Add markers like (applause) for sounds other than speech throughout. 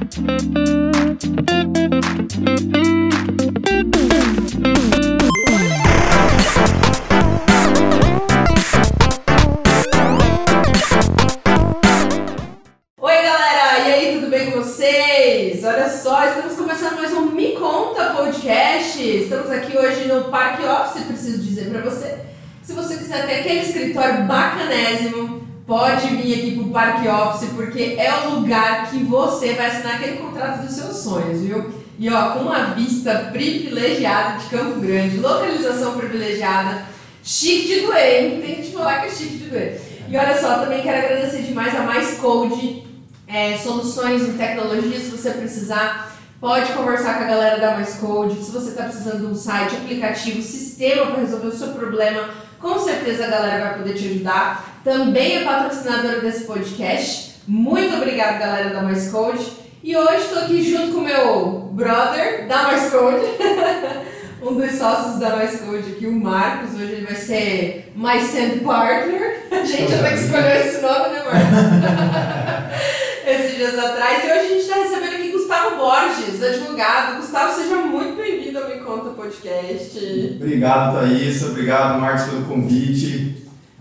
Oi pode vir aqui pro Parque Office, porque é o lugar que você vai assinar aquele contrato dos seus sonhos, viu? E ó, com uma vista privilegiada de Campo Grande, localização privilegiada, chique de doer, hein? Tem que te falar que é chique de doer. E olha só, também quero agradecer demais a Mais Code, é, soluções em tecnologia, se você precisar, pode conversar com a galera da Mais Code. Se você está precisando de um site, aplicativo, sistema para resolver o seu problema, com certeza a galera vai poder te ajudar. Também é patrocinadora desse podcast. Muito obrigada, galera da Mais Code. E hoje estou aqui junto com meu brother da Mais Code. (laughs) um dos sócios da Mais Code aqui, o Marcos. Hoje ele vai ser My Sand Partner. (laughs) A gente até que escolheu esse nome, né, Marcos? (laughs) Esses dias atrás. E hoje a gente está recebendo aqui Gustavo Borges, advogado. Gustavo, seja muito bem-vindo ao Me Podcast. Obrigado, Thaís. Obrigado, Marcos, pelo convite.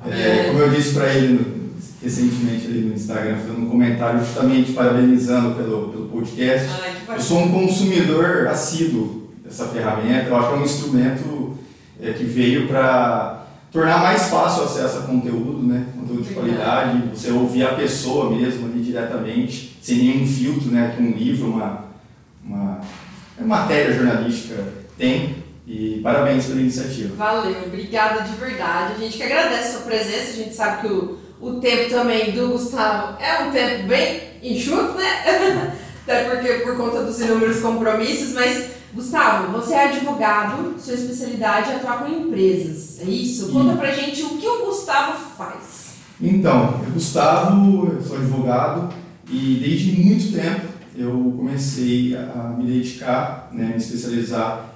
É, como eu disse para ele recentemente ali no Instagram, fazendo um comentário justamente parabenizando pelo, pelo podcast. Ai, Eu sou um consumidor assíduo dessa ferramenta. Eu acho que é um instrumento é, que veio para tornar mais fácil o acesso a conteúdo, né? Conteúdo de qualidade, você ouvir a pessoa mesmo ali diretamente, sem nenhum filtro, né? Que um livro, uma, uma, uma matéria jornalística tem. E parabéns pela iniciativa. Valeu, obrigada de verdade. A gente que agradece a sua presença. A gente sabe que o, o tempo também do Gustavo é um tempo bem enxuto, né? (laughs) Até porque por conta dos inúmeros compromissos, mas Gustavo, você é advogado, sua especialidade é atuar com empresas, é isso? Conta pra gente o que o Gustavo faz. Então, eu Gustavo, eu sou advogado e desde muito tempo eu comecei a me dedicar, né, me especializar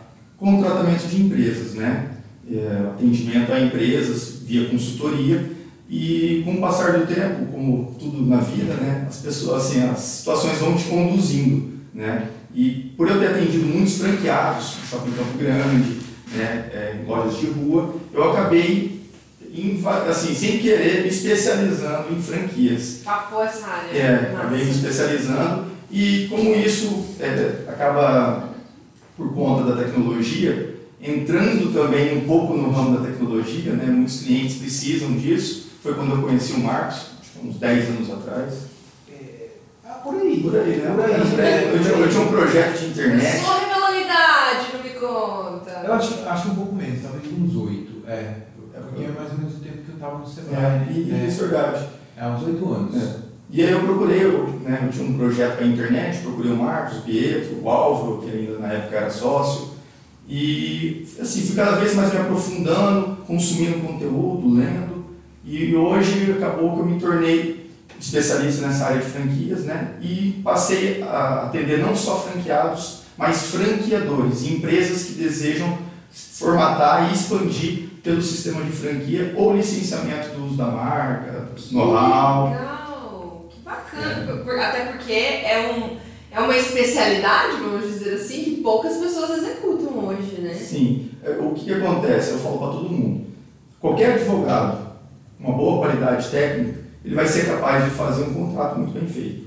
com o tratamento de empresas, né, é, atendimento a empresas via consultoria e com o passar do tempo, como tudo na vida, né, as pessoas, assim, as situações vão te conduzindo, né, e por eu ter atendido muitos franqueados, no Shopping Campo Grande, né, é, em lojas de rua, eu acabei em assim, sem querer, me especializando em franquias. Papou essa área. É, acabei me especializando e como isso é, acaba, por conta da tecnologia, entrando também um pouco no ramo da tecnologia, né, muitos clientes precisam disso, foi quando eu conheci o Marcos, uns 10 anos atrás. Ah, por aí. Por aí, né? Por aí. Eu, tinha, eu tinha um projeto de Eu internet. sou revela idade, não me conta. Eu acho, acho um pouco menos, talvez uns oito. É, é porque é mais ou menos o tempo que eu tava no Sebrae. É, e, né? e isso é verdade. É, uns oito anos. É. E aí eu procurei, eu, né, eu tinha um projeto para a internet, procurei o Marcos, o Pietro, o Álvaro, que ainda na época era sócio, e assim, fui cada vez mais me aprofundando, consumindo conteúdo, lendo, e hoje acabou que eu me tornei especialista nessa área de franquias, né, e passei a atender não só franqueados, mas franqueadores, empresas que desejam formatar e expandir pelo sistema de franquia ou licenciamento do uso da marca, know-how. Bacana. Por- Até porque é, um, é uma especialidade, vamos dizer assim, que poucas pessoas executam hoje, né? Sim, É, o que, que acontece? Eu falo para todo mundo. Qualquer advogado, uma boa qualidade técnica, ele vai ser capaz de fazer um contrato muito bem feito.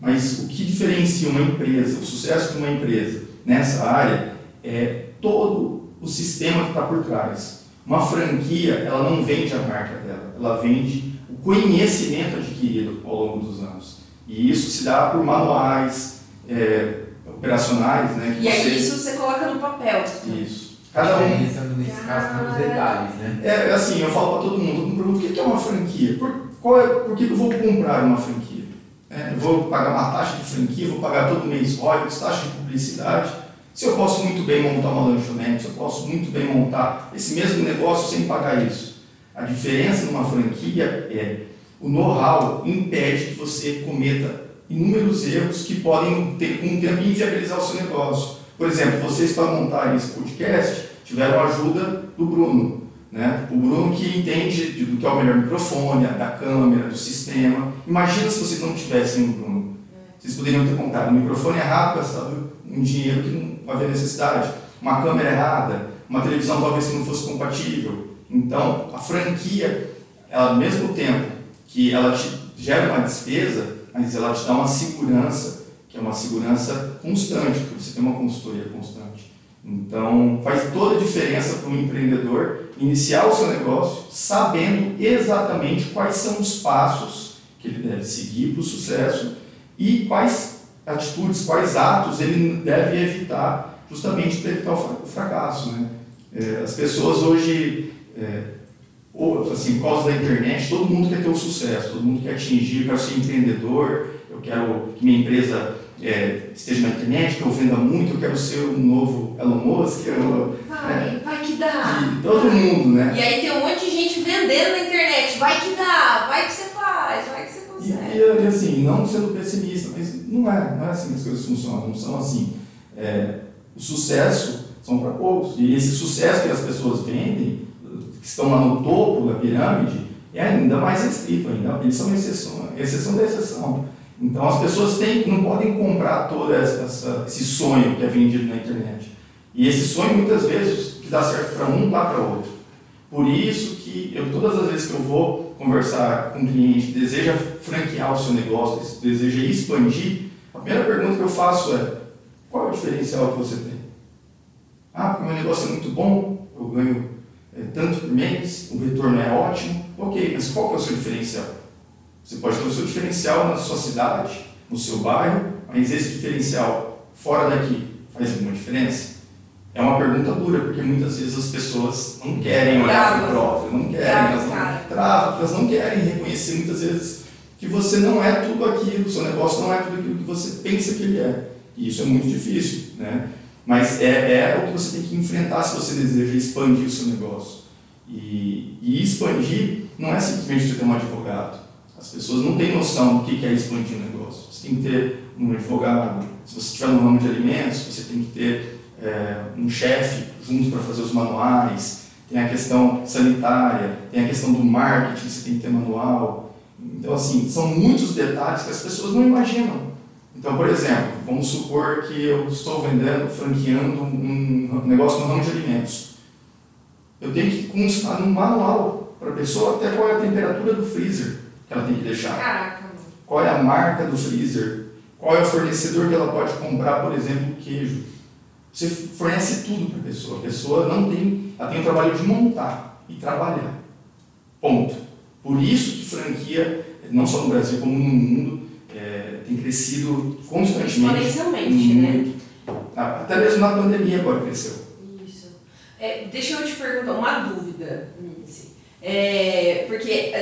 Mas o que diferencia uma empresa, o sucesso de uma empresa nessa área, é todo o sistema que está por trás. Uma franquia, ela não vende a marca dela, ela vende conhecimento adquirido ao longo dos anos. E isso se dá por manuais é, operacionais, né? que E aí você- isso você coloca no papel. Isso. Cada um. Pensando nesse caso nos detalhes, né? É assim, eu falo para todo mundo, pergunta o que é uma franquia? Por, qual é, por que eu vou comprar uma franquia? É, eu vou pagar uma taxa de franquia, vou pagar todo mês royalties, taxa de publicidade. Se eu posso muito bem montar uma lanchonete, eu posso muito bem montar esse mesmo negócio sem pagar isso. A diferença numa franquia é o know-how impede que você cometa inúmeros erros que podem, ter, com o tempo, inviabilizar o seu negócio. Por exemplo, vocês para montarem esse podcast tiveram a ajuda do Bruno. Né? O Bruno que entende de- do que é o melhor microfone, da câmera, do sistema. Imagina se vocês não tivessem o Bruno. Vocês poderiam ter comprado um microfone errado, gastado um dinheiro que não havia necessidade, uma câmera errada, uma televisão talvez que não fosse compatível. Então, a franquia, ela, ao mesmo tempo que ela te gera uma despesa, mas ela te dá uma segurança, que é uma segurança constante, porque você tem uma consultoria constante. Então, faz toda a diferença para um empreendedor iniciar o seu negócio sabendo exatamente quais são os passos que ele deve seguir para o sucesso e quais atitudes, quais atos ele deve evitar justamente para evitar o fracasso. Né? É, as pessoas hoje, é, assim, por causa da internet, todo mundo quer ter o sucesso, todo mundo quer atingir, eu quero ser empreendedor, eu quero que minha empresa é, esteja na internet, que eu venda muito, eu quero ser um novo Elon Musk. Eu, vai, é, vai que dá. todo mundo, né? E aí tem um monte de gente vendendo na internet, vai que dá, vai que você faz, vai que você consegue. E, e assim, não sendo pessimista, mas não é, não é assim que as coisas funcionam, não são assim. É, o sucesso são para poucos, e esse sucesso que as pessoas vendem, que estão lá no topo da pirâmide, é ainda mais restrito ainda, eles são exceção, exceção da exceção. Então as pessoas têm, não podem comprar todo essa, esse sonho que é vendido na internet. E esse sonho muitas vezes que dá certo para um, dá para outro. Por isso que eu todas as vezes que eu vou conversar com um cliente deseja franquear o seu negócio, deseja expandir, a primeira pergunta que eu faço é: qual é o diferencial que você tem? Ah, porque meu negócio é muito bom, eu ganho tanto por mês, o retorno é ótimo. Ok, mas qual é o seu diferencial? Você pode ter o seu diferencial na sua cidade, no seu bairro, mas esse diferencial fora daqui faz alguma diferença? É uma pergunta dura, porque muitas vezes as pessoas não querem olhar para o próprio, não querem, elas não travam, elas não querem reconhecer muitas vezes que você não é tudo aquilo, o seu negócio não é tudo aquilo que você pensa que ele é. E isso é muito difícil, né? Mas é, é o que você tem que enfrentar se você deseja expandir o seu negócio. E, e expandir não é simplesmente você ter um advogado. As pessoas não têm noção do que é expandir um negócio. Você tem que ter um advogado. Se você estiver no ramo de alimentos, você tem que ter é, um chefe junto para fazer os manuais. Tem a questão sanitária, tem a questão do marketing, você tem que ter manual. Então, assim, são muitos detalhes que as pessoas não imaginam. Então, por exemplo, vamos supor que eu estou vendendo, franqueando um negócio no ramo de alimentos. Eu tenho que constar num manual para a pessoa até qual é a temperatura do freezer que ela tem que deixar. Caraca. Qual é a marca do freezer? Qual é o fornecedor que ela pode comprar, por exemplo, queijo? Você fornece tudo para a pessoa. A pessoa não tem, ela tem o trabalho de montar e trabalhar. Ponto. Por isso que franquia, não só no Brasil como no mundo, é, tem crescido constantemente. Exponencialmente, né? Até mesmo na pandemia agora cresceu. Isso. É, deixa eu te perguntar uma dúvida, Nancy. É, porque,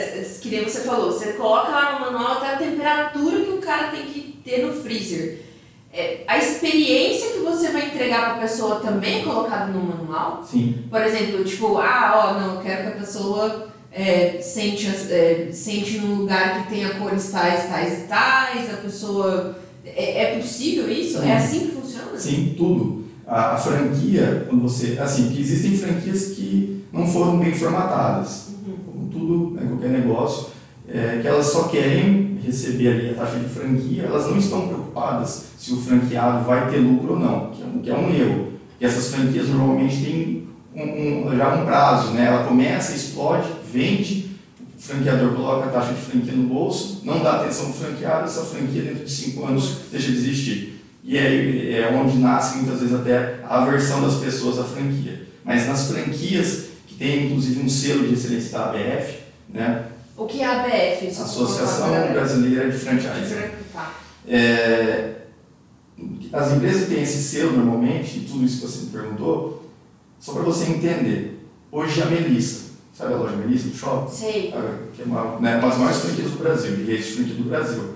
que nem você falou, você coloca lá no manual até a temperatura que o cara tem que ter no freezer. É, a experiência que você vai entregar para a pessoa também é colocada no manual? Sim. Por exemplo, tipo, ah, ó, não, eu quero que a pessoa é, sente, é, sente num lugar que tenha cores tais, tais e tais, a pessoa. É, é possível isso? É Sim. É assim que funciona? Sim, tudo. A, a, franquia, quando você. Assim, que existem franquias que não foram bem formatadas, uhum. como tudo, né, qualquer negócio, é, que elas só querem receber ali a taxa de franquia, elas não estão preocupadas se o franqueado vai ter lucro ou não, que é um, que é um erro. E essas franquias normalmente têm um, um, já um prazo, né? ela começa, explode, vende, o franqueador coloca a taxa de franquia no bolso, não dá atenção ao franqueado, essa franquia dentro de cinco anos deixa de existir. E aí é onde nasce muitas vezes até a aversão das pessoas à franquia. Mas nas franquias, que tem inclusive um selo de excelência da ABF, né? O que é a ABF? Associação Brasileira de Franchising. Tá. É, as empresas têm esse selo normalmente, e tudo isso que você me perguntou, só para você entender. Hoje a Melissa, Sabe a loja Melissa do shopping? Sei. Que é uma, né, uma das maiores franquias do Brasil, de rede de franquia do Brasil.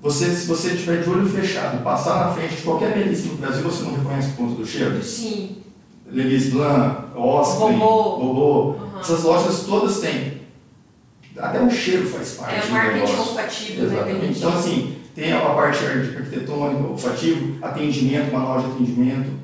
Você, se você tiver de olho fechado, passar na frente de qualquer Melissa no Brasil, você não reconhece o ponto do cheiro? Sim. Levis Blanc, Oscar, Bobô. Bobô. Uhum. Essas lojas todas têm. Até o cheiro faz parte. É o marketing olfativo, né? Exatamente. Então, assim, tem a parte arquitetônica, olfativo, atendimento, uma loja de atendimento.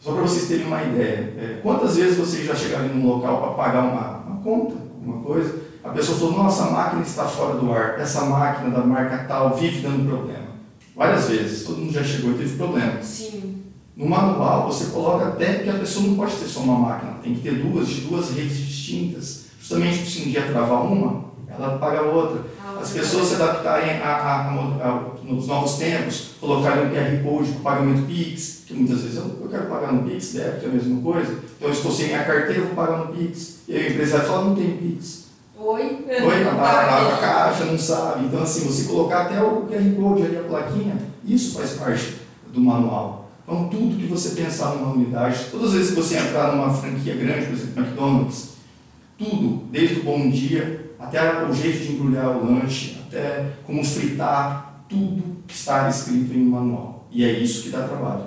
Só para vocês terem uma ideia, é, quantas vezes vocês já chegaram num local para pagar uma conta, alguma coisa. A pessoa falou, nossa, a máquina está fora do ar, essa máquina da marca tal vive dando problema. várias vezes, todo mundo já chegou e teve problema. Sim. No manual, você coloca até que a pessoa não pode ter só uma máquina, tem que ter duas, de duas redes distintas. Justamente se um dia travar uma, ela paga outra. As pessoas se adaptarem a, a, a, a, nos novos tempos, colocarem um QR Code com pagamento Pix, que muitas vezes eu, eu quero pagar no Pix, débito é a mesma coisa, então eu estou sem minha carteira, vou pagar no Pix. E aí o empresário fala, não tem Pix. Oi? Oi, (laughs) a, a, a caixa não sabe. Então, assim, você colocar até o QR Code ali, a plaquinha, isso faz parte do manual. Então, tudo que você pensar numa unidade, todas as vezes que você entrar numa franquia grande, por exemplo, McDonald's, tudo, desde o bom dia até o jeito de embrulhar o lanche, até como fritar, tudo está escrito em um manual. E é isso que dá trabalho.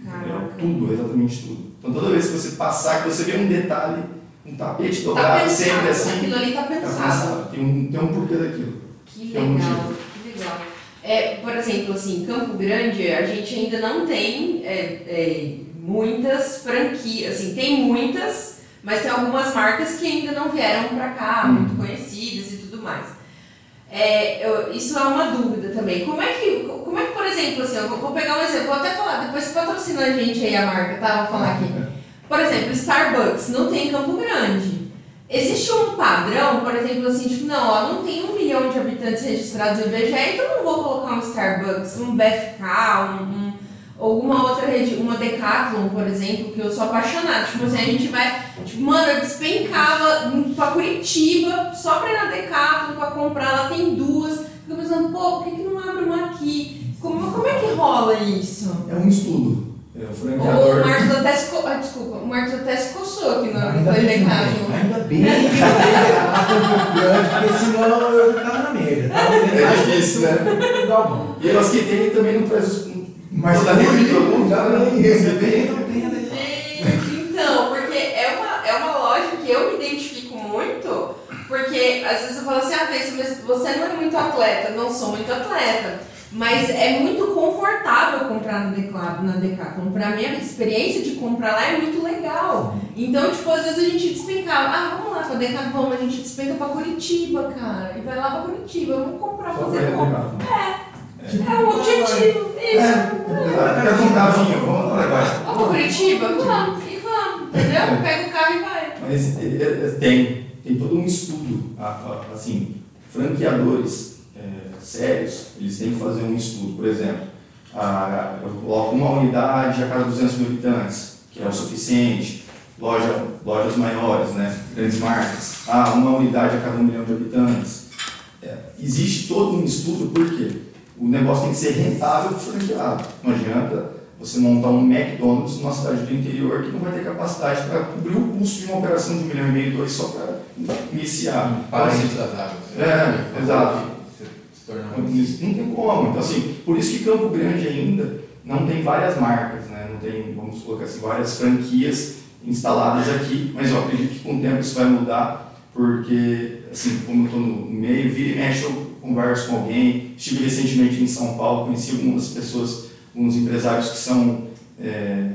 Entendeu? Tudo, exatamente tudo. Então, toda vez que você passar, que você vê um detalhe, um tapete Tá dobrado, sempre pensado, assim, aquilo ali tá Tá pensado. pensado, Tem um, tem um porquê daquilo. Que um legal, motivo. que legal. É, por exemplo, assim, Campo Grande, a gente ainda não tem é, é, muitas franquias, assim, tem muitas, mas tem algumas marcas que ainda não vieram pra cá, Uhum. muito conhecidas e tudo mais. É, eu- isso é uma dúvida também. Como é que, como é que por exemplo, assim, eu vou, vou pegar um exemplo, vou até falar, depois patrocina a gente aí a marca, tá? Vou falar aqui. Por exemplo, Starbucks não tem em Campo Grande. Existe um padrão, por exemplo, assim, tipo, não, ó, não tem um milhão de habitantes registrados no IBGE, então não vou colocar um Starbucks, um BFK, um, um, alguma outra rede, uma Decathlon, por exemplo, que eu sou apaixonada. Tipo assim, a gente vai, tipo, mano, eu despencava pra Curitiba só pra ir na Decathlon pra comprar, ela tem duas. Fico pensando, pô, por que, que não abre uma aqui? Como, como é que rola isso? É um estudo. É, o O franqueador. Marcos até se, co... ah, desculpa, o Marcos até se coçou aqui no Ainda foi bem. Decathlon. ainda bem que Campo Grande, porque senão eu tava na merda. Tava É difícil, né? E elas que tem também não traz os. Mas né? nem Você recebi, tem. não tem. Gente, então, porque é uma, é uma loja que eu me identifico muito, porque às vezes eu falo assim, ah, Thaís, mas você não é muito atleta, não sou muito atleta. Mas é muito confortável comprar no Decathlon. Na Decathlon. Pra mim, a experiência de comprar lá é muito legal. Então, tipo, às vezes a gente despencava. Ah, vamos lá pra Decathlon, vamos, a gente despenca pra Curitiba, cara. E vai lá pra Curitiba, vamos comprar, Só fazer pra compra. legal. É um objetivo, isso. Quer um carrinho, vamos lá agora. Vamos pra Curitiba? Vamos, e vamos, entendeu? Pega o carro e vai. Mas tem, tem todo um estudo. Assim, franqueadores é, sérios, eles têm que fazer um estudo. Por exemplo, a, eu coloco uma unidade a cada 200 mil habitantes, que é o suficiente. Loja, lojas maiores, né? grandes marcas. Ah, uma unidade a cada um milhão de habitantes. É, existe todo um estudo, por quê? O negócio tem que ser rentável para o franqueado. Não adianta você montar um McDonald's numa cidade do interior que não vai ter capacidade para cobrir o custo de uma operação de um milhão e meio, dois só para iniciar. Paraíso das águas. É, exato. Não tem como. Então, assim, por isso que Campo Grande ainda não tem várias marcas, né? não tem, vamos colocar assim, várias franquias instaladas aqui, mas eu acredito que com o tempo isso vai mudar, porque, assim, como eu estou no meio, vira e mexe, eu converso com alguém. Estive recentemente em São Paulo, conheci algumas pessoas, alguns empresários que são é,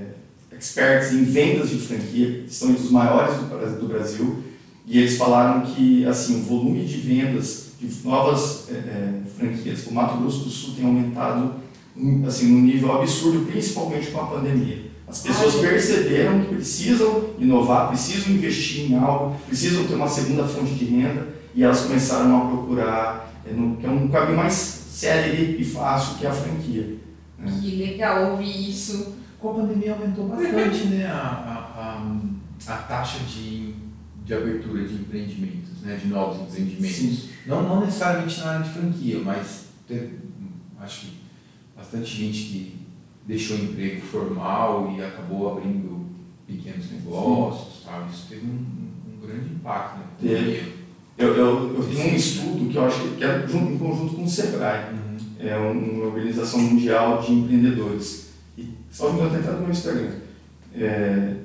experts em vendas de franquia, que são entre os maiores do, do Brasil, e eles falaram que assim, o volume de vendas de novas é, é, franquias para o Mato Grosso do Sul tem aumentado um, assim, num nível absurdo, principalmente com a pandemia. As pessoas perceberam que precisam inovar, precisam investir em algo, precisam ter uma segunda fonte de renda e elas começaram a procurar, que é um caminho mais célere e fácil que é a franquia. né? Que legal ouvir isso. Com a pandemia aumentou bastante né, a, a, a, a taxa de, de abertura de empreendimentos, né, de novos empreendimentos. Sim. Não, não necessariamente na área de franquia, mas teve, acho que bastante gente que deixou o emprego formal e acabou abrindo pequenos negócios, tal. isso teve um, um grande impacto na Teve. Eu, eu, eu tenho um estudo que eu acho que é junto, em conjunto com o Sebrae. Uhum. é uma organização mundial de empreendedores. E só me engano, está no meu Instagram. É,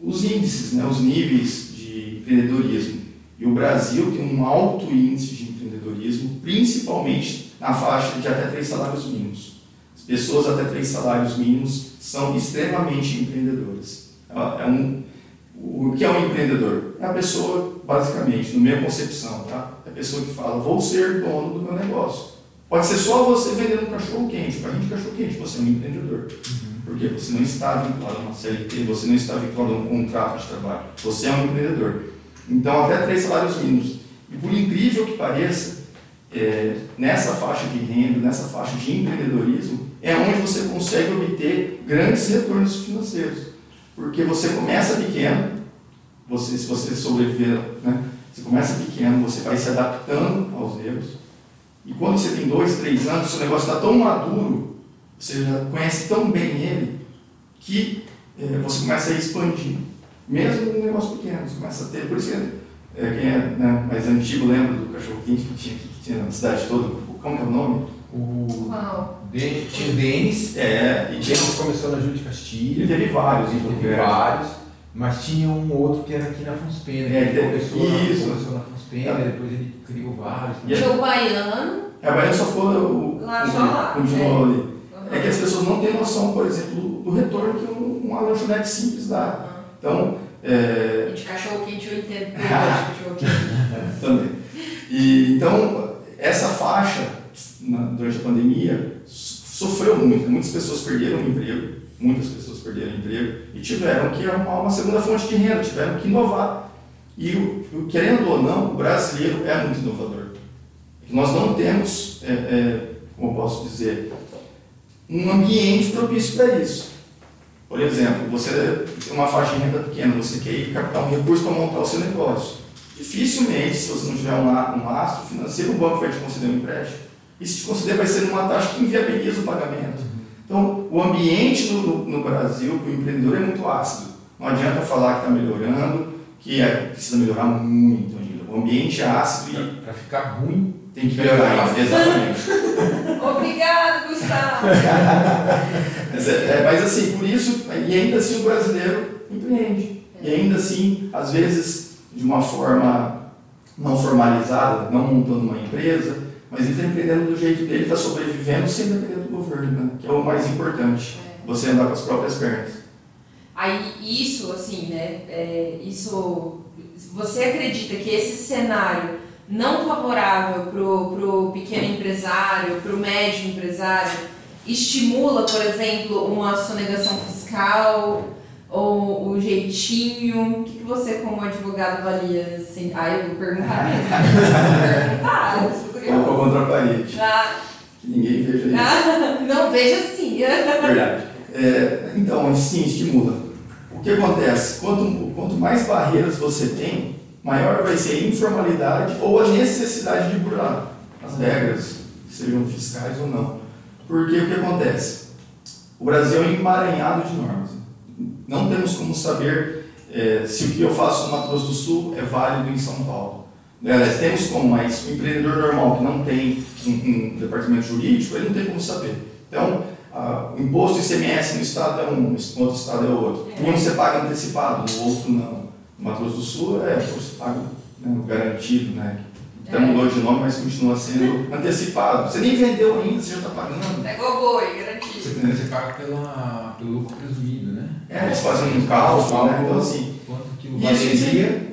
os índices, né, os níveis de empreendedorismo. E o Brasil tem um alto índice de empreendedorismo, principalmente na faixa de até três salários mínimos. As pessoas até três salários mínimos são extremamente empreendedoras. É é um, o que é um empreendedor? É a pessoa, basicamente, na minha concepção, tá? é a pessoa que fala, vou ser dono do meu negócio. Pode ser só você vendendo um cachorro quente. Para a gente, cachorro quente, você é um empreendedor. Uhum. Porque você não está vinculado a uma CLT, você não está vinculado a um contrato de trabalho. Você é um empreendedor. Então, até três salários mínimos. E por incrível que pareça, é, nessa faixa de renda, nessa faixa de empreendedorismo, é onde você consegue obter grandes retornos financeiros. Porque você começa pequeno, você, se você sobreviver, você começa pequeno, você vai se adaptando aos erros. E quando você tem dois, três anos, seu negócio está tão maduro, você já conhece tão bem ele, que é, você começa a expandir. Mesmo um negócio pequeno, você começa a ter. Por isso que é, quem é né, mais antigo lembra do cachorro quente que tinha, que tinha na cidade toda. Como que é o nome? O. tinha o Denis. É, e Denis começou na Júlia de Castilho. E teve vários, teve vários. Mas tinha um outro que era aqui na Afonso Pena. É, ele começou, isso. Na, começou na Afonso Pena, é. depois ele criou vários. Tinha o Baiano. É, o Baiano só foi o. Lá, só lá. Continuou é. ali. Uhum. É que as pessoas não têm noção, por exemplo, do retorno que uma lanchonete simples dá. Uhum. Então, é... de cachorro quente eu entendo de cachorro quente. Também. E, então, essa faixa, na, durante a pandemia, sofreu muito. Muitas pessoas perderam o emprego, muitas pessoas perderam emprego e tiveram que arrumar uma segunda fonte de renda, tiveram que inovar. E, querendo ou não, o brasileiro é muito inovador. Nós não temos, é, é, como eu posso dizer, um ambiente propício para isso. Por exemplo, você tem uma faixa de renda pequena, você quer captar um recurso para montar o seu negócio. Dificilmente, se você não tiver um, um lastro financeiro, o banco vai te conceder um empréstimo. E se te conceder, vai ser numa taxa que inviabiliza o pagamento. Então, o ambiente no, no, no Brasil para o empreendedor é muito ácido. Não adianta falar que está melhorando, que é, precisa melhorar muito ainda. O ambiente é ácido e. Para ficar ruim, tem que melhorar. Exatamente. (laughs) Obrigado, Gustavo. (laughs) mas, é, é, mas assim, por isso, e ainda assim o brasileiro empreende. E ainda assim, às vezes, de uma forma não formalizada, não montando uma empresa, mas ele está empreendendo do jeito dele, está sobrevivendo sem depender do governo, né? que é o mais importante, é. você andar com as próprias pernas. Aí isso, assim, né, é, isso, você acredita que esse cenário não favorável para o pequeno empresário, para o médio empresário, estimula, por exemplo, uma sonegação fiscal ou o jeitinho? O que, que você, como advogado, avalia? Assim? Ah, eu vou perguntar mesmo. (laughs) perguntar. (laughs) Vou contra a parede. Ah. Que ninguém veja isso. Ah, (laughs) não veja assim. Verdade. É, então, sim, estimula. O que acontece? Quanto, quanto mais barreiras você tem, maior vai ser a informalidade ou a necessidade de burlar as regras, sejam fiscais ou não. Porque o que acontece? O Brasil é emaranhado de normas. Não temos como saber é, se o que eu faço no Mato Grosso do Sul é válido em São Paulo. Aliás, temos como, mas o empreendedor normal que não tem um, um departamento jurídico, ele não tem como saber. Então, a, o imposto ICMS no estado é um, no outro estado é outro. É. Um você paga antecipado, no outro não. No Mato Grosso do Sul é você paga né, garantido, né? Até é. mudou de nome, mas continua sendo (laughs) antecipado. Você nem vendeu ainda, você já está pagando. É igual boi, garantido. Você, você paga pela, pelo lucro presumido, né? É, eles fazem um cálculo, né? Então, assim,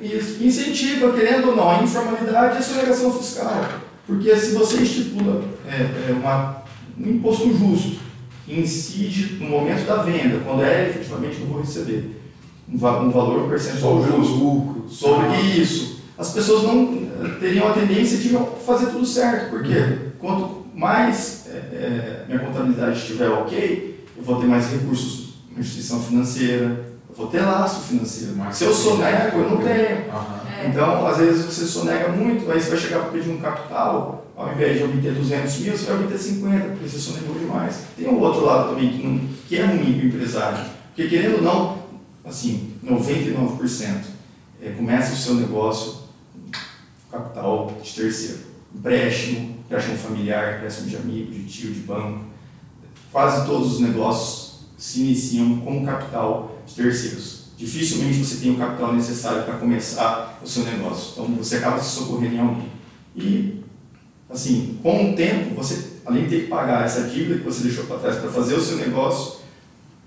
isso, incentiva, querendo ou não, a informalidade e a sonegação fiscal. Porque se você estipula é, é uma, um imposto justo, que incide no momento da venda, quando é efetivamente que eu vou receber, um, um valor percentual justo lucro, sobre ah. isso, as pessoas não eh, teriam a tendência de fazer tudo certo, porque uhum. quanto mais é, minha contabilidade estiver ok, eu vou ter mais recursos na instituição financeira, eu vou ter laço financeiro. Mas Se eu sonego, eu não tenho. Uhum. Então, às vezes você sonega muito, aí você vai chegar para pedir um capital, ao invés de obter 200 mil, você vai obter 50, porque você sonegou demais. Tem um outro lado também que, não, que é ruim para o empresário, porque querendo ou não, assim, 99%, é, começa o seu negócio capital de terceiro. Empréstimo, empréstimo familiar, empréstimo de amigo, de tio, de banco. Quase todos os negócios se iniciam com capital de terceiros. Dificilmente você tem o capital necessário para começar o seu negócio. Então você acaba se socorrendo em alguém. E, assim, com o tempo, você, além de ter que pagar essa dívida que você deixou para trás para fazer o seu negócio,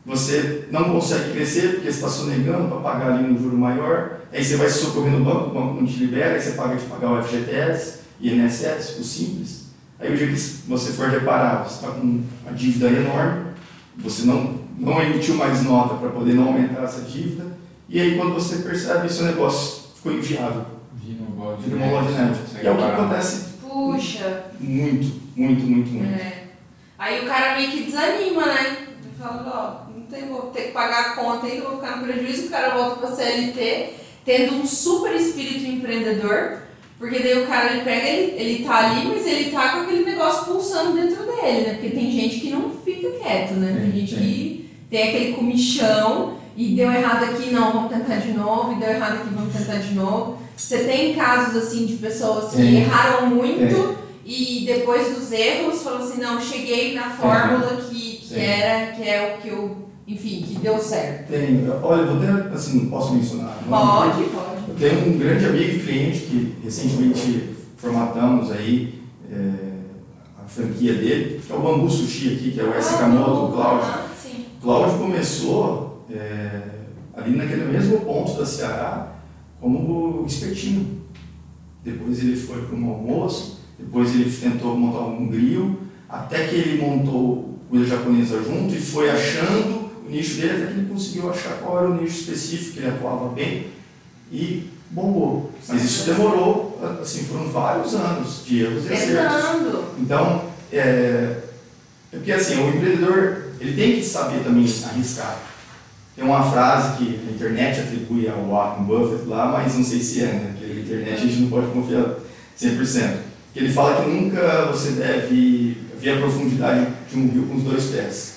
você não consegue crescer porque você está sonegando para pagar ali um juro maior, aí você vai se socorrer no banco, o banco não te libera, aí você paga de pagar o FGTS, INSS, o simples. Aí o dia que você for reparar, você está com uma dívida enorme, você não, não emitiu mais nota para poder não aumentar essa dívida, e aí quando você percebe, seu negócio ficou inviável. Vira uma bola de neve. E é o que acontece Puxa. muito, muito, muito, muito. É. Aí o cara meio que desanima, né? Ele fala, ó, não tem, vou ter que pagar a conta ainda, vou ficar no prejuízo, o cara volta pra CLT, tendo um super espírito empreendedor, porque daí o cara ele pega, ele, ele tá ali, mas ele tá com aquele negócio pulsando dentro dele, né? Porque tem gente que não fica quieto, né? Tem gente que tem aquele comichão e deu errado aqui, não, vamos tentar de novo, e deu errado aqui, vamos tentar de novo. Você tem casos assim de pessoas que Tem. erraram muito e depois dos erros falou assim, não, cheguei na fórmula que, que Sim. era, que é o que eu, enfim, que deu certo. Tem, olha, vou até, assim, não posso mencionar. não. Pode, pode. Eu tenho um grande amigo e cliente que recentemente formatamos aí é, a franquia dele, que é o Bambu Sushi aqui, que é o. Ah, Kamoto, não. o Cláudio. Cláudio começou é, ali naquele mesmo ponto da Ceará como espetinho. Depois ele foi para um almoço, depois ele tentou montar um grill, até que ele montou o japonesa junto e foi achando o nicho dele, até que ele conseguiu achar qual era o nicho específico que ele atuava bem e bombou. Mas isso demorou, assim, foram vários anos de erros e acertos. Então, é, é porque assim, o empreendedor ele tem que saber também arriscar. Tem uma frase que a internet atribui ao Warren Buffett lá, mas não sei se é, né? Porque a internet a gente não pode confiar 100%. Que ele fala que nunca você deve ver a profundidade de um rio com os dois pés.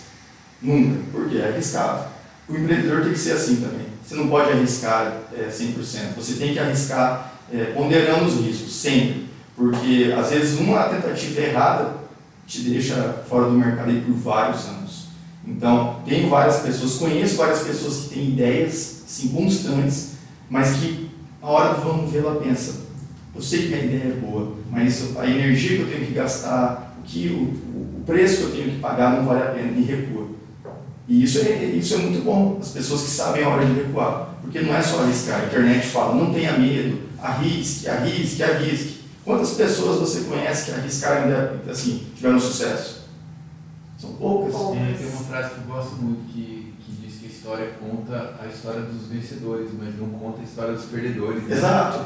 Nunca. Porque é arriscado. O empreendedor tem que ser assim também. Você não pode arriscar é, 100%. Você tem que arriscar é, ponderando os riscos, sempre. Porque às vezes uma tentativa errada te deixa fora do mercado por vários anos. Então, tenho várias pessoas, conheço várias pessoas que têm ideias assim, constantes, mas que na hora do vamos ver ela pensa, eu sei que minha ideia é boa, mas a energia que eu tenho que gastar, o, que, o, o preço que eu tenho que pagar não vale a pena, e recua. E isso é, isso é muito bom, as pessoas que sabem a hora de recuar, porque não é só arriscar, a internet fala, não tenha medo, arrisque, arrisque, arrisque. Quantas pessoas você conhece que arriscaram e assim, tiveram sucesso? Poucas. Poucas. É, tem uma frase que eu gosto muito que, que diz que a história conta a história dos vencedores, mas não conta a história dos perdedores. né? Exato.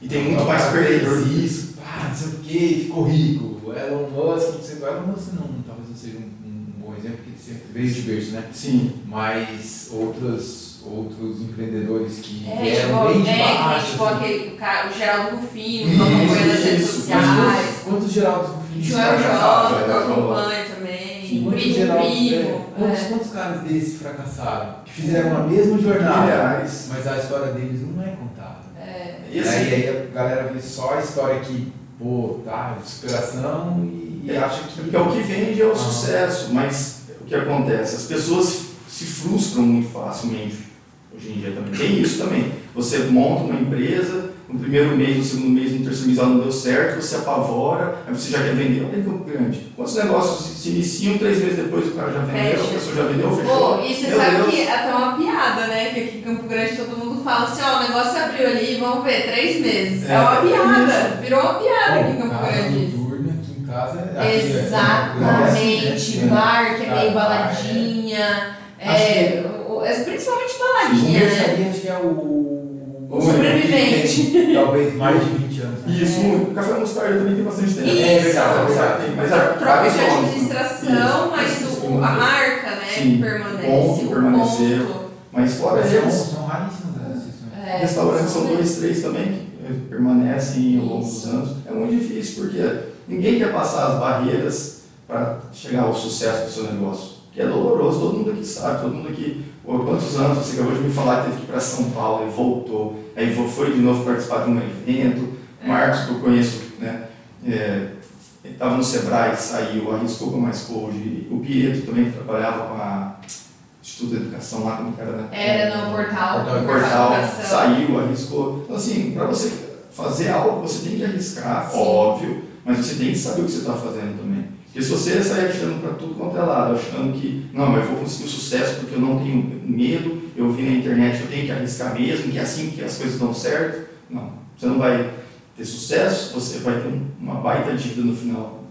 E tem muito mais Cara, fez perdedor. Isso, pá, não sei o que, ficou rico. Elon Musk, não sei o Elon Musk não, talvez não seja um, um bom exemplo, porque ele sempre veio de berço, né? Sim. Mas outros, outros empreendedores que É, vieram tipo, bem de é, baixo. tipo assim. aquele, o, cara, o Geraldo Rufino, que acompanha nas redes sociais. Quantos, quantos Geraldos Rufino Joel fracassaram? J, que eu Primo Geraldos, Primo. é, quantos, é. quantos caras desses fracassaram? Que fizeram a mesma jornada, Milhares. mas a história deles não é contada. É. E assim, aí, aí a galera vê só a história que, pô, tá, de superação e, e É, acha que. porque o que vende é o Ah. sucesso, mas o que acontece? As pessoas se frustram muito facilmente. Hoje em dia também tem isso também. Você monta uma empresa, no primeiro mês, no segundo mês, no terceiro mês ela não deu certo, você apavora, aí você já quer vender. Olha que Campo grande. Quantos negócios se- iniciam, três meses depois o cara já vendeu, Fecha. a pessoa já vendeu, fechou. Pô, e você Meu sabe Deus. que é até uma piada, né? Que aqui em Campo Grande todo mundo fala assim, ó, o negócio abriu ali, vamos ver, três meses. É, É, uma é piada, virou uma piada aqui em Bom, Campo casa Grande. aqui em casa é. aqui é- Exatamente, é- bar que é meio baladinha, é, o- é, principalmente baladinha, né? mercearia acho que é o. O sobrevivente. Talvez (laughs) mais de 20 anos. né? Isso, muito. O café mostarda também tem bastante tempo. Isso. É verdade, é. Tem, mas é Troca de né? administração, Isso, mas isso, o- a marca, né, Sim, que permanece, ponto o permaneceu. ponto. Mas fora Mas eles, são, são raríssimas as exceções. É, restaurantes são dois, três também que eh, permanecem ao longo dos Isso. anos. É muito difícil, porque ninguém quer passar as barreiras para chegar ao sucesso do seu negócio. Que é doloroso, todo mundo aqui sabe, todo mundo aqui. Pô, quantos anos você acabou de me falar que teve que ir para São Paulo e voltou, aí foi de novo participar de um evento. É. Marcos, que eu conheço, né? É, estava no Sebrae, saiu, arriscou com Mais Code. O Pietro também, que trabalhava com a Instituto de Educação lá, como que era, né? Era no portal, Portal, no no portal, Educação. saiu, arriscou. Então, assim, para você fazer algo, você tem que arriscar, Sim. óbvio, mas você tem que saber o que você está fazendo também. Porque se você sair atirando para tudo quanto é lado, achando que, não, mas eu vou conseguir o sucesso porque eu não tenho medo, eu vi na internet, eu tenho que arriscar mesmo, que é assim que as coisas dão certo, não. Você não vai ter sucesso, você vai ter um- uma baita dívida no final.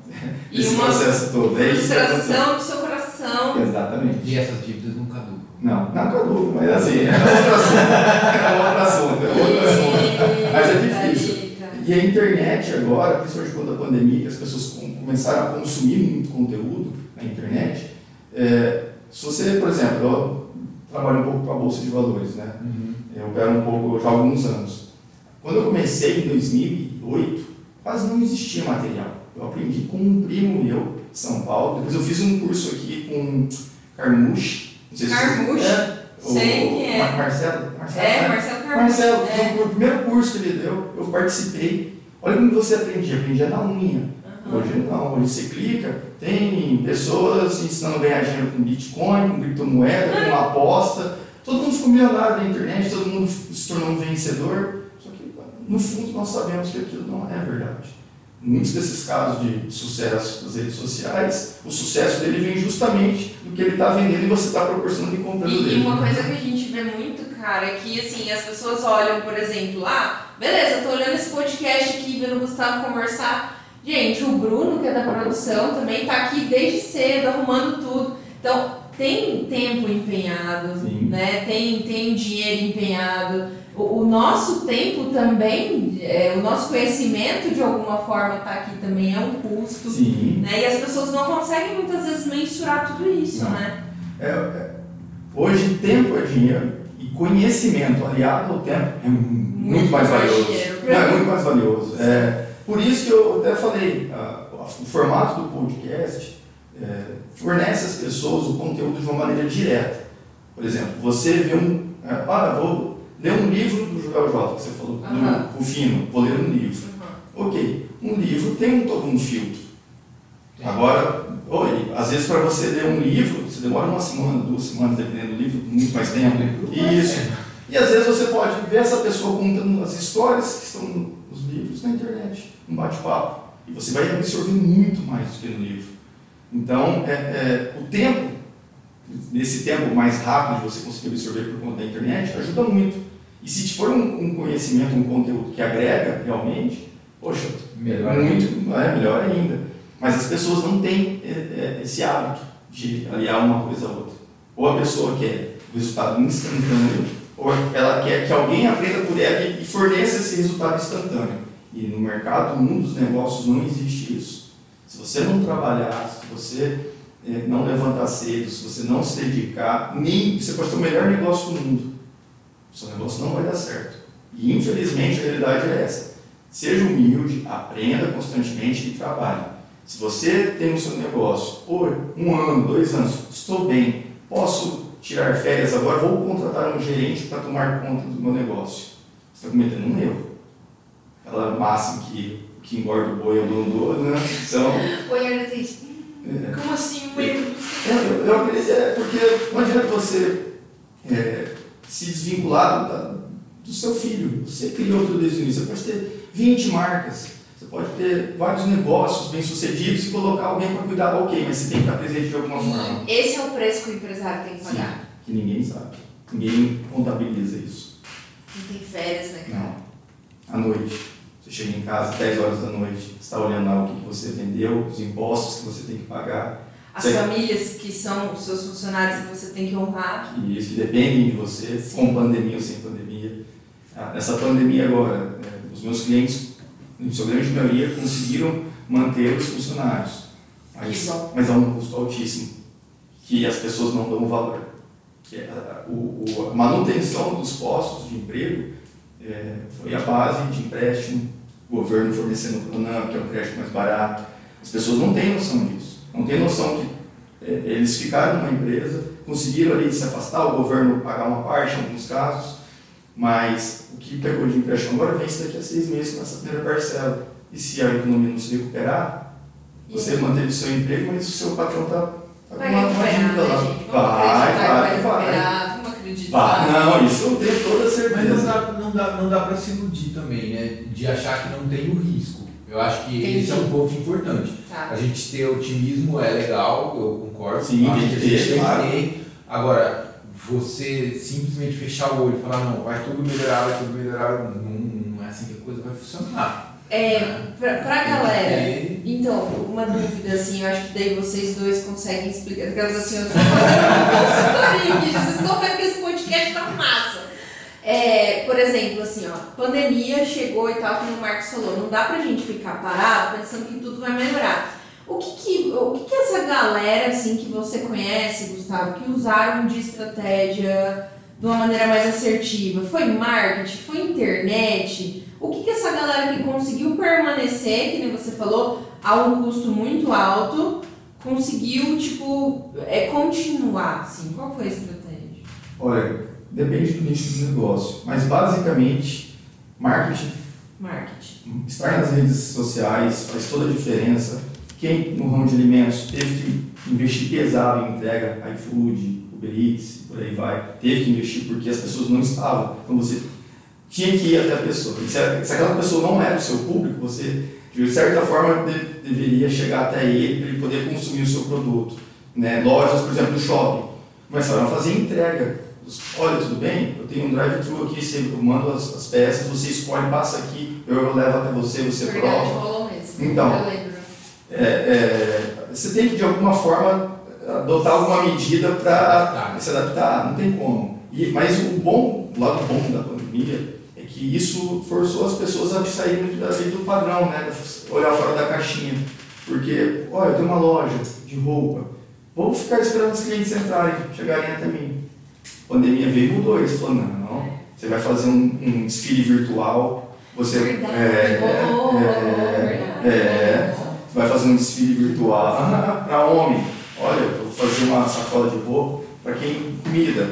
E esse uma processo todo. É aconteceu. frustração do seu coração. Exatamente. E essas dívidas não caducam. Não, não caduco, mas assim, é outro assunto. É outro assunto, é outro assunto. Mas é difícil. E a internet agora, principalmente quando a pandemia, que as pessoas com- começaram a consumir muito conteúdo na internet, é, se você, por exemplo, eu trabalho um pouco com a Bolsa de Valores, né? Eu opero um pouco já há alguns anos. Quando eu comecei em 2008, quase não existia material. Eu aprendi com um primo meu, de São Paulo. Depois eu fiz um curso aqui com Carmuche. Não sei se Carmuche? É, o- Sei quem é. Mar- Marcelo? Marcelo É, né? Marcelo Carvalho. Marcelo, É. foi o primeiro curso que ele deu, eu participei. Olha como você aprendia, aprendia na unha. Hoje não, hoje você clica, tem pessoas ensinando a ganhar dinheiro com Bitcoin, com criptomoeda, com aposta. Todo mundo ficou milionário na internet, todo mundo se tornou um vencedor. Só que, no fundo, nós sabemos que aquilo não é verdade. Muitos desses casos de sucesso das redes sociais, o sucesso dele vem justamente do que ele está vendendo e você está proporcionando e comprando E, dele. e uma coisa que a gente vê muito, cara, é que assim, as pessoas olham, por exemplo, ah, beleza, tô olhando esse podcast aqui, vendo o Gustavo conversar. Gente, o Bruno, que é da produção, também tá aqui desde cedo, arrumando tudo. Então, tem tempo empenhado, Sim. né? Tem, tem dinheiro empenhado. O, o nosso tempo também, é, o nosso conhecimento de alguma forma tá aqui também é um custo. Sim. Né? E as pessoas não conseguem muitas vezes mensurar tudo isso, Não. né? É, é, hoje, tempo é dinheiro e conhecimento aliado ao tempo é muito, Muito mais valioso. dinheiro. É muito mais valioso. É, por isso que eu até falei, o formato do podcast é, fornece às pessoas o conteúdo de uma maneira direta. Por exemplo, você vê um. É, ah, vou ler um livro do Joel J, que você falou, Aham. do Rufino, vou ler um livro. Ok, um livro tem um, todo um filtro. Agora, oi, às vezes para você ler um livro, você demora uma semana, duas semanas, dependendo do livro, muito mais tempo. Isso. E às vezes você pode ver essa pessoa contando as histórias que estão livros na internet, um bate-papo. E você vai absorver muito mais do que no livro. Então, é, é, o tempo, nesse tempo mais rápido de você conseguir absorver por conta da internet, ajuda muito. E se for um, um conhecimento, um conteúdo que agrega realmente, poxa, Melhor muito, é melhor ainda. Mas as pessoas não têm é, é, esse hábito de aliar uma coisa a outra. Ou a pessoa quer o resultado instantâneo, ou ela quer que alguém aprenda por ela e forneça esse resultado instantâneo. E no mercado, no mundo dos negócios, não existe isso. Se você não trabalhar, se você eh, não levantar cedo, se você não se dedicar, nem você pode ter o melhor negócio do mundo. O seu negócio não vai dar certo. E infelizmente a realidade é essa. Seja humilde, aprenda constantemente e trabalhe. Se você tem o seu negócio por um ano, dois anos, estou bem, posso tirar férias agora, vou contratar um gerente para tomar conta do meu negócio. Você está cometendo um erro. Aquela máxima que que engorda o boi é o dono né? Então, (laughs) Oi, Ernest. é, Como assim, erro? eu, eu, acredito, é porque não adianta você é, se desvincular da- do seu filho. Você criou tudo desde o início. Você pode ter 20 marcas, você pode ter vários negócios bem-sucedidos e colocar alguém para cuidar, ok, mas você tem que estar presente de alguma forma. Esse é o preço que o empresário tem que Sim, pagar. que ninguém sabe. Ninguém contabiliza isso. Não tem férias, né, cara? Não. À noite. Você chega em casa 10 horas da noite, você está olhando lá o que você vendeu, os impostos que você tem que pagar, As Sim. famílias que são os seus funcionários que você tem que honrar. isso que dependem de você, Sim. com pandemia ou sem pandemia. Ah, Nessa pandemia agora, eh, os meus clientes, em sua grande maioria, conseguiram manter os funcionários. Mas, mas a um custo altíssimo, que as pessoas não dão valor. Que é a, o- o- a manutenção dos postos de emprego eh, foi a base de empréstimo, o governo fornecendo o Pronam, que é um crédito mais barato. As pessoas não têm noção disso. Não têm noção que eh, eles ficaram numa empresa, conseguiram ali se afastar, o governo pagar uma parte em alguns casos, mas o que pegou de empréstimo agora vence daqui a seis meses com essa primeira parcela. E se a economia não se recuperar, você manteve o seu emprego, mas o seu patrão está tá com Vai uma, dívida né, lá. Vamos Vai, vai, vai. Não, isso eu tenho não. Dá, não, dá, pra se iludir também, né? De achar que não tem o risco. Eu acho que Entendi. esse é um ponto importante. Tá. A gente ter otimismo é legal, eu concordo. Sim, acho que a gente tem claro. que ter. Agora, você simplesmente fechar o olho e falar, não, vai tudo melhorar, vai tudo melhorar, não, não é assim que a coisa vai funcionar. É, pra, pra galera. Porque- Então, uma dúvida, assim, eu acho que daí vocês dois conseguem explicar. Aquelas assim, eu tô fazendo uma consultoria vocês estão vendo que esse podcast tá massa. É, por exemplo, assim, ó, pandemia chegou e tal, como o Marcos falou, não dá pra gente ficar parado pensando que tudo vai melhorar. O que que, o que que essa galera, assim, que você conhece, Gustavo, que usaram de estratégia de uma maneira mais assertiva? Foi marketing? Foi internet? O que, que essa galera que conseguiu permanecer, que nem você falou, a um custo muito alto, conseguiu, tipo, é, continuar, assim? Qual foi a estratégia? Olha, depende do nicho do negócio, mas basicamente, marketing, Marketing. estar nas redes sociais faz toda a diferença. Quem no ramo de alimentos teve que investir pesado em entrega, iFood, Uber Eats, por aí vai, teve que investir porque as pessoas não estavam. Então você tinha que ir até a pessoa. E se, aquela pessoa não era o seu público, você, de certa forma, de- deveria chegar até ele para ele poder consumir o seu produto. Né? Lojas, por exemplo, no shopping, começaram a fazer entrega. Olha, tudo bem? Eu tenho um drive-thru aqui, você- eu mando as, as peças, você escolhe, passa aqui, eu levo até você, você Verdade, prova. mesmo. Então. É, é, você tem que, de alguma forma, adotar alguma medida para se adaptar, não tem como. E, mas o bom, o lado bom da pandemia é que isso forçou as pessoas a saírem do padrão, né? olhar fora da caixinha. Porque, olha, eu tenho uma loja de roupa, vou ficar esperando os clientes entrarem, chegarem até mim. A pandemia veio e mudou isso, falou, não, você vai fazer um, um desfile virtual, você Verdade. é, Oh, é, verdade. é, vai fazer um desfile virtual para homem. Olha, eu vou fazer uma sacola de roupa para quem comida.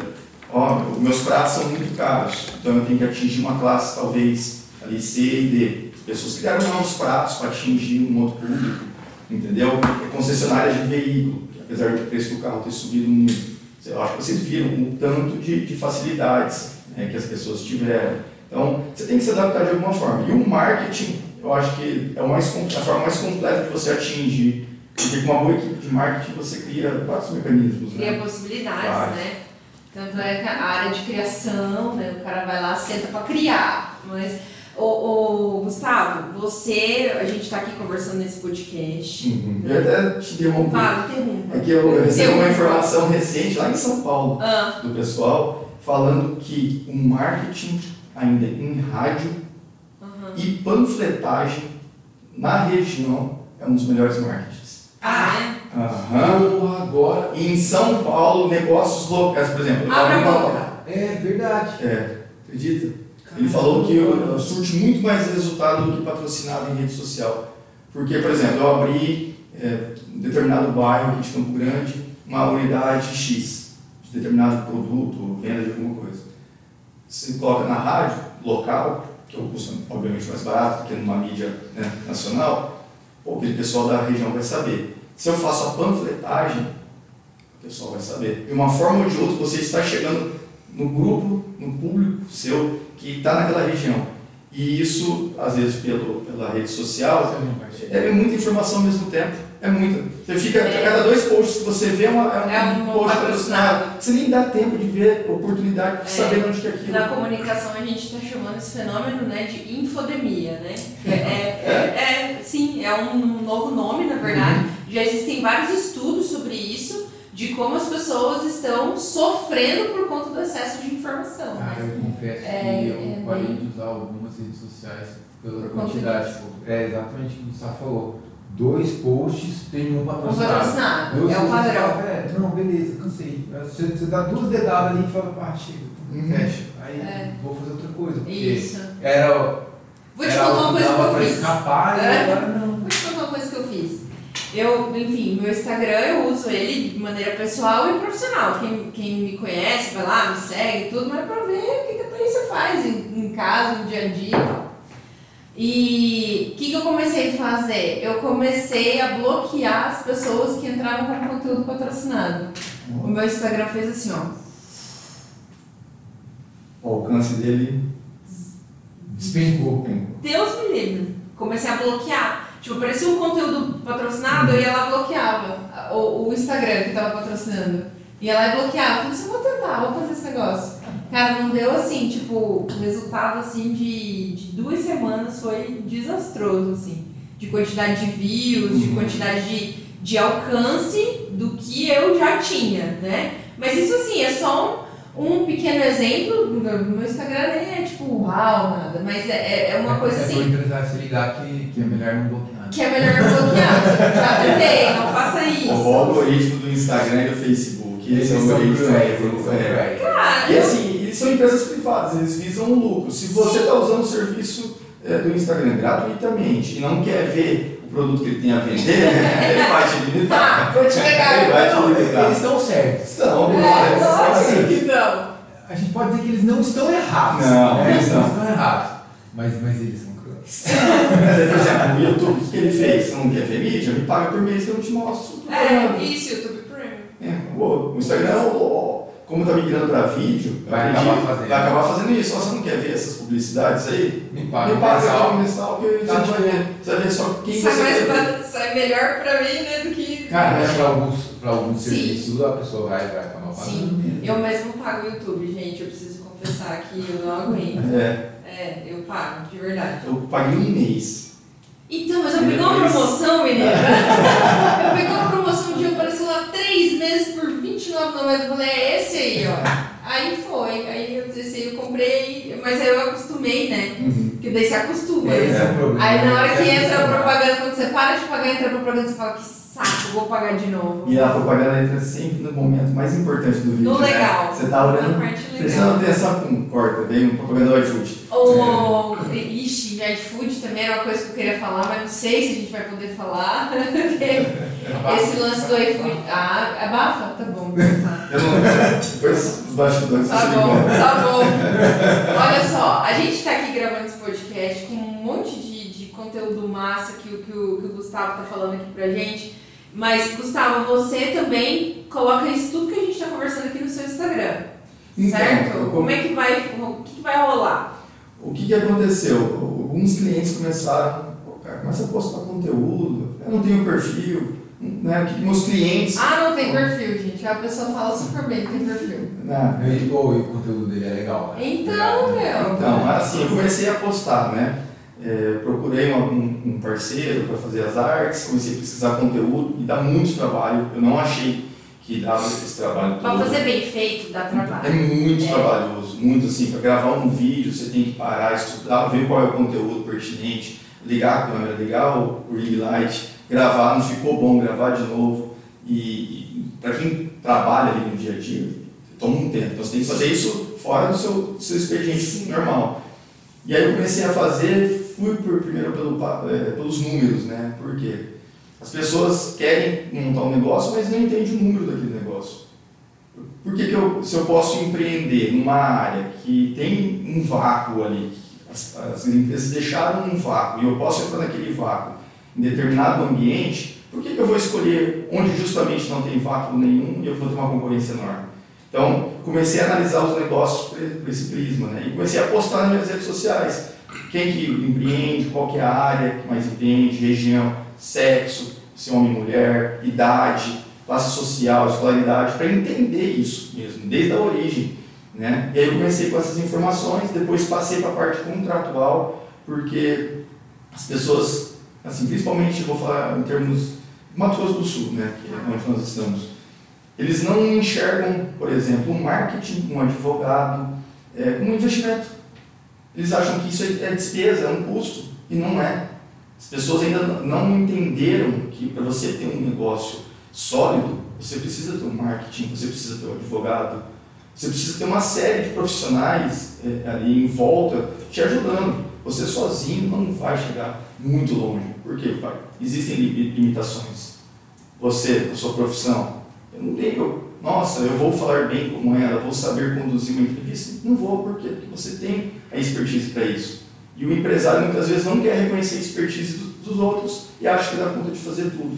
Ó, meus pratos são muito caros, então eu tenho que atingir uma classe talvez ali C e D. As pessoas criaram novos pratos para atingir um outro público, entendeu? É concessionária de veículo, apesar do preço do carro ter subido muito, eu acho que vocês viram o tanto de, de facilidades né, que as pessoas tiveram. Então, você tem que se adaptar de alguma forma. E o marketing, eu acho que é mais, a forma mais completa de você atingir. Porque com uma boa equipe de marketing você cria vários mecanismos. Cria Né? possibilidades, né? Tanto é que a área de criação, né? O cara vai lá, senta pra criar. Mas, ô, ô, Gustavo, você, a gente tá aqui conversando nesse podcast. Uhum. Eu até te interrompi. Fala, interrompa. É que eu, eu recebi uma informação recente lá em São Paulo Ah, do pessoal falando que o marketing ainda em rádio aham. e panfletagem na região é um dos melhores marketings. Ah, Aham. Porra, agora. Em São Paulo, negócios locais, por exemplo. eu Abre a abri uma- boca. É verdade. É, acredita? Ele falou que surte muito mais resultado do que patrocinado em rede social. Porque, por exemplo, eu abri é, em determinado bairro aqui de Campo Grande uma unidade X de determinado produto, venda de alguma coisa. Você coloca na rádio local, que é o custo obviamente mais barato que numa mídia né, nacional, pô, aquele pessoal da região vai saber. Se eu faço a panfletagem, o pessoal vai saber. De uma forma ou de outra, você está chegando no grupo, no público seu que está naquela região. E isso, às vezes, pelo, pela rede social, é muita informação ao mesmo tempo. É muita. Você fica, É. a cada dois posts que você vê é, uma, é um, É um post patrocinado. patrocinado. Você nem dá tempo de ver oportunidade de É. saber onde que é aquilo. Na comunicação a gente está chamando esse fenômeno né, de infodemia, né? É, é- é- sim, é um novo nome, na verdade. Já existem vários estudos sobre isso, de como as pessoas estão sofrendo por conta do excesso de informação. Cara, né? eu confesso É, que eu é parei bem- de usar algumas redes sociais pela Por quantidade. É exatamente o que o Gustavo falou. Dois posts tem um Um patrocinado. patrocinado, Dois é o padrão. "É, não, beleza, cansei. Você, você dá duas dedadas ali e fala, pá, chega, Uhum. fecha. Aí É. vou fazer outra coisa. Porque Isso. era, Vou te contar uma coisa que eu pra fiz. escapar É? e agora não. Vou te contar uma coisa que eu fiz. Eu, enfim, meu Instagram eu uso ele de maneira pessoal e profissional. Quem, quem me conhece, vai lá, me segue e tudo, mas é pra ver o que, que a Thaísa faz em, em casa, no dia a dia e. E o que, que eu comecei a fazer? Eu comecei a bloquear as pessoas que entravam com conteúdo patrocinado. O meu Instagram fez assim, ó. O alcance dele. Despencou. Deus me livre. Comecei a bloquear. Tipo, aparecia um conteúdo patrocinado, eu e bloqueava o, o Instagram que tava patrocinando. E bloqueava. Falei assim, vou tentar, vou fazer esse negócio. Cara, não deu assim, tipo, o resultado assim de, de duas semanas foi desastroso, assim. De quantidade de views, de quantidade de, de alcance do que eu já tinha, né? Mas isso assim, é só um, um pequeno exemplo. No meu Instagram nem é tipo uau, nada, mas é, é uma coisa É assim. pro empresário se ligar que, que é melhor não bloquear. Que é melhor bloquear. Já tentei, não faça isso. O algoritmo do Instagram e do Facebook. Esse é o são algoritmo. cruéis, eles são É. cruéis. Cara, E assim, eles são empresas privadas, eles visam o lucro. Se você está usando o serviço é, do Instagram gratuitamente e não quer ver o produto que ele tem a vender, (laughs) ele vai te tá, limitar. vou te pegar. Ele vai te limitar. eles estão certos. São, É, mas, lógico assim, que não. A gente pode dizer que eles não estão errados. Não, né? eles eles não não. estão errados. Mas, mas eles Por exemplo, o YouTube, o que ele fez? Você não quer ver mídia? Me paga por mês que eu não te mostro. É, isso, YouTube Premium. É, o Instagram, como está migrando para vídeo, eu Vai acredito, acabar fazendo. vai acabar fazendo isso. Ó, Você não quer ver essas publicidades aí? Me paga. Me paga aqui um mensal que você Tá vai ver. Você vai ver só quem sai, você mais quer ver. sai melhor pra mim, né, do que... Cara, né, pra alguns, pra alguns Sim. serviços a pessoa vai, vai acabar pagando. Sim, eu mesmo pago o YouTube, gente. Eu preciso confessar que eu não aguento. É, É, eu pago, de verdade. eu paguei um mês. Então, mas eu peguei uma promoção, (laughs) menina. eu peguei uma promoção de apareceu lá três meses por R$29,90. Eu falei, é esse aí, ó. Aí foi. Aí eu disse, eu comprei, mas aí eu acostumei, né? Porque daí você acostuma. É problema. Aí na hora que É entra a propaganda, quando você para de pagar, entra a propaganda, você fala, que saco, vou pagar de novo. E a propaganda entra sempre no momento mais importante do vídeo. No né? legal. Você tá olhando, prestando atenção, pum, corta, vem uma propaganda do iFood. Ou, ixi, iFood também era uma coisa que eu queria falar, mas não sei se a gente vai poder falar. (laughs) Esse lance do iFood. Ah, abafa? Tá bom. Tá, Eu não. Depois os bastidores tá bom, tá bom. Olha só, a gente tá aqui gravando esse podcast com um monte de, conteúdo massa que, que, o, que o Gustavo tá falando aqui pra gente. Mas, Gustavo, você também coloca isso tudo que a gente tá conversando aqui no seu Instagram. Então, certo? eu- Como é que vai. O que, vai rolar? O que, que aconteceu? Alguns clientes começaram, pô, cara, começa a postar conteúdo, eu não tenho perfil, né? O que meus clientes. Ah, não tem perfil, gente. A pessoa fala super bem que tem perfil. né? E, e o conteúdo dele é legal. né? Então, meu. Então, assim, eu comecei a postar, né? É, procurei um, um- parceiro para fazer as artes, comecei a pesquisar conteúdo e dá muito trabalho. Eu não achei que dava esse trabalho todo. Pra fazer bem feito, dá É trabalho. muito É. trabalhoso, muito assim, para gravar um vídeo você tem que parar, estudar, ver qual é o conteúdo pertinente, ligar a câmera, ligar o ring light, gravar, não ficou bom, gravar de novo. E, para quem trabalha ali no dia a dia, toma um tempo. Então você tem que fazer isso fora do seu, do seu expediente Sim. normal. E aí eu comecei a fazer, fui por, primeiro pelo, eh, pelos números, né? Por quê? As pessoas querem montar um negócio, mas não entendem o número daquele negócio. Por que, que eu, se eu posso empreender numa área que tem um vácuo ali, as, as empresas deixaram um vácuo e eu posso entrar naquele vácuo em determinado ambiente, por que, que eu vou escolher onde justamente não tem vácuo nenhum e eu vou ter uma concorrência enorme? Então, comecei a analisar os negócios por esse prisma, né? E comecei a postar nas minhas redes sociais. Quem que empreende, qual que é a área que mais entende, região, sexo, se é homem e mulher, idade, classe social, escolaridade, para entender isso mesmo, desde a origem. Né? E aí eu comecei com essas informações, depois passei para a parte contratual, porque as pessoas, assim, principalmente, vou falar em termos Mato Grosso do Sul, né, que é onde nós estamos, eles não enxergam, por exemplo, um marketing, um advogado, é, um investimento. Eles acham que isso é é despesa, é um custo, e não é. As pessoas ainda não entenderam que para você ter um negócio sólido, você precisa ter um marketing, você precisa ter um advogado, você precisa ter uma série de profissionais é, ali em volta te ajudando. Você sozinho não vai chegar muito longe. Por quê, pai? Existem li- limitações. Você, a sua profissão, eu não tenho, nossa, eu vou falar bem como ela, vou saber conduzir uma entrevista. Não vou, por quê? Porque você tem a expertise para isso. E o empresário muitas vezes não quer reconhecer a expertise do- dos outros e acha que dá conta de fazer tudo.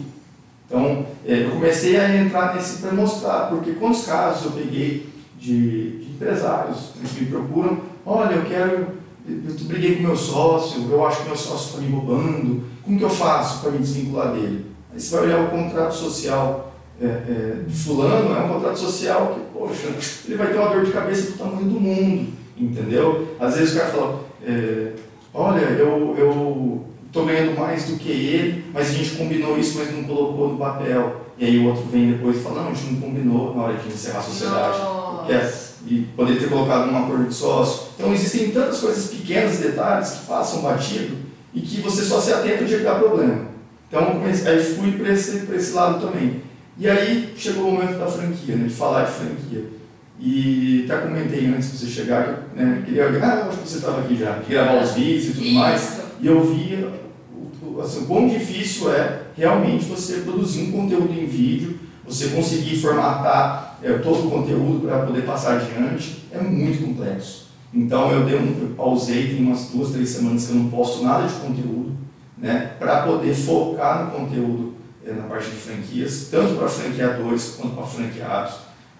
Então, é, eu comecei a entrar nesse para mostrar, porque quantos casos eu peguei de, de empresários eles me procuram, olha, eu quero, eu briguei com meu sócio, eu acho que meu sócio está me roubando, como que eu faço para me desvincular dele? Aí você vai olhar o contrato social é, é, de fulano é um contrato social que, poxa, ele vai ter uma dor de cabeça do tamanho do mundo, entendeu? Às vezes o cara fala, é, olha, eu, eu tô ganhando mais do que ele, mas a gente combinou isso, mas não colocou no papel. E aí o outro vem depois e fala, não, a gente não combinou na hora de encerrar a sociedade. É, e poder ter colocado num acordo de sócio. Então existem tantas coisas pequenas, detalhes, que passam batido e que você só se atenta de dar problema. Então aí fui para esse, esse lado também. E aí chegou o momento da franquia, né, de falar de franquia. E até comentei antes de você chegar, que né, queria, ah, acho que você estava aqui já, gravar os vídeos e tudo Isso. mais. E eu via assim, o quão difícil é realmente você produzir um conteúdo em vídeo, você conseguir formatar é, todo o conteúdo para poder passar adiante, é muito complexo. Então eu, dei um, eu pausei, tem umas duas, três semanas que eu não posto nada de conteúdo, né, para poder focar no conteúdo é, na parte de franquias, tanto para franqueadores quanto para franqueados,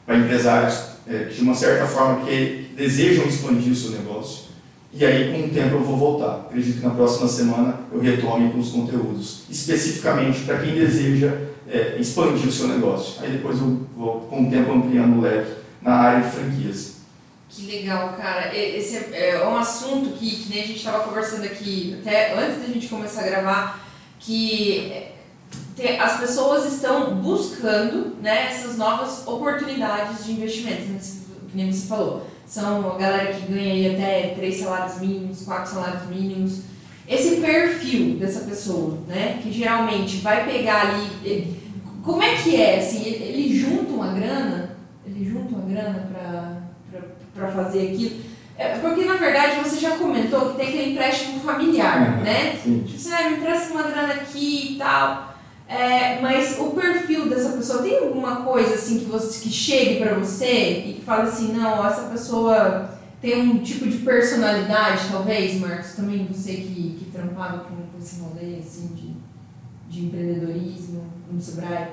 para empresários é, de uma certa forma que desejam expandir o seu negócio. E aí, com o tempo, eu vou voltar. Acredito que na próxima semana eu retome com os conteúdos, especificamente para quem deseja é, expandir o seu negócio. Aí depois eu vou, com o tempo, ampliando o leque na área de franquias. Que legal, cara. Esse é é um assunto que, que nem a gente estava conversando aqui, até antes da gente começar a gravar, que as pessoas estão buscando né, essas novas oportunidades de investimento, né, que nem você falou. São a galera que ganha aí até três salários mínimos, quatro salários mínimos. Esse perfil dessa pessoa, né, que geralmente vai pegar ali. ele- como é que é? Assim, ele, ele junta uma grana, ele junta uma grana para fazer aquilo. É, porque na verdade você já comentou que tem aquele empréstimo familiar, Uhum. né? Sim. Tipo, você ah, me empresta uma grana aqui e tal. É, mas o perfil dessa pessoa tem alguma coisa assim que, você, que chegue pra você e que fala assim, não, essa pessoa tem um tipo de personalidade, talvez, Marcos, também você que, que trampava com, com esse rolê assim de, de empreendedorismo no Sebrae.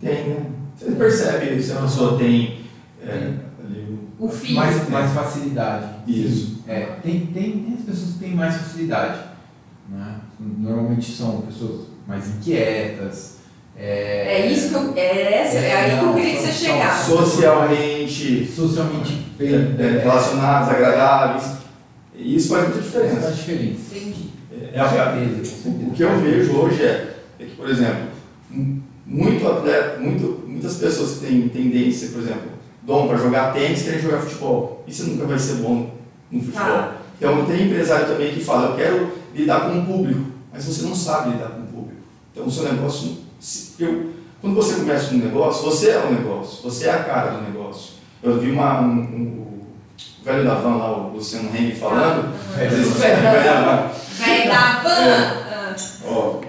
Tem, né? Você percebe se a pessoa tem é, ali, O filho. Mais, mais facilidade. Isso. Sim. É, tem, tem, tem as pessoas que têm mais facilidade. Né? Normalmente são pessoas mais inquietas. É, É isso que eu. É, essa, é aí que eu queria que você chegasse. socialmente Socialmente bem é, relacionados, agradáveis. E isso faz muita Faz diferença. a diferença. Entendi. É, a- Com certeza. O que eu vejo hoje é, é que, por exemplo, muito atleta, muito, muitas pessoas que têm tendência, por exemplo, dom para jogar tênis querem jogar futebol. E você nunca vai ser bom no futebol. Ah. Então tem empresário também que fala, eu quero lidar com o público, mas você não sabe lidar com o público. Então o seu negócio, se- eu, quando você começa um negócio, você é o negócio, você é a cara do negócio. Eu vi uma, um, um- o velho da van lá, o Luciano Henry falando, É, vai lá, Vai dar van! Ó,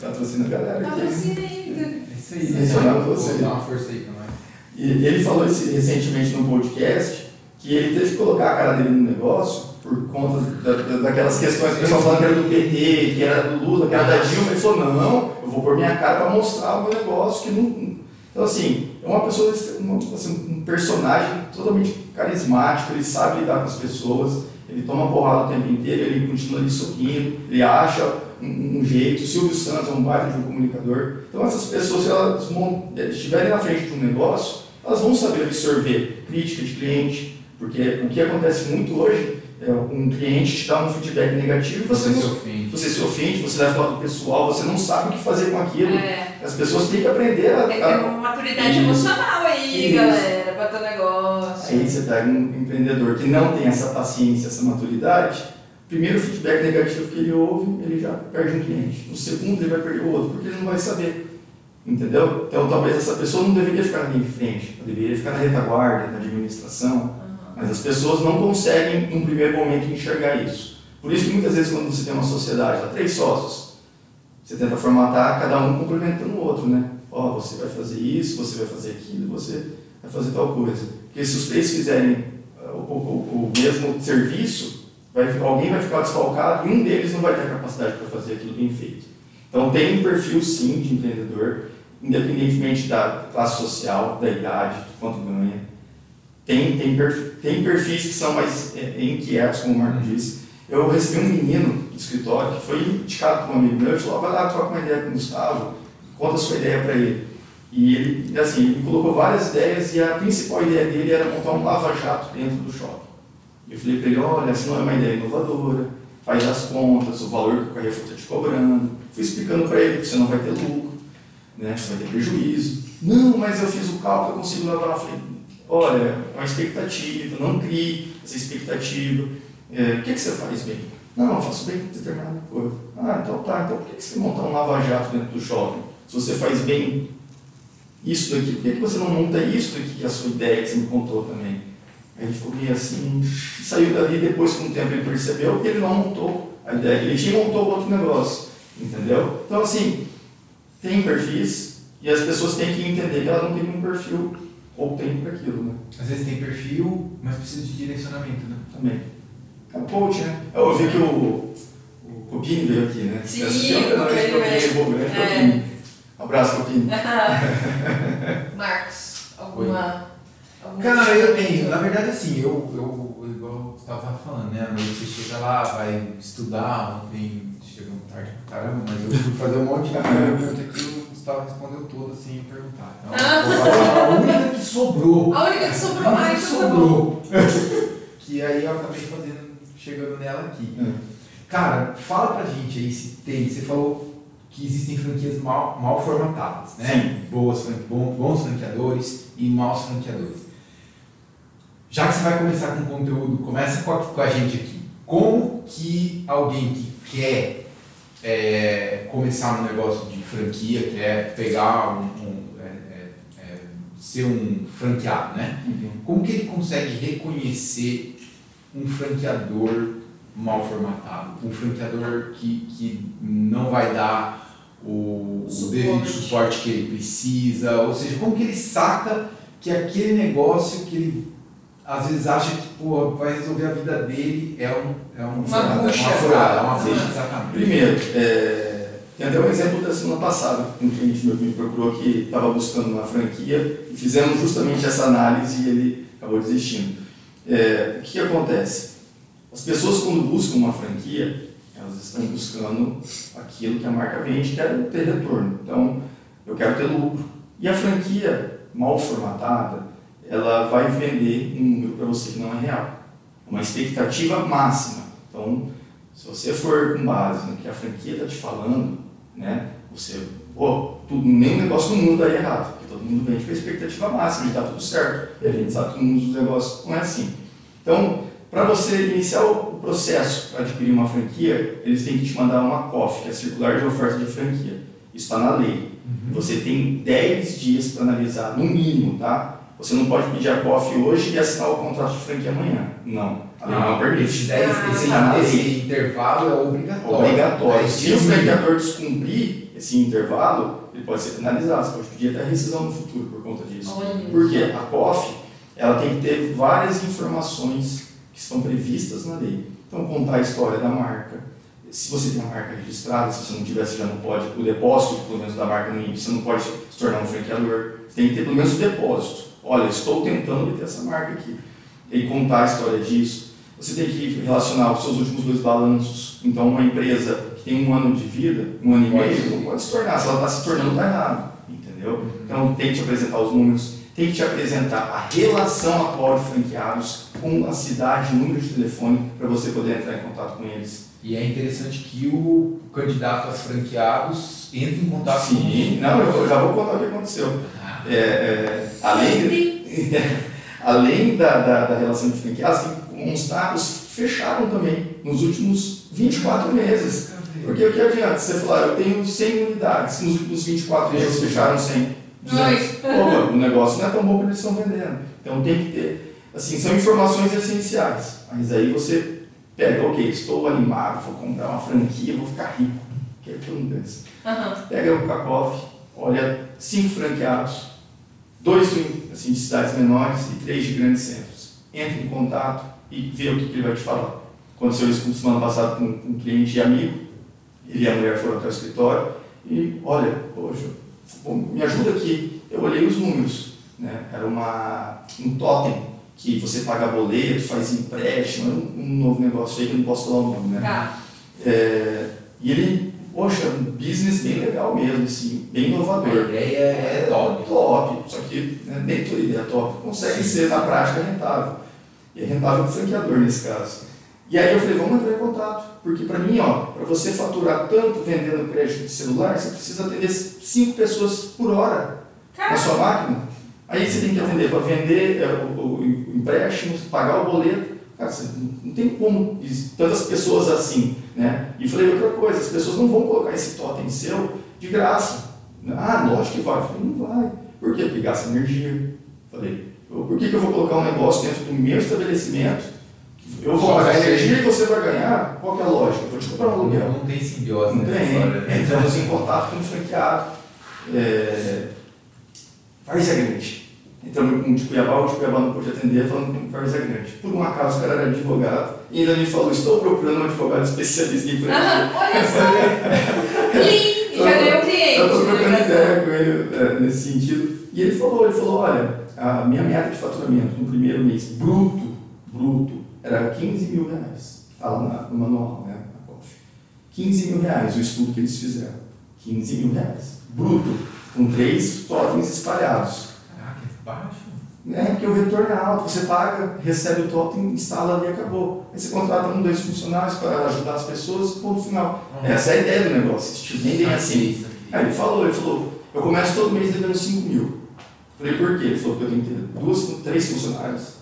patrocina a galera aqui. Patrocina ainda. É isso aí. Mencionando Vou você. dar uma força aí pra nós. E ele falou isso recentemente no podcast, que ele teve que colocar a cara dele no negócio por conta da- da- daquelas questões, o pessoal falando que era do PT, que era do Lula, que era da Dilma, ele falou, não, eu vou pôr minha cara para mostrar o meu negócio, que não... Então assim, é uma pessoa, uma- assim, um personagem totalmente carismático, ele sabe lidar com as pessoas, ele toma porrada o tempo inteiro, ele continua ali sorrindo, ele acha um, um jeito, Silvio Santos é um baita de um comunicador. Então essas pessoas, se elas vão- estiverem na frente de um negócio, elas vão saber absorver crítica de cliente, porque o que acontece muito hoje um cliente te dá um feedback negativo e você, Você se não, ofende. você se ofende, você leva para o pessoal, você não sabe o que fazer com aquilo. É, As pessoas têm que aprender a. tem que ter uma maturidade Isso. emocional aí, Isso. galera, pra teu negócio. aí você pega um empreendedor que não tem essa paciência, essa maturidade, primeiro feedback negativo que ele ouve, ele já perde um cliente. No segundo, ele vai perder o outro, porque ele não vai saber. Entendeu? Então talvez essa pessoa não deveria ficar na linha de frente, ela deveria ficar na retaguarda, na administração. Mas as pessoas não conseguem, num primeiro momento, enxergar isso. Por isso que muitas vezes quando você tem uma sociedade, lá, três sócios, você tenta formatar cada um complementando o outro, né? Ó, você vai fazer isso, você vai fazer aquilo, você vai fazer tal coisa. Porque se os três fizerem ah, o, o- o mesmo serviço, vai, alguém vai ficar desfalcado e um deles não vai ter capacidade para fazer aquilo bem feito. Então tem um perfil sim de empreendedor, independentemente da classe social, da idade, de quanto ganha. Tem, tem, perfis, tem perfis que são mais é, inquietos, como o Marco disse. Eu recebi um menino do escritório que foi indicado por um amigo meu e falou: vai lá, troca uma ideia com o Gustavo, conta a sua ideia para ele. E ele, assim, ele colocou várias ideias e a principal ideia dele era montar um lava-jato dentro do shopping. Eu falei para ele, olha, essa não é uma ideia inovadora, faz as contas, o valor que o Carrefour está te cobrando. Fui explicando para ele que você não vai ter lucro, né, você vai ter prejuízo. Não, mas eu fiz o cálculo, eu consigo lavar. Eu falei, olha, uma expectativa, não crie essa expectativa. É, o que, que você faz bem? Não, eu faço bem determinada coisa. Ah, então tá, então por que, que você montar um lava-jato dentro do shopping? Se você faz bem isso daqui, por que, você não monta isso daqui, que é a sua ideia que você me contou também? Aí ele ficou meio assim, saiu dali, depois com o tempo ele percebeu que ele não montou a ideia, ele tinha montou outro negócio, entendeu? Então assim, tem perfis e as pessoas têm que entender que ela não tem um perfil ou tem para aquilo, né? Às vezes tem perfil, mas precisa de direcionamento, né? Também. É um coach, né? Eu ouvi que o, o Copini veio aqui, né? Sim, assistiu? o Copini, veio. É. Copini. Um abraço, Copini. (laughs) Marcos, alguma. algum Cara, eu questionamento? tenho. Na verdade, assim, eu, eu igual você estava falando, né? Você chega lá, vai estudar, ontem chegamos tarde pra caramba, mas eu fui fazer um monte de (laughs) que o Gustavo respondeu tudo assim, sem perguntar. Então, Ah. a única que sobrou. A única que sobrou, A única ai, que então tá sobrou. (laughs) que aí eu acabei fazendo, chegando nela aqui. Cara, fala pra gente aí se tem. Você falou que existem franquias mal, mal formatadas, né? Boas, fran- bom- bons franqueadores e maus franqueadores. Já que você vai começar com conteúdo, começa com a, com a gente aqui. Como que alguém que quer é, começar um negócio de franquia, quer pegar um, um, é, é, é, ser um franqueado, né? Uhum. Como que ele consegue reconhecer um franqueador mal formatado? Um franqueador que, que não vai dar o, o Suporte. devido suporte que ele precisa? Ou seja, como que ele saca que aquele negócio que ele às vezes acha que pô, vai resolver a vida dele é, um, é um, Uma furada, uma furada, é uma Ah. bucha, exatamente. Primeiro, é, tem até um exemplo da semana passada, um cliente meu que me procurou que estava buscando uma franquia e fizemos justamente essa análise e ele acabou desistindo. É, o que, que acontece? As pessoas quando buscam uma franquia, elas estão buscando aquilo que a marca vende, que é ter retorno. Então, eu quero ter lucro. E a franquia mal formatada, ela vai vender um número para você que não é real. Uma expectativa máxima. Então, se você for com base no que a franquia está te falando, né, você, pô, tudo, nenhum negócio no mundo daria errado, porque todo mundo vende com a expectativa máxima e está tudo certo. E a gente sabe que no mundo dos negócios não é assim. Então, para você iniciar o processo para adquirir uma franquia, eles têm que te mandar uma COF, que é Circular de Oferta de Franquia. Isso está na lei. Você tem 10 dias para analisar, no mínimo, tá? Você não pode pedir a COF hoje e assinar o contrato de franquia amanhã. Não. A lei não permite. 10, Ah, esse, tá. esse intervalo é obrigatório. Obrigatório. Dez Se o franqueador descumprir esse intervalo, ele pode ser penalizado. Você pode pedir até rescisão no futuro por conta disso. Olha. Porque a COF ela tem que ter várias informações que estão previstas na lei. Então, contar a história da marca. Se você tem a marca registrada, se você não tiver, você já não pode. O depósito, pelo menos, da marca no INPE, você não pode se tornar um franqueador. Você tem que ter pelo menos o depósito. Olha, estou tentando ter essa marca aqui. E contar a história disso. Você tem que relacionar os seus últimos dois balanços. Então, uma empresa que tem um ano de vida, um ano e meio, não pode se tornar. Se ela está se tornando, está errado. Entendeu? Então, tem que te apresentar os números, tem que te apresentar a relação atual de franqueados com a cidade, número de telefone, para você poder entrar em contato com eles. E é interessante que o candidato a franqueados entre em contato Sim, não, eu já vou contar o que aconteceu. É, é, além (laughs) além da, da, da relação de franqueados, tem que constar, os fecharam também nos últimos 24 meses. Porque o que adianta? Você falar, eu tenho 100 unidades, nos últimos 24 meses fecharam 100. 200. Opa, o negócio não é tão bom que eles estão vendendo. Então tem que ter, assim, são informações essenciais. Mas aí você pega, ok, estou animado, vou comprar uma franquia, vou ficar rico. Que é penso. Aham. Pega o Kakoff, olha cinco franqueados, dois assim, de cidades menores e três de grandes centros. Entra em contato e vê o que, que ele vai te falar. Aconteceu isso semana passada com um cliente e amigo, ele e a mulher foram até o escritório e, olha, poxa, me ajuda aqui. Eu olhei os números, né? era uma, um totem que você paga boleto, faz empréstimo, era um, um novo negócio aí que eu não posso falar o nome, né? Tá. É, e ele poxa, um business bem legal mesmo, assim, bem A inovador. ideia é top. Top, só que né, nem toda ideia top consegue ser na prática rentável. E é rentável para o franqueador nesse caso. E aí eu falei, vamos entrar em contato, porque para mim, ó, para você faturar tanto vendendo crédito de celular, você precisa atender cinco pessoas por hora na Cara, sua máquina. Aí você tem que atender para vender é, o, o empréstimo, pagar o boleto. Cara, você não tem como tantas pessoas assim, né? E falei outra coisa, as pessoas não vão colocar esse totem seu de graça. Ah, lógico que vai. Eu falei, não vai. Por quê? Porque gasta energia. Falei, por que, que eu vou colocar um negócio dentro do meu estabelecimento? Eu vou pagar você. energia e você vai ganhar? Qual que é a lógica? Eu vou te comprar um aluguel. Não tem simbiose Não tem. história. né? Entramos em contato com o franqueado. É... Várzea Grande. Entramos com o de Cuiabá, o de Cuiabá não pôde atender, falando com Várzea Grande. Por um acaso, o cara era advogado e ainda me falou: estou procurando um advogado especialista em (laughs) franquia. aham, olha só. (laughs) Clean, já ganhou cliente. Eu estou né, trocando ideia com ele é, nesse sentido. E ele falou, ele falou, olha, a minha meta de faturamento no primeiro mês, bruto, bruto, era 15 mil reais. Está lá na- no manual, né? Na COF. 15 mil reais o estudo que eles fizeram. 15 mil reais. Bruto, com três totens espalhados. É baixo. É, porque o retorno é alto, você paga, recebe o totem, instala ali e acabou. Aí você contrata um, dois funcionários para ajudar as pessoas, ponto final. Essa é a ideia do negócio, tipo, nem bem assim. Isso. Aí ele falou, ele falou, eu começo todo mês devendo 5 mil. Falei, por quê? Ele falou que eu tenho que ter duas, três funcionários.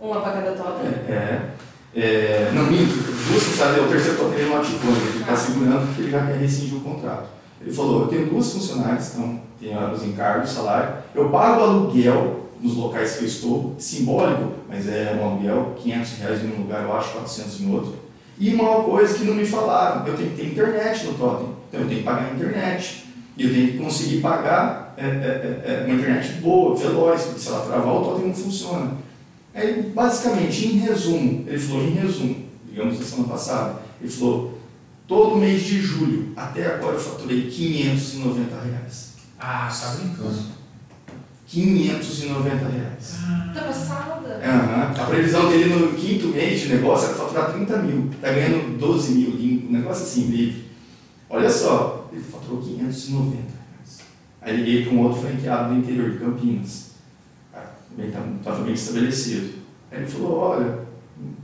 Uma pra cada totem. É, é, não, minto, duas funcionários, o terceiro totem ele não ativou, né? ele está Ah. segurando porque ele já quer rescindir o contrato. Ele falou, eu tenho duas funcionárias, então tem os encargos, salário, eu pago aluguel nos locais que eu estou, simbólico, mas é um aluguel, 500 reais em um lugar, eu acho 400 em outro. E uma coisa que não me falaram, eu tenho que ter internet no totem, então eu tenho que pagar a internet. E eu tenho que conseguir pagar é, é, é, é, uma internet boa, veloz, porque se ela travar, o totem não funciona. Aí, basicamente, em resumo, ele falou em resumo, digamos da semana passada, ele falou, todo mês de julho, até agora eu faturei 590 reais. Ah, tá brincando. 590 reais. Tá passada. Aham. A previsão dele no quinto mês de negócio era faturar 30 mil. Tá ganhando 12 mil um negócio assim, livre. Olha só, ele faturou 590 reais. Aí liguei para um outro franqueado do interior de Campinas. Também estava bem estabelecido. Aí ele falou, olha,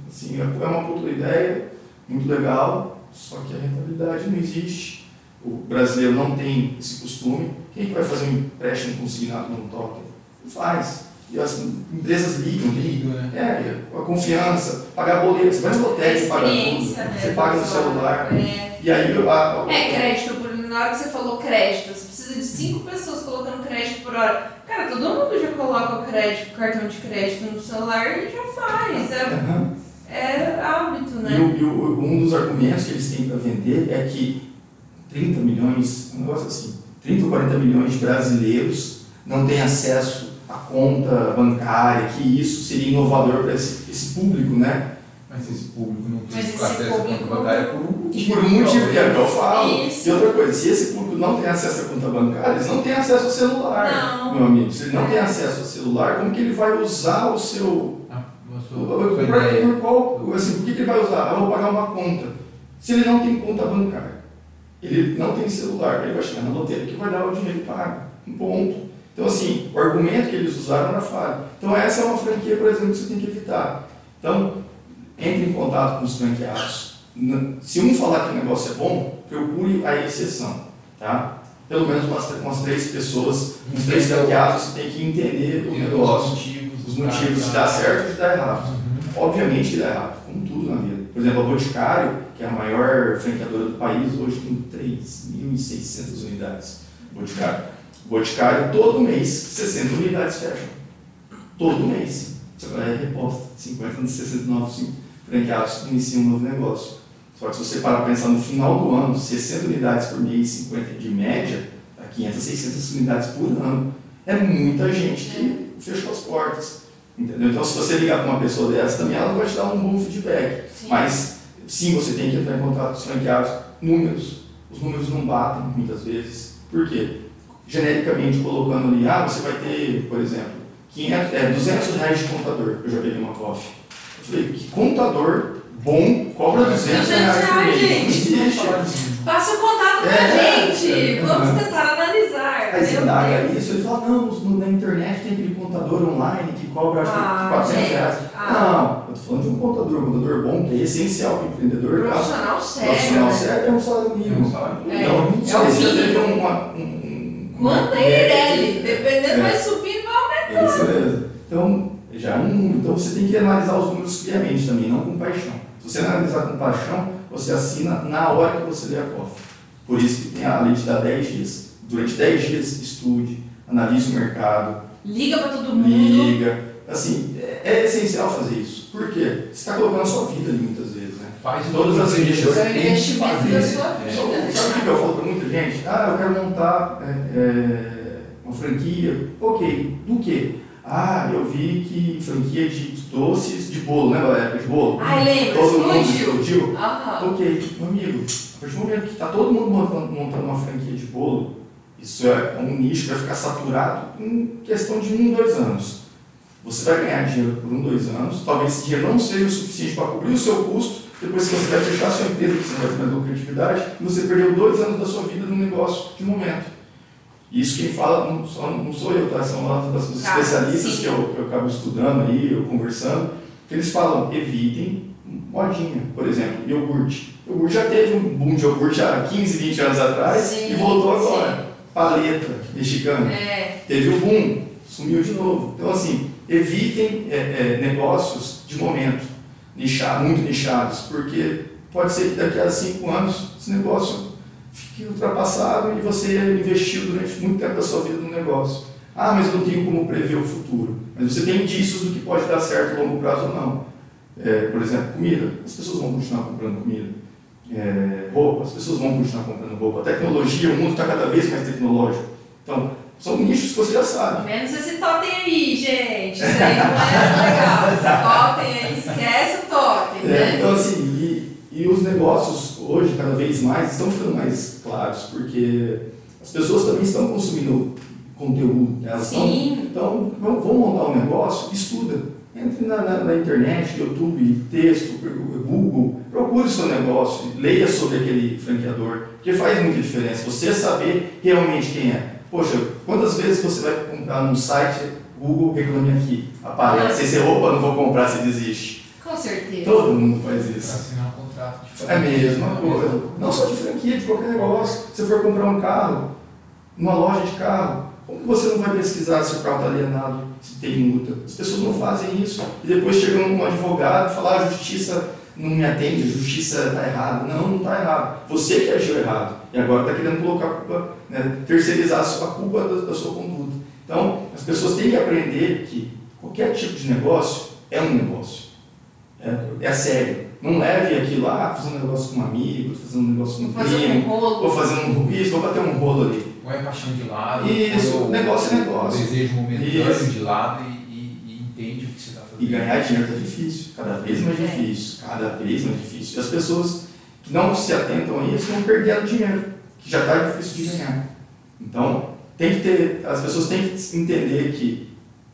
assim, é uma puta ideia, muito legal, só que a rentabilidade não existe. O brasileiro não tem esse costume. Quem é que vai fazer um empréstimo consignado num token? Faz. E as empresas ligam, ligam. Liga, né? É, a confiança, pagar boleto, você vai no hotel e paga tudo. Né? Você paga no celular. É. E aí a, a, É crédito, por na hora que você falou crédito, você precisa de cinco pessoas colocando crédito por hora. Cara, todo mundo já coloca o crédito, o cartão de crédito no celular e já faz. É, Aham. É hábito, E, né? o- e o- um dos argumentos que eles têm para vender é que 30 milhões, um negócio assim, 30 ou 40 milhões de brasileiros não têm acesso à conta bancária, que isso seria inovador para esse, esse público, né? Mas esse público não tem acesso à conta bancária por um motivo. Por um motivo, que é o que eu falo. Isso. E outra coisa, se esse público não tem acesso à conta bancária, eles não têm acesso ao celular, Não. meu amigo. Se ele não tem acesso ao celular, como que ele vai usar o seu sua- Por, sua por- ideia. por qual, assim, por que, que ele vai usar? Eu vou pagar uma conta. Se ele não tem conta bancária, ele não tem celular, ele vai chegar na loteria que vai dar o dinheiro e paga. Um ponto. Então, assim, o argumento que eles usaram era falho. Então, essa é uma franquia, por exemplo, que você tem que evitar. Então, entre em contato com os franqueados. Se um falar que o negócio é bom, procure a exceção. Tá? Pelo menos umas, umas três pessoas, uns três franqueados, você tem que entender o negócio Os motivos. os motivos de dar certo e de dar errado. Uhum. Obviamente que dá errado, como tudo na vida. Por exemplo, a Boticário, que é a maior franqueadora do país, hoje tem 3.600 unidades. Boticário. Boticário, todo mês, 60 unidades fecham. Todo mês. Você vai reposta. 50 de 69 franqueados iniciam um novo negócio. Só que se você parar para pensar no final do ano, 60 unidades por mês, 50 de média, dá 500 a 600 unidades por ano. É muita gente que fechou as portas. Entendeu? Então, se você ligar para uma pessoa dessa, também ela vai te dar um bom feedback. Sim. Mas, sim, você tem que entrar em contato com os franqueados. Números. Os números não batem muitas vezes. Por quê? Genericamente colocando ali, ah, você vai ter, por exemplo, 500, é, 200 reais de contador. Eu já peguei uma coffee. Eu falei, que contador bom cobra 200 reais por mês. gente. Não existe. Passa o contato pra É, gente. é, Vamos é. tentar analisar. Aí você Deus. isso, ele fala, não, na internet tem aquele contador online cobra acho que Ah, 400 gente. reais. Ah. Não, eu tô falando de um contador, um contador bom, que é essencial para o empreendedor. tá? Profissional sério. Profissional né? sério é um salário É um mínimo. salário É, Então, é se o você já mínimo. teve uma, um, Quanto é Ireli? Dependendo, É. vai subir, vai É isso mesmo. Então, já é um número. Então, você tem que analisar os números friamente também, não com paixão. Se você analisar com paixão, você assina na hora que você lê a COF. Por isso que tem a lei de dar 10 dias. Durante 10 dias, estude, analise o mercado, Liga pra todo mundo. liga. Assim, é, é essencial fazer isso. Por quê? Você está colocando a sua vida ali muitas vezes, né? Faz Todas as empresas É o investimento fazer. da sua É. vida. Sabe o que eu falo para muita gente? Ah, eu quero montar é, é, uma franquia. Ok, do quê? Ah, eu vi que franquia de doces de bolo, lembra da época de bolo? Ai, lembra? Todo mundo Explodiu. Aham. Ok, meu amigo, a partir do momento que está todo mundo montando uma franquia de bolo, isso é um nicho que vai ficar saturado em questão de um, dois anos. Você vai ganhar dinheiro por um, dois anos, talvez esse dinheiro não seja o suficiente para cobrir o seu custo, depois que você vai fechar a sua empresa, que você não vai ter mais lucratividade, e você perdeu dois anos da sua vida num negócio de momento. Isso quem fala não, só, não sou eu, tá? são lá os Ah, especialistas sim. que eu, que eu acabo estudando aí, eu conversando, que eles falam, evitem modinha, por exemplo, iogurte. O iogurte já teve um boom de iogurte há 15, 20 anos atrás Sim, e voltou agora. Paleta mexicana. É. Teve o boom, sumiu de novo. Então, assim, evitem é, é, negócios de momento, nichar, muito nichados, porque pode ser que daqui a cinco anos esse negócio fique ultrapassado e você investiu durante muito tempo da sua vida no negócio. Ah, mas eu não tenho como prever o futuro. Mas você tem indícios do que pode dar certo a longo prazo ou não. É, por exemplo, comida. As pessoas vão continuar comprando comida. É, roupa. As pessoas vão continuar comprando roupa. A tecnologia, o mundo está cada vez mais tecnológico. Então, são nichos que você já sabe. Menos esse totem aí, gente. Isso aí não é legal. Esse totem aí, esquece o totem, É, né? então, assim, e, e os negócios hoje, cada vez mais, estão ficando mais claros, porque as pessoas também estão consumindo conteúdo. né? Elas estão, Sim. então, vão, vão montar um negócio, estuda. Entre na, na, na internet, YouTube, texto, Google, procure o seu negócio, leia sobre aquele franqueador, porque faz muita diferença. Você saber realmente quem é. Poxa, quantas vezes você vai comprar num site, Google reclame aqui, aparece, esse opa, não vou comprar, você desiste. Com certeza. Todo mundo faz Para isso. assinar um contrato de É a mesma coisa. Não só de franquia, de qualquer negócio. Se você for comprar um carro, numa loja de carro, como que você não vai pesquisar se o carro está alienado, se tem multa? As pessoas não fazem isso. E depois chega um advogado e fala, ah, a justiça não me atende, a justiça está errada. Não, não está errado. Você que agiu errado. E agora está querendo colocar a culpa, né, terceirizar a sua- culpa da, da sua conduta. Então, as pessoas têm que aprender que qualquer tipo de negócio é um negócio. É, é sério. Não leve aquilo lá, ah, fazer um negócio com um amigo, fazer um negócio com um um primo, rolo. vou fazer um isso, vou bater um rolo ali. Põe a paixão de lado, Isso, põe o- negócio é o negócio. desejo momentâneo Isso. de lado e, e- e entende o que você está fazendo. E ganhar dinheiro está difícil, cada vez mais É. difícil, cada vez mais difícil. E as pessoas que não se atentam a isso estão perdendo dinheiro, que já está difícil de ganhar. Então, tem que ter, as pessoas têm que entender que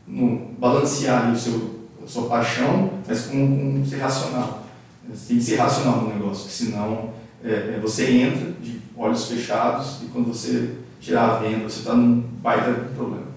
no, balancear ali o seu, a sua paixão, mas com, com ser racional. Você tem que ser racional no negócio, porque senão é, é, você entra de olhos fechados e quando você tirar a venda, você está num baita problema.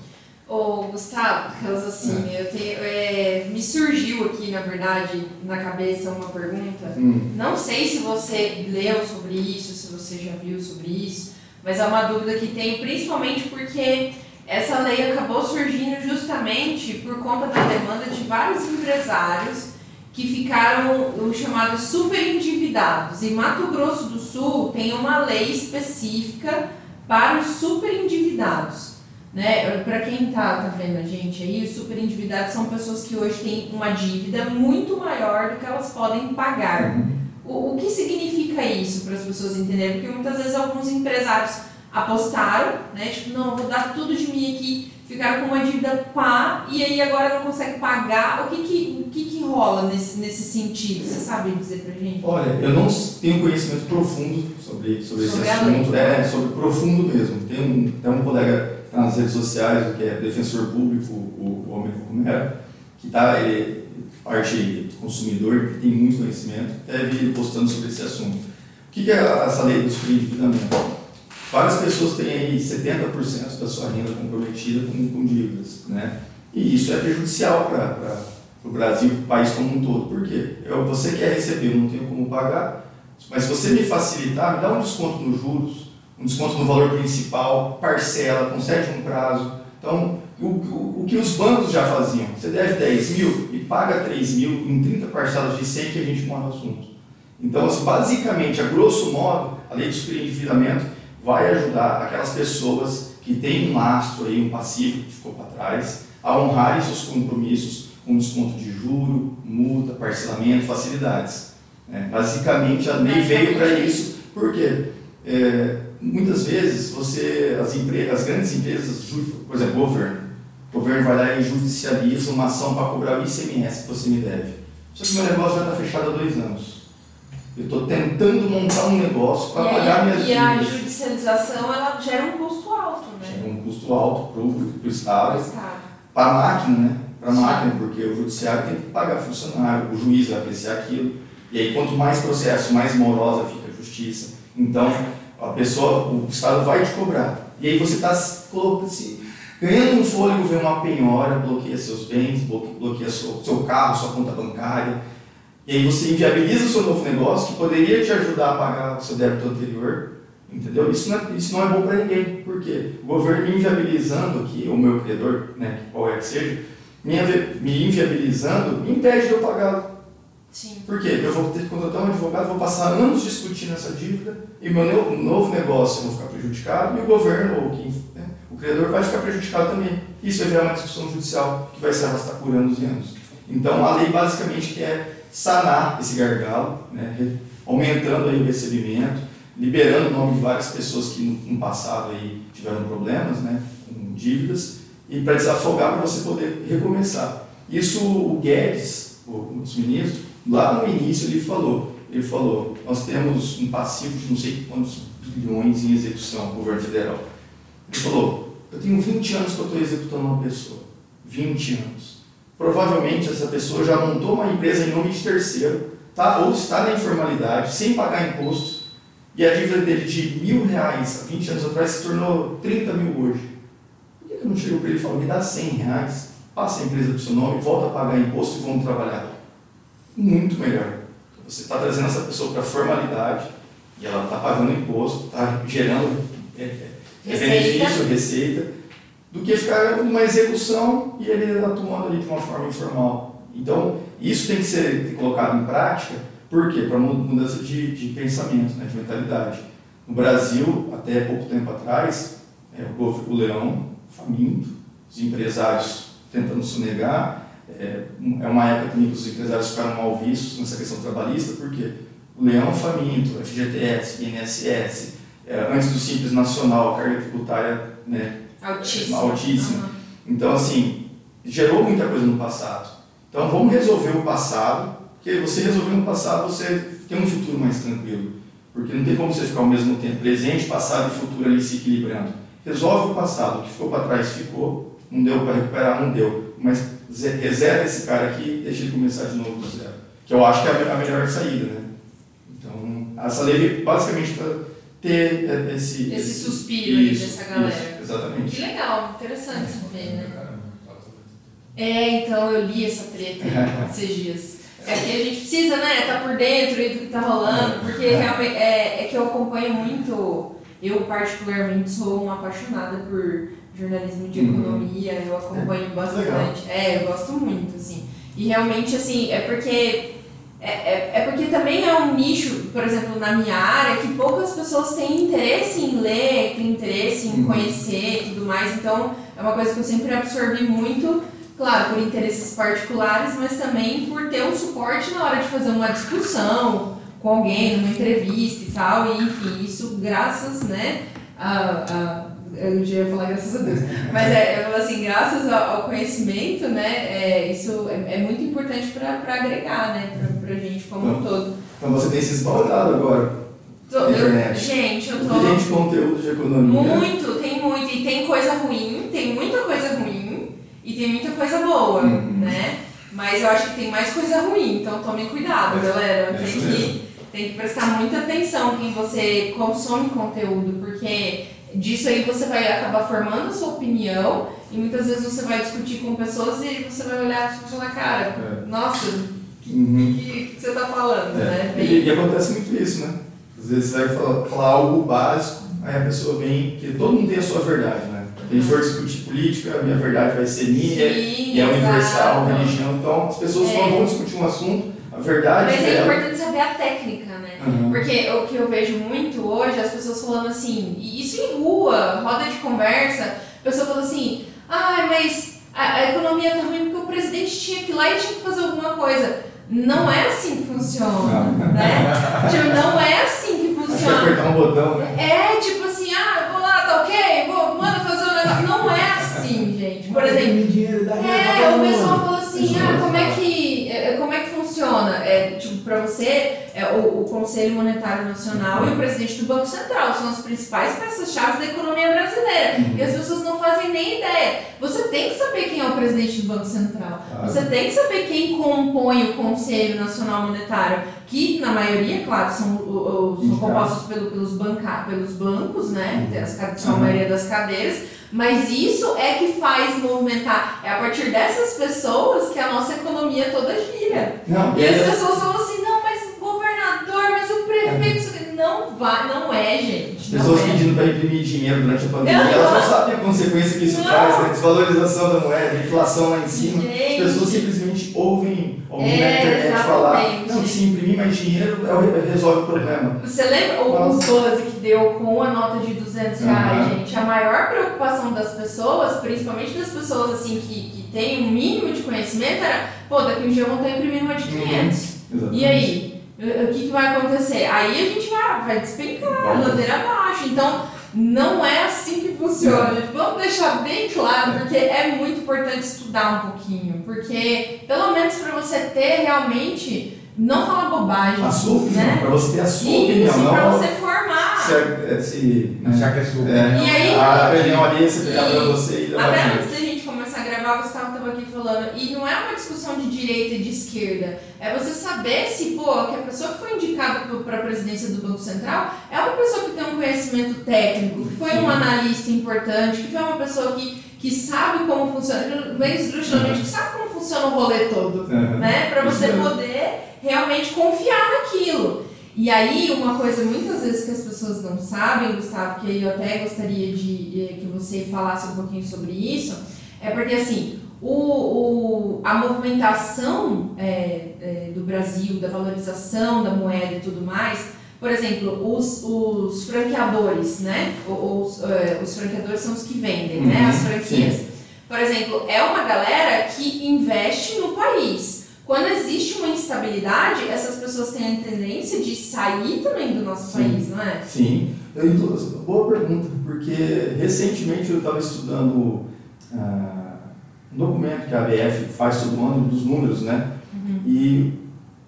Ô, Gustavo, caso assim, eu tenho, é, me surgiu aqui, na verdade, na cabeça uma pergunta. Hum. Não sei se você leu sobre isso, se você já viu sobre isso, mas é uma dúvida que tenho, principalmente porque essa lei acabou surgindo justamente por conta da demanda de vários empresários que ficaram os chamados super endividados. E Mato Grosso do Sul tem uma lei específica para os super endividados. Né? Para quem tá, tá vendo a gente aí, os super endividados são pessoas que hoje têm uma dívida muito maior do que elas podem pagar. O, o que significa isso para as pessoas entenderem? Porque muitas vezes alguns empresários apostaram, né? Tipo, não, vou dar tudo de mim aqui, ficaram com uma dívida pá, e aí agora não consegue pagar. O que que, o que, que rola nesse, nesse sentido? Você sabe dizer pra gente? Olha, eu não tenho conhecimento profundo sobre, sobre, Sobre esse assunto, é, sobre profundo mesmo. Tem um, tem um colega que tá nas redes sociais, que é defensor público, o, o homem Romero, que tá, ele parte do consumidor, que tem muito conhecimento, deve ir postando sobre esse assunto. O que é essa lei do endividamento? Várias pessoas têm aí 70% da sua renda comprometida com, com dívidas, né? E isso é prejudicial para o Brasil, para o país como um todo. Por quê? Eu, você quer receber, eu não tenho como pagar, mas se você me facilitar, me dá um desconto nos juros, um desconto no valor principal, parcela, concede um prazo. Então, o, o, o que os bancos já faziam, você deve 10 mil e paga 3 mil em 30 parcelas de 100 que a gente morre no assunto. Então, assim, basicamente, a grosso modo, a lei de endividamento vai ajudar aquelas pessoas que têm um lastro aí, um passivo que ficou para trás, a honrarem seus compromissos com desconto de juro, multa, parcelamento, facilidades. É, basicamente, a lei veio para isso, porque é, muitas vezes você, as, empresas, as grandes empresas, por exemplo, o governo, o governo vai lá e judicializa uma ação para cobrar o ICMS que você me deve. Só que meu negócio já está fechado há dois anos. Eu estou tentando montar um negócio para pagar minhas dívidas. E a judicialização ela gera um custo alto, né? Gera um custo alto para o Estado, para a máquina, né? Para a máquina, porque o judiciário tem que pagar funcionário, o juiz vai apreciar aquilo. E aí, quanto mais processo, mais morosa fica a justiça. Então, a pessoa, o Estado vai te cobrar. E aí você está se ganhando um fôlego, vem uma penhora, bloqueia seus bens, bloqueia seu, seu carro, sua conta bancária e aí você inviabiliza o seu novo negócio que poderia te ajudar a pagar o seu débito anterior. Entendeu? Isso não é, isso não é bom para ninguém. Por quê? O governo inviabilizando aqui, o meu credor, né, qual é que seja, me, inviabilizando, me impede de eu pagar. Sim. Por quê? Eu vou ter que contratar um advogado, vou passar anos discutindo essa dívida e meu novo negócio eu vou ficar prejudicado e o governo, ou quem, né, o credor, vai ficar prejudicado também. Isso vai virar uma discussão judicial que vai se arrastar por anos e anos. Então a lei basicamente quer sanar esse gargalo, né, aumentando aí o recebimento, liberando o nome de várias pessoas que no, passado aí tiveram problemas né, com dívidas, e para desafogar para você poder recomeçar. Isso o Guedes, o ex-ministro, lá no início ele falou, ele falou, nós temos um passivo de não sei quantos bilhões em execução, governo federal. Ele falou, eu tenho 20 anos que eu estou executando uma pessoa, 20 anos. Provavelmente essa pessoa já montou uma empresa em nome de terceiro, tá? ou está na informalidade, sem pagar imposto, e a dívida dele de mil reais há 20 anos atrás se tornou 30 mil hoje. Eu não chego para ele e falo, me dá 100 reais, passa a empresa para o seu nome, volta a pagar imposto e vamos trabalhar? Muito melhor. Você está trazendo essa pessoa para a formalidade, e ela está pagando imposto, está gerando é, é, benefício, receita, do que ficar numa execução e ele atuando ali de uma forma informal. Então, isso tem que ser colocado em prática, por quê? Para mudança de, de pensamento, né, de mentalidade. No Brasil, até pouco tempo atrás, é, o, o leão faminto, os empresários tentando sonegar, é, é uma época também que os empresários ficaram mal vistos nessa questão trabalhista, por quê? O leão faminto, FGTS, INSS, é, antes do Simples Nacional, a carga tributária né, Altíssimo. altíssimo. Uhum. Então, assim, gerou muita coisa no passado. Então, vamos resolver o passado, porque você resolvendo o passado, você tem um futuro mais tranquilo. Porque não tem como você ficar ao mesmo tempo presente, passado e futuro ali se equilibrando. Resolve o passado, o que ficou para trás ficou, não deu para recuperar, não deu. Mas reseta esse cara aqui e deixa ele começar de novo do zero. Que eu acho que é a melhor saída, né? Então, essa lei veio basicamente para ter é, esse... Esse suspiro isso, aí dessa galera. Isso, exatamente. Que legal, interessante saber, né? É, então eu li essa treta (laughs) esses dias. É que a gente precisa, né, estar tá por dentro do que está rolando, porque realmente é, é que eu acompanho muito, eu particularmente sou uma apaixonada por jornalismo de uhum. economia, eu acompanho é, bastante. É, eu gosto muito, assim. E realmente, assim, é porque é, é, é, porque também é um nicho, por exemplo, na minha área, que poucas pessoas têm interesse em ler, têm interesse em uhum. conhecer e tudo mais. Então, é uma coisa que eu sempre absorvi muito, claro, por interesses particulares, mas também por ter um suporte na hora de fazer uma discussão com alguém, numa entrevista e tal. E, enfim, isso graças, né, a, a eu não ia falar graças a Deus, mas é, assim, graças ao, conhecimento, né, é, isso é, é muito importante para agregar, né, para pra gente como então, um todo. Então você tem se espalhado agora tô. Eu, gente, eu tô... Tem de conteúdo de economia. Muito, tem muito, e tem coisa ruim, tem muita coisa ruim, e tem muita coisa boa, uhum. né? Mas eu acho que tem mais coisa ruim, então tomem cuidado, É, galera. é Tem que, tem que prestar muita atenção quem você consome conteúdo, porque disso aí você vai acabar formando a sua opinião e muitas vezes você vai discutir com pessoas e você vai olhar e falar, cara, É. nossa, Uhum. o que, que você tá falando, né? É. Bem- E, e acontece muito isso, né? Às vezes você vai falar, falar algo básico, aí a pessoa vem, que todo mundo tem a sua verdade, né? Se for discutir política, a minha verdade vai ser minha, Sim, e é universal, religião, então as pessoas É. vão discutir um assunto, verdade Mas é dela. importante saber a técnica, né? Uhum. Porque o que eu vejo muito hoje, as pessoas falando assim, e isso em rua, roda de conversa, a pessoa fala assim, ah, mas a, a economia tá ruim porque o presidente tinha que ir lá e tinha que fazer alguma coisa. Não é assim que funciona, Não. né? Tipo, não é assim que Acho que funciona. apertar um botão, né? É tipo assim, ah, vou lá, tá ok, vou, manda fazer um negócio. Não é assim, gente. Por exemplo, dinheiro da é, o pessoal falou assim, ah, como é que, é, como é que funciona? É, tipo, para você, é, o, o Conselho Monetário Nacional e o presidente do Banco Central são as principais peças-chave da economia brasileira. E as pessoas não fazem nem ideia. Você tem que saber quem é o presidente do Banco Central. Claro. Você tem que saber quem compõe o Conselho Nacional Monetário, que na maioria, claro, são, são compostos pelo- pelos, banca, pelos bancos, né? Tem as, são a Uhum. maioria das cadeiras. Mas isso é que faz movimentar. É a partir dessas pessoas que a nossa economia toda gira. Não, E as é- pessoas falam assim, não, mas o governador, mas o prefeito, aqui." não vai, não é, gente. Pessoas é. pedindo para imprimir dinheiro durante a pandemia, Não. elas não sabem a consequência que isso Não. traz, né? Desvalorização da moeda, inflação lá em cima. Gente. As pessoas simplesmente ouvem alguém na É, internet falar, não, se imprimir mais dinheiro, é- resolve o problema. Você lembra o, o Nossa. buzz que deu com a nota de 200 reais, Aham. gente? A maior preocupação das pessoas, principalmente das pessoas assim que, que têm um mínimo de conhecimento, era, pô, daqui um dia eu vou estar imprimindo uma de 500. Exatamente. E aí? O o que, que vai acontecer? Aí a gente vai, vai despencar, Vai. ladeira abaixo. Então, não é assim que funciona. Vamos deixar bem claro, porque é muito importante estudar um pouquinho. Porque, pelo menos para você ter realmente, não falar bobagem. A opinião, né? para você ter a sua opinião, Isso, não para a- você formar. se, é- se Achar que é sua é, E aí- a opinião ali, você pegar para você e levar Até adiante. antes da gente começar a gravar, o Gustavo estava aqui falando, e não é uma discussão de direita e de esquerda, é você saber se, pô, que a pessoa que foi indicada para a presidência do Banco Central é uma pessoa que tem um conhecimento técnico, que foi um analista importante, que foi uma pessoa que, que sabe como funciona, bem estruturalmente, que sabe como funciona o rolê todo Uhum. né? Para você poder realmente confiar naquilo. E aí, uma coisa muitas vezes que as pessoas não sabem, Gustavo, que eu até gostaria de eh, que você falasse um pouquinho sobre isso, é porque assim, o, o- a movimentação é, é, do Brasil, da valorização da moeda e tudo mais, por exemplo, os, os franqueadores, né? Os, eh, os franqueadores são os que vendem, né? Uhum, As franquias. Por exemplo, é uma galera que investe no país. Quando existe uma instabilidade, essas pessoas têm a tendência de sair também do nosso Sim. país, não é? Sim, eu, boa pergunta, porque recentemente eu estava estudando ah, um documento que a ABF faz todo ano dos números, né? E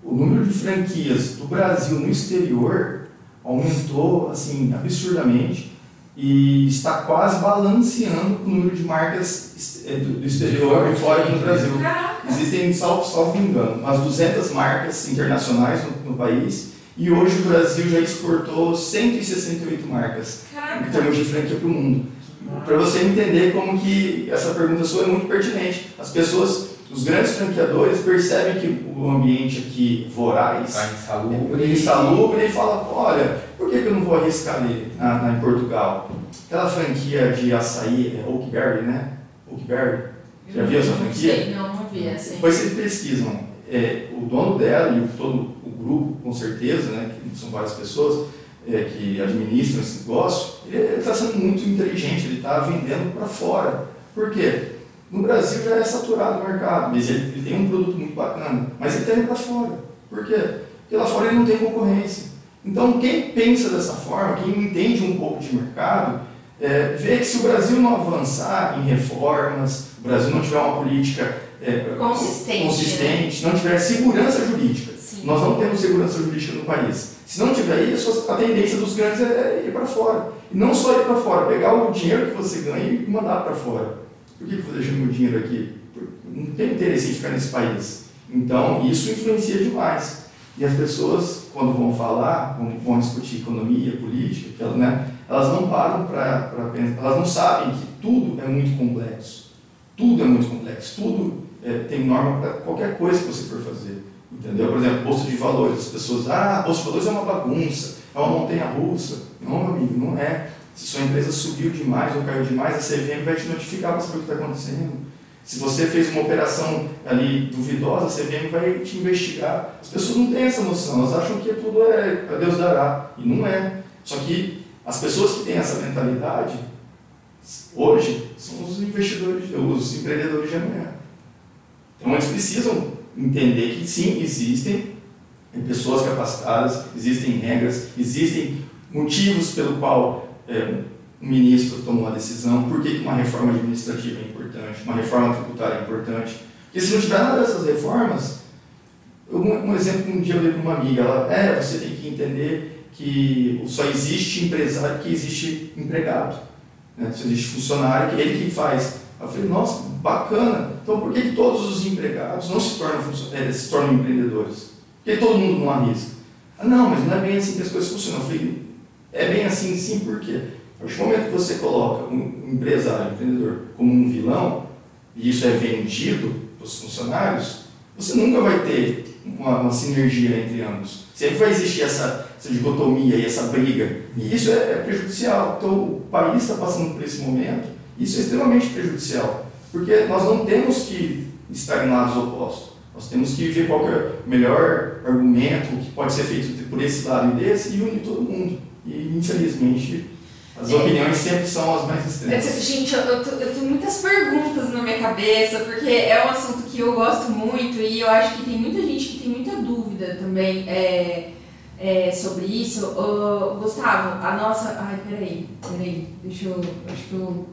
o número de franquias do Brasil no exterior aumentou assim absurdamente e está quase balanceando o número de marcas eh, do, do exterior e fora aqui no Brasil. Caraca! Existem, salvo, salvo me engano, umas 200 marcas internacionais no, no país e hoje o Brasil já exportou 168 marcas em Caraca! termos de franquia para o mundo. Para você entender como que essa pergunta sua é muito pertinente. As pessoas, os grandes franqueadores percebem que o ambiente aqui voraz Está insalubre. ele insalubre e fala, olha, por que, que eu não vou arriscar ali na, na- em Portugal? Aquela franquia de açaí, é Oakberry, né? Oakberry. Já viu essa franquia? sei, não, não vi essa. aí. Depois vocês pesquisam. É, o dono dela e todo o grupo, com certeza, né, que são várias pessoas é, que administram esse negócio, ele está sendo muito inteligente, ele está vendendo para fora. Por quê? No Brasil já é saturado o mercado, mas ele, ele tem um produto muito bacana, mas ele está indo para fora. Por quê? Porque lá fora ele não tem concorrência. Então, quem pensa dessa forma, quem entende um pouco de mercado, é, vê que se o Brasil não avançar em reformas, o Brasil não tiver uma política é, Consistente, consistente, não tiver segurança jurídica. Nós não temos segurança jurídica no país. Se não tiver isso, a tendência dos grandes é ir para fora. E não só ir para fora, pegar o dinheiro que você ganha e mandar para fora. Por que eu vou deixando meu dinheiro aqui? Não tem interesse em ficar nesse país. Então, isso influencia demais. E as pessoas, quando vão falar, quando vão discutir economia, política, né, elas não param para pensar, elas não sabem que tudo é muito complexo. Tudo é muito complexo, tudo é, tem norma para qualquer coisa que você for fazer. Entendeu? Por exemplo, bolsa de valores. As pessoas, ah, bolsa de valores é uma bagunça, é uma montanha russa. Não, amigo, não é. Se sua empresa subiu demais ou caiu demais, a CVM vai te notificar para saber o que está acontecendo. Se você fez uma operação ali duvidosa, a CVM vai te investigar. As pessoas não têm essa noção, elas acham que tudo é a Deus dará. E não é. Só que as pessoas que têm essa mentalidade, hoje, são os investidores, os empreendedores de amanhã. Então eles precisam entender que sim, existem pessoas capacitadas, existem regras, existem motivos pelo qual é, um ministro tomou uma decisão, por que uma reforma administrativa é importante, uma reforma tributária é importante. Porque se não tiver nada dessas reformas, um, um exemplo que um dia eu dei para uma amiga, ela, é, você tem que entender que só existe empresário que existe empregado. Né? Só existe funcionário que ele que faz. Eu falei, nossa, bacana. Então por que, que todos os empregados não se tornam, é, se tornam empreendedores? Por que todo mundo não arrisca? Ah, não, mas não é bem assim que as coisas funcionam. Eu falei, é bem assim sim, por quê? A partir do momento que você coloca um empresário, um empreendedor, como um vilão, e isso é vendido para os funcionários, você nunca vai ter uma, uma, sinergia entre ambos. Sempre vai existir essa, essa dicotomia e essa briga. E isso é, é prejudicial. Então, o país está passando por esse momento, isso é extremamente prejudicial. Porque nós não temos que estar em lados opostos. Nós temos que ver qual é o melhor argumento que pode ser feito por esse lado e desse e unir todo mundo. E, infelizmente, as é. opiniões sempre são as mais extremas. Gente, eu, eu, eu, tenho muitas perguntas na minha cabeça, porque é um assunto que eu gosto muito e eu acho que tem muita gente que tem muita dúvida também é, é, sobre isso. Uh, Gustavo, a nossa. Ai, peraí, peraí, deixa eu. Acho que eu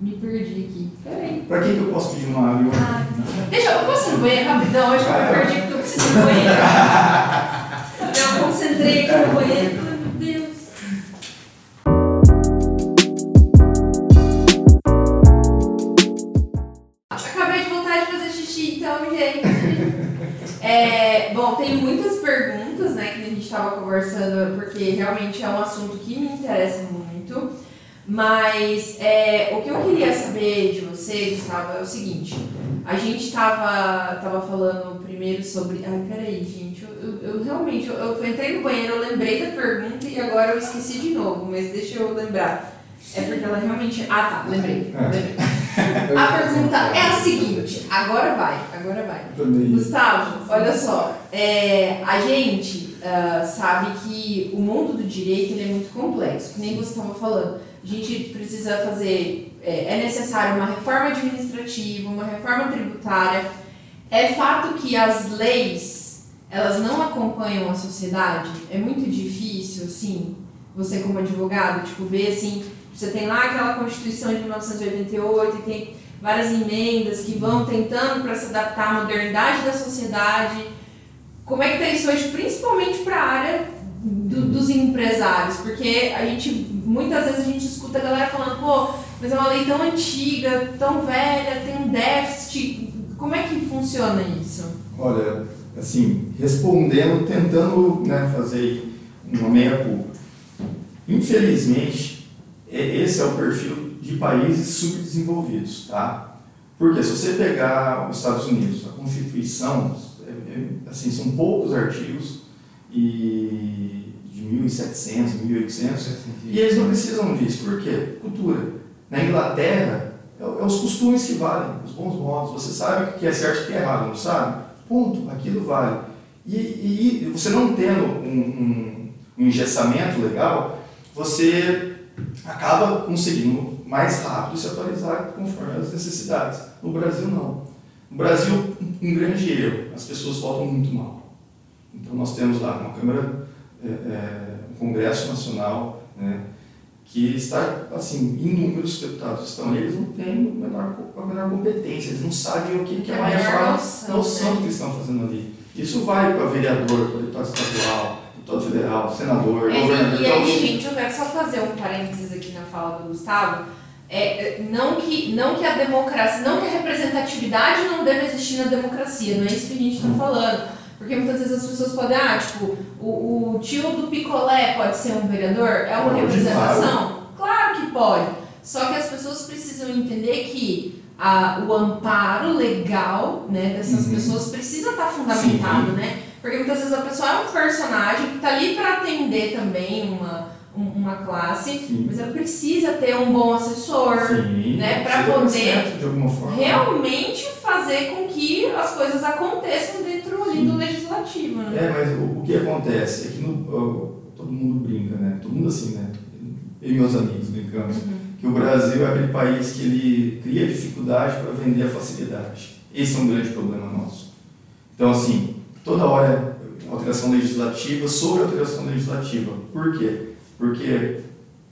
me perdi aqui. Peraí. Pra quem que eu posso pedir uma água? Ah, deixa eu. posso ir no banheiro rapidão? Acho que eu me perdi porque eu preciso no banheiro. eu concentrei aqui no banheiro. Meu Deus. Acabei de voltar de fazer xixi, então, gente. É, bom, tem muitas perguntas, né, que a gente estava conversando, porque realmente é um assunto que me interessa muito. Mas é, o que eu queria saber de você, Gustavo, é o seguinte. A gente estava tava falando primeiro sobre. Ai, peraí, gente. Eu, eu, eu realmente. Eu, eu, entrei no banheiro, eu lembrei da pergunta e agora eu esqueci de novo, mas deixa eu lembrar. É porque ela realmente. Ah, tá, lembrei. É. lembrei. (laughs) A pergunta é a seguinte: agora vai, agora vai. Gustavo, olha só. É, a gente uh, sabe que o mundo do direito ele é muito complexo, que nem você estava falando a gente precisa fazer, é, é necessário uma reforma administrativa, uma reforma tributária. É fato que as leis, elas não acompanham a sociedade? É muito difícil, assim, você como advogado, tipo, ver assim, você tem lá aquela Constituição de 1988 e tem várias emendas que vão tentando para se adaptar à modernidade da sociedade. Como é que está isso hoje, principalmente para a área do, dos empresários? Porque a gente muitas vezes a gente a galera falando, pô, mas é uma lei tão antiga, tão velha, tem um déficit. Como é que funciona isso? Olha, assim, respondendo, tentando né, fazer uma meia-culpa. Infelizmente, esse é o perfil de países subdesenvolvidos, tá? Porque se você pegar os Estados Unidos, a Constituição, é, é, assim, são poucos artigos e 1700, 1800, e eles não precisam disso. Por quê? Cultura. Na Inglaterra, é, é os costumes que valem, os bons modos. Você sabe o que é certo e o que é errado, não sabe? Ponto, aquilo vale. E, e você não tendo um, um, um engessamento legal, você acaba conseguindo mais rápido se atualizar conforme as necessidades. No Brasil, não. No Brasil, um grande erro, as pessoas votam muito mal. Então, nós temos lá uma Câmara é, é, um Congresso Nacional, né, que está, assim, inúmeros deputados estão eles não têm a menor, a menor competência, eles não sabem o que, que é uma reforma, noção, noção do que estão fazendo ali. Isso vai para vereador, para deputado estadual, deputado federal, senador, é, governador. E, e aí, gente, eu quero só fazer um parênteses aqui na fala do Gustavo, É, não, que, não que a democracia, não que a representatividade não deve existir na democracia, não é isso que a gente está falando. Porque muitas vezes as pessoas podem, ah, tipo, o, o tio do picolé pode ser um vereador? É uma Pode, representação? Claro que pode. Só que as pessoas precisam entender que a, o amparo legal né, dessas Uhum. pessoas precisa estar fundamentado, né? Porque muitas vezes a pessoa é um personagem que está ali para atender também uma, um- uma classe, Sim. mas ela precisa ter um bom assessor, Sim, né, seja poder realmente fazer com que as coisas aconteçam dentro ali do legislativo, né? É, mas o, o que acontece é que no, todo mundo brinca, né? Todo mundo assim, né? Eu e meus amigos brincamos. Uhum. Que o Brasil é aquele país que ele cria dificuldade para vender a facilidade. Esse é um grande problema nosso. Então, assim, toda hora alteração legislativa sobre alteração legislativa. Por quê? Porque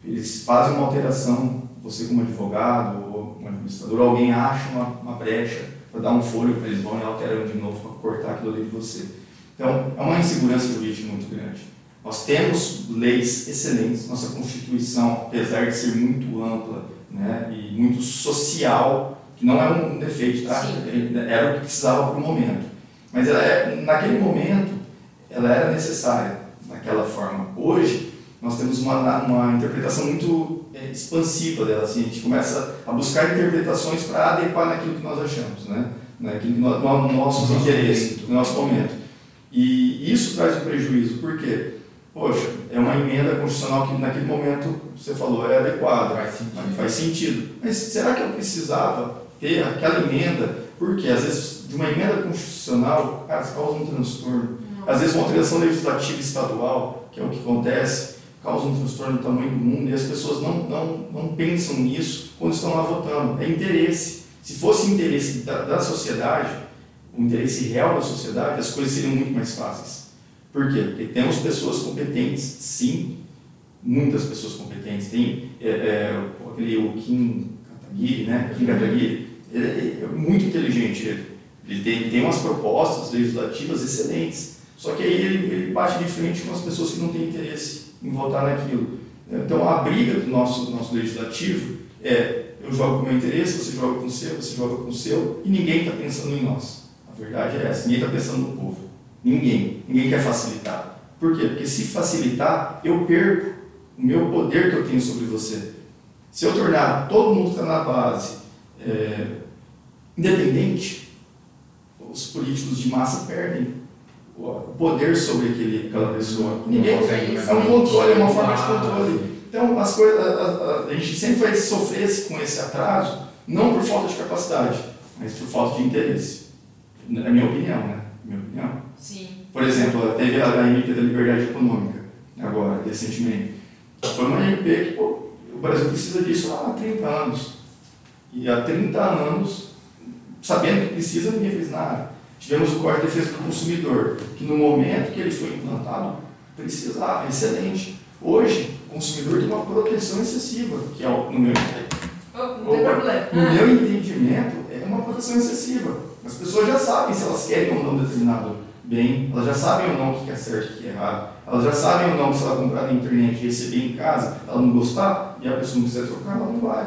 eles fazem uma alteração, você como advogado ou um administrador, alguém acha uma, uma brecha para dar um folho para eles vão e alteram de novo para cortar aquilo ali de você. Então, é uma insegurança jurídica muito grande. Nós temos leis excelentes, nossa Constituição, apesar de ser muito ampla né, e muito social, que não é um defeito, tá? Sim. era o que precisava para o momento. Mas ela é, naquele momento, ela era necessária, daquela forma. Hoje, nós temos uma, uma interpretação muito é, expansiva dela, assim, a gente começa a buscar interpretações para adequar naquilo que nós achamos, né? naquilo que nós, no, nosso interesses, momento. no nosso momento. E isso traz um prejuízo, por quê? Poxa, é uma emenda constitucional que naquele momento, você falou, é adequada, Faz sentido. mas faz sentido. Mas será que eu precisava ter aquela emenda? Porque às vezes, de uma emenda constitucional, cara, causa um transtorno. Às vezes, uma alteração legislativa estadual, que é o que acontece, causa um transtorno do tamanho do mundo e as pessoas não, não, não pensam nisso quando estão lá votando. É interesse. Se fosse interesse da, da sociedade, o interesse real da sociedade, as coisas seriam muito mais fáceis. Por quê? Porque temos pessoas competentes, sim, muitas pessoas competentes. Tem é, é, aquele o Kim Kataguiri, né? Kim Kataguiri, ele é muito inteligente. Ele, ele tem, tem umas propostas legislativas excelentes. Só que aí ele, ele bate de frente com as pessoas que não têm interesse em votar naquilo. Então a briga do nosso, nosso legislativo é eu jogo com o meu interesse, você joga com o seu, você joga com o seu, e ninguém está pensando em nós. A verdade é essa, ninguém está pensando no povo. Ninguém. Ninguém quer facilitar. Por quê? Porque se facilitar, eu perco o meu poder que eu tenho sobre você. Se eu tornar todo mundo que está na base é, independente, os políticos de massa perdem o poder sobre aquele, aquela pessoa. Ninguém consegue, é um controle, é uma forma de Ah, controle. Então, as coisas, a, a- a gente sempre vai sofrer esse- com esse atraso, não por falta de capacidade, mas por falta de interesse. É minha opinião, né? Minha opinião. Sim. Por exemplo, teve a, a MP da Liberdade Econômica, agora, recentemente. Foi uma MP que, pô, o Brasil precisa disso há 30 anos. E há 30 anos, sabendo que precisa, ninguém fez nada. Tivemos o Código de Defesa do Consumidor, que no momento que ele foi implantado, precisava, excelente. Hoje, o consumidor tem uma proteção excessiva, que é, o- no meu, Oh, Opa, problema. no meu entendimento, é uma proteção excessiva. As pessoas já sabem se elas querem ou não determinado bem, elas já sabem ou não o que é certo e o que é errado, elas já sabem ou não que se ela comprar na internet e receber em casa, ela não gostar e a pessoa não quiser trocar, ela não vai.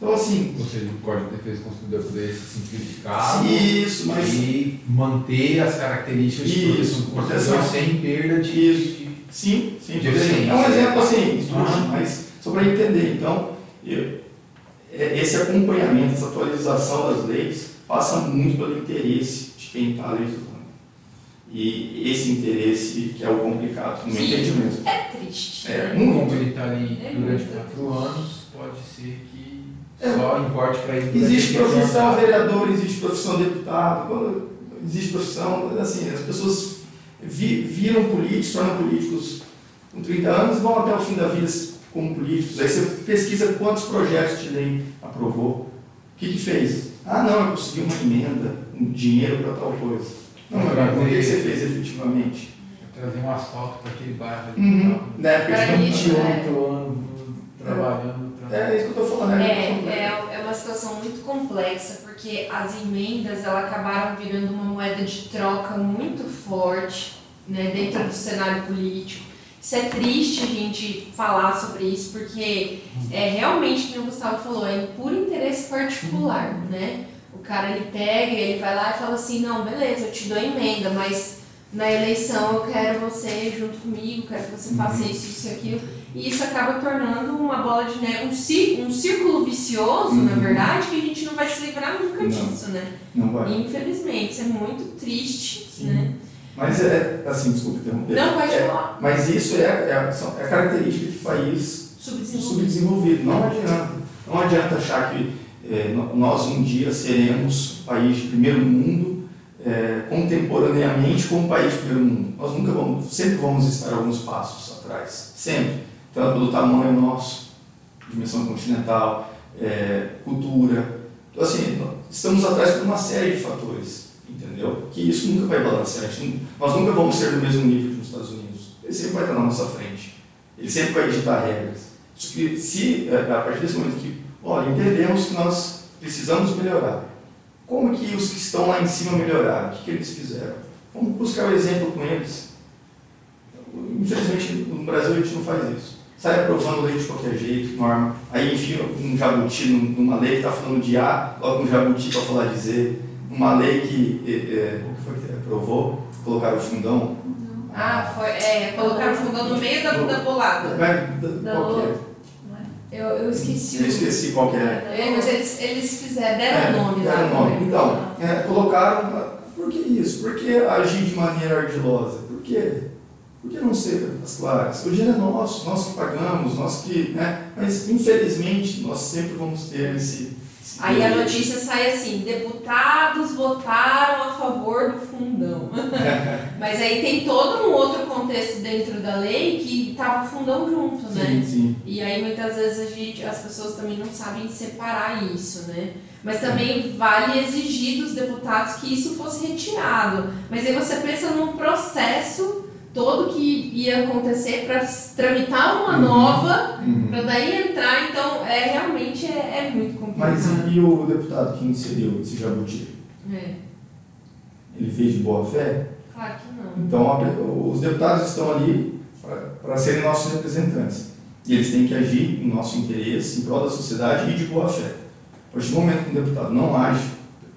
Então, assim, Ou seja, o Código de Defesa do Consumidor poderia ser simplificado isso, mas e manter as características de proteção Isso, do consumidor proteção. sem perda de. Isso. Sim, sim. De. É um exemplo assim, Ah. mas só para entender. Então, eu- é- esse acompanhamento, essa atualização das leis passa muito pelo interesse de quem está legislando. E esse interesse que é o complicado, no meu entendimento. É triste. É, né? muito. Como ele está ali É durante quatro anos, pode ser que É. só importe para ele. Existe profissão vereador, existe profissão deputado, existe profissão, assim, as pessoas vi- viram políticos, se tornam políticos com 30 anos e vão até o fim da vida como políticos. Aí você pesquisa quantos projetos de lei aprovou, o que, que fez? Ah, não, eu consegui uma emenda, um dinheiro para tal coisa. Não, mas o que você fez efetivamente? Trazer um asfalto para aquele bairro ali. Uhum. Na época de isso, 28 anos trabalhando. Tra- É isso que eu estou falando. É, né? é, é uma situação muito complexa, porque as emendas elas acabaram virando uma moeda de troca muito forte né, dentro do cenário político. Isso é triste a gente falar sobre isso, porque é realmente, como o Gustavo falou, é por interesse particular, né? O cara ele pega, ele vai lá e fala assim, não, beleza, eu te dou emenda, mas na eleição eu quero você junto comigo, quero que você faça Uhum. isso, isso e aquilo. E isso acaba tornando uma bola de neve, um, cí- um círculo vicioso, na Uhum. verdade, que a gente não vai se livrar nunca Não. disso, né? Não vai. Infelizmente, isso é muito triste, Sim. né? Mas é, assim, desculpa interromper. Não, pode É, falar. Mas isso é, é, é característica de país Subdesenvolvido. subdesenvolvido. Não adianta. Não adianta achar que é, nós um dia seremos país de primeiro mundo é, contemporaneamente com o país de primeiro mundo. Nós nunca vamos, sempre vamos estar alguns passos atrás. Sempre. Tanto pelo tamanho nosso, dimensão continental, é, cultura. Então, assim, estamos atrás por uma série de fatores, entendeu? Que isso nunca vai balancear. Nós nunca vamos ser do mesmo nível que os Estados Unidos. Ele sempre vai estar na nossa frente. Ele sempre vai digitar regras. Que, se, é, a partir desse momento que, olha, entendemos que nós precisamos melhorar, como que os que estão lá em cima melhoraram? O que, que eles fizeram? Vamos buscar o exemplo com eles. Infelizmente, no Brasil a gente não faz isso. Sai aprovando lei de qualquer jeito, norma. Aí enfia um jabuti num- numa lei que está falando de A, coloca um jabuti para falar de Z. Uma lei que, é, é, o que foi que aprovou? Colocaram o fundão. Ah, foi. É, colocaram o fundão no meio da, da bolada. Mas, da- qual que é? Eu, eu esqueci Eu esqueci qual que é. É, mas eles, eles fizeram, deram o nome lá. Deram nome. né? Então, é, colocaram. Por que isso? Por que agir de maneira ardilosa? Por quê? Por que não ser as claras? O dinheiro é nosso, nós que pagamos, nós que. Né? Mas, infelizmente, nós sempre vamos ter esse. esse Aí a notícia sai assim: deputados votaram a favor do fundão. (laughs) Mas aí tem todo um outro contexto dentro da lei que tava o fundão junto, né? Sim, sim. E aí muitas vezes a gente, as pessoas também não sabem separar isso, né? Mas também vale exigir dos deputados que isso fosse retirado. Mas aí você pensa num processo todo que ia acontecer para tramitar uma Uhum. nova, Uhum. para daí entrar, então é realmente é, é muito complicado. Mas e o deputado que inseriu esse jabuti? É, Ele fez de boa fé? claro que não. Então, os deputados estão ali para serem nossos representantes. E eles têm que agir em nosso interesse, em prol da sociedade e de boa fé. A partir do momento que um deputado não age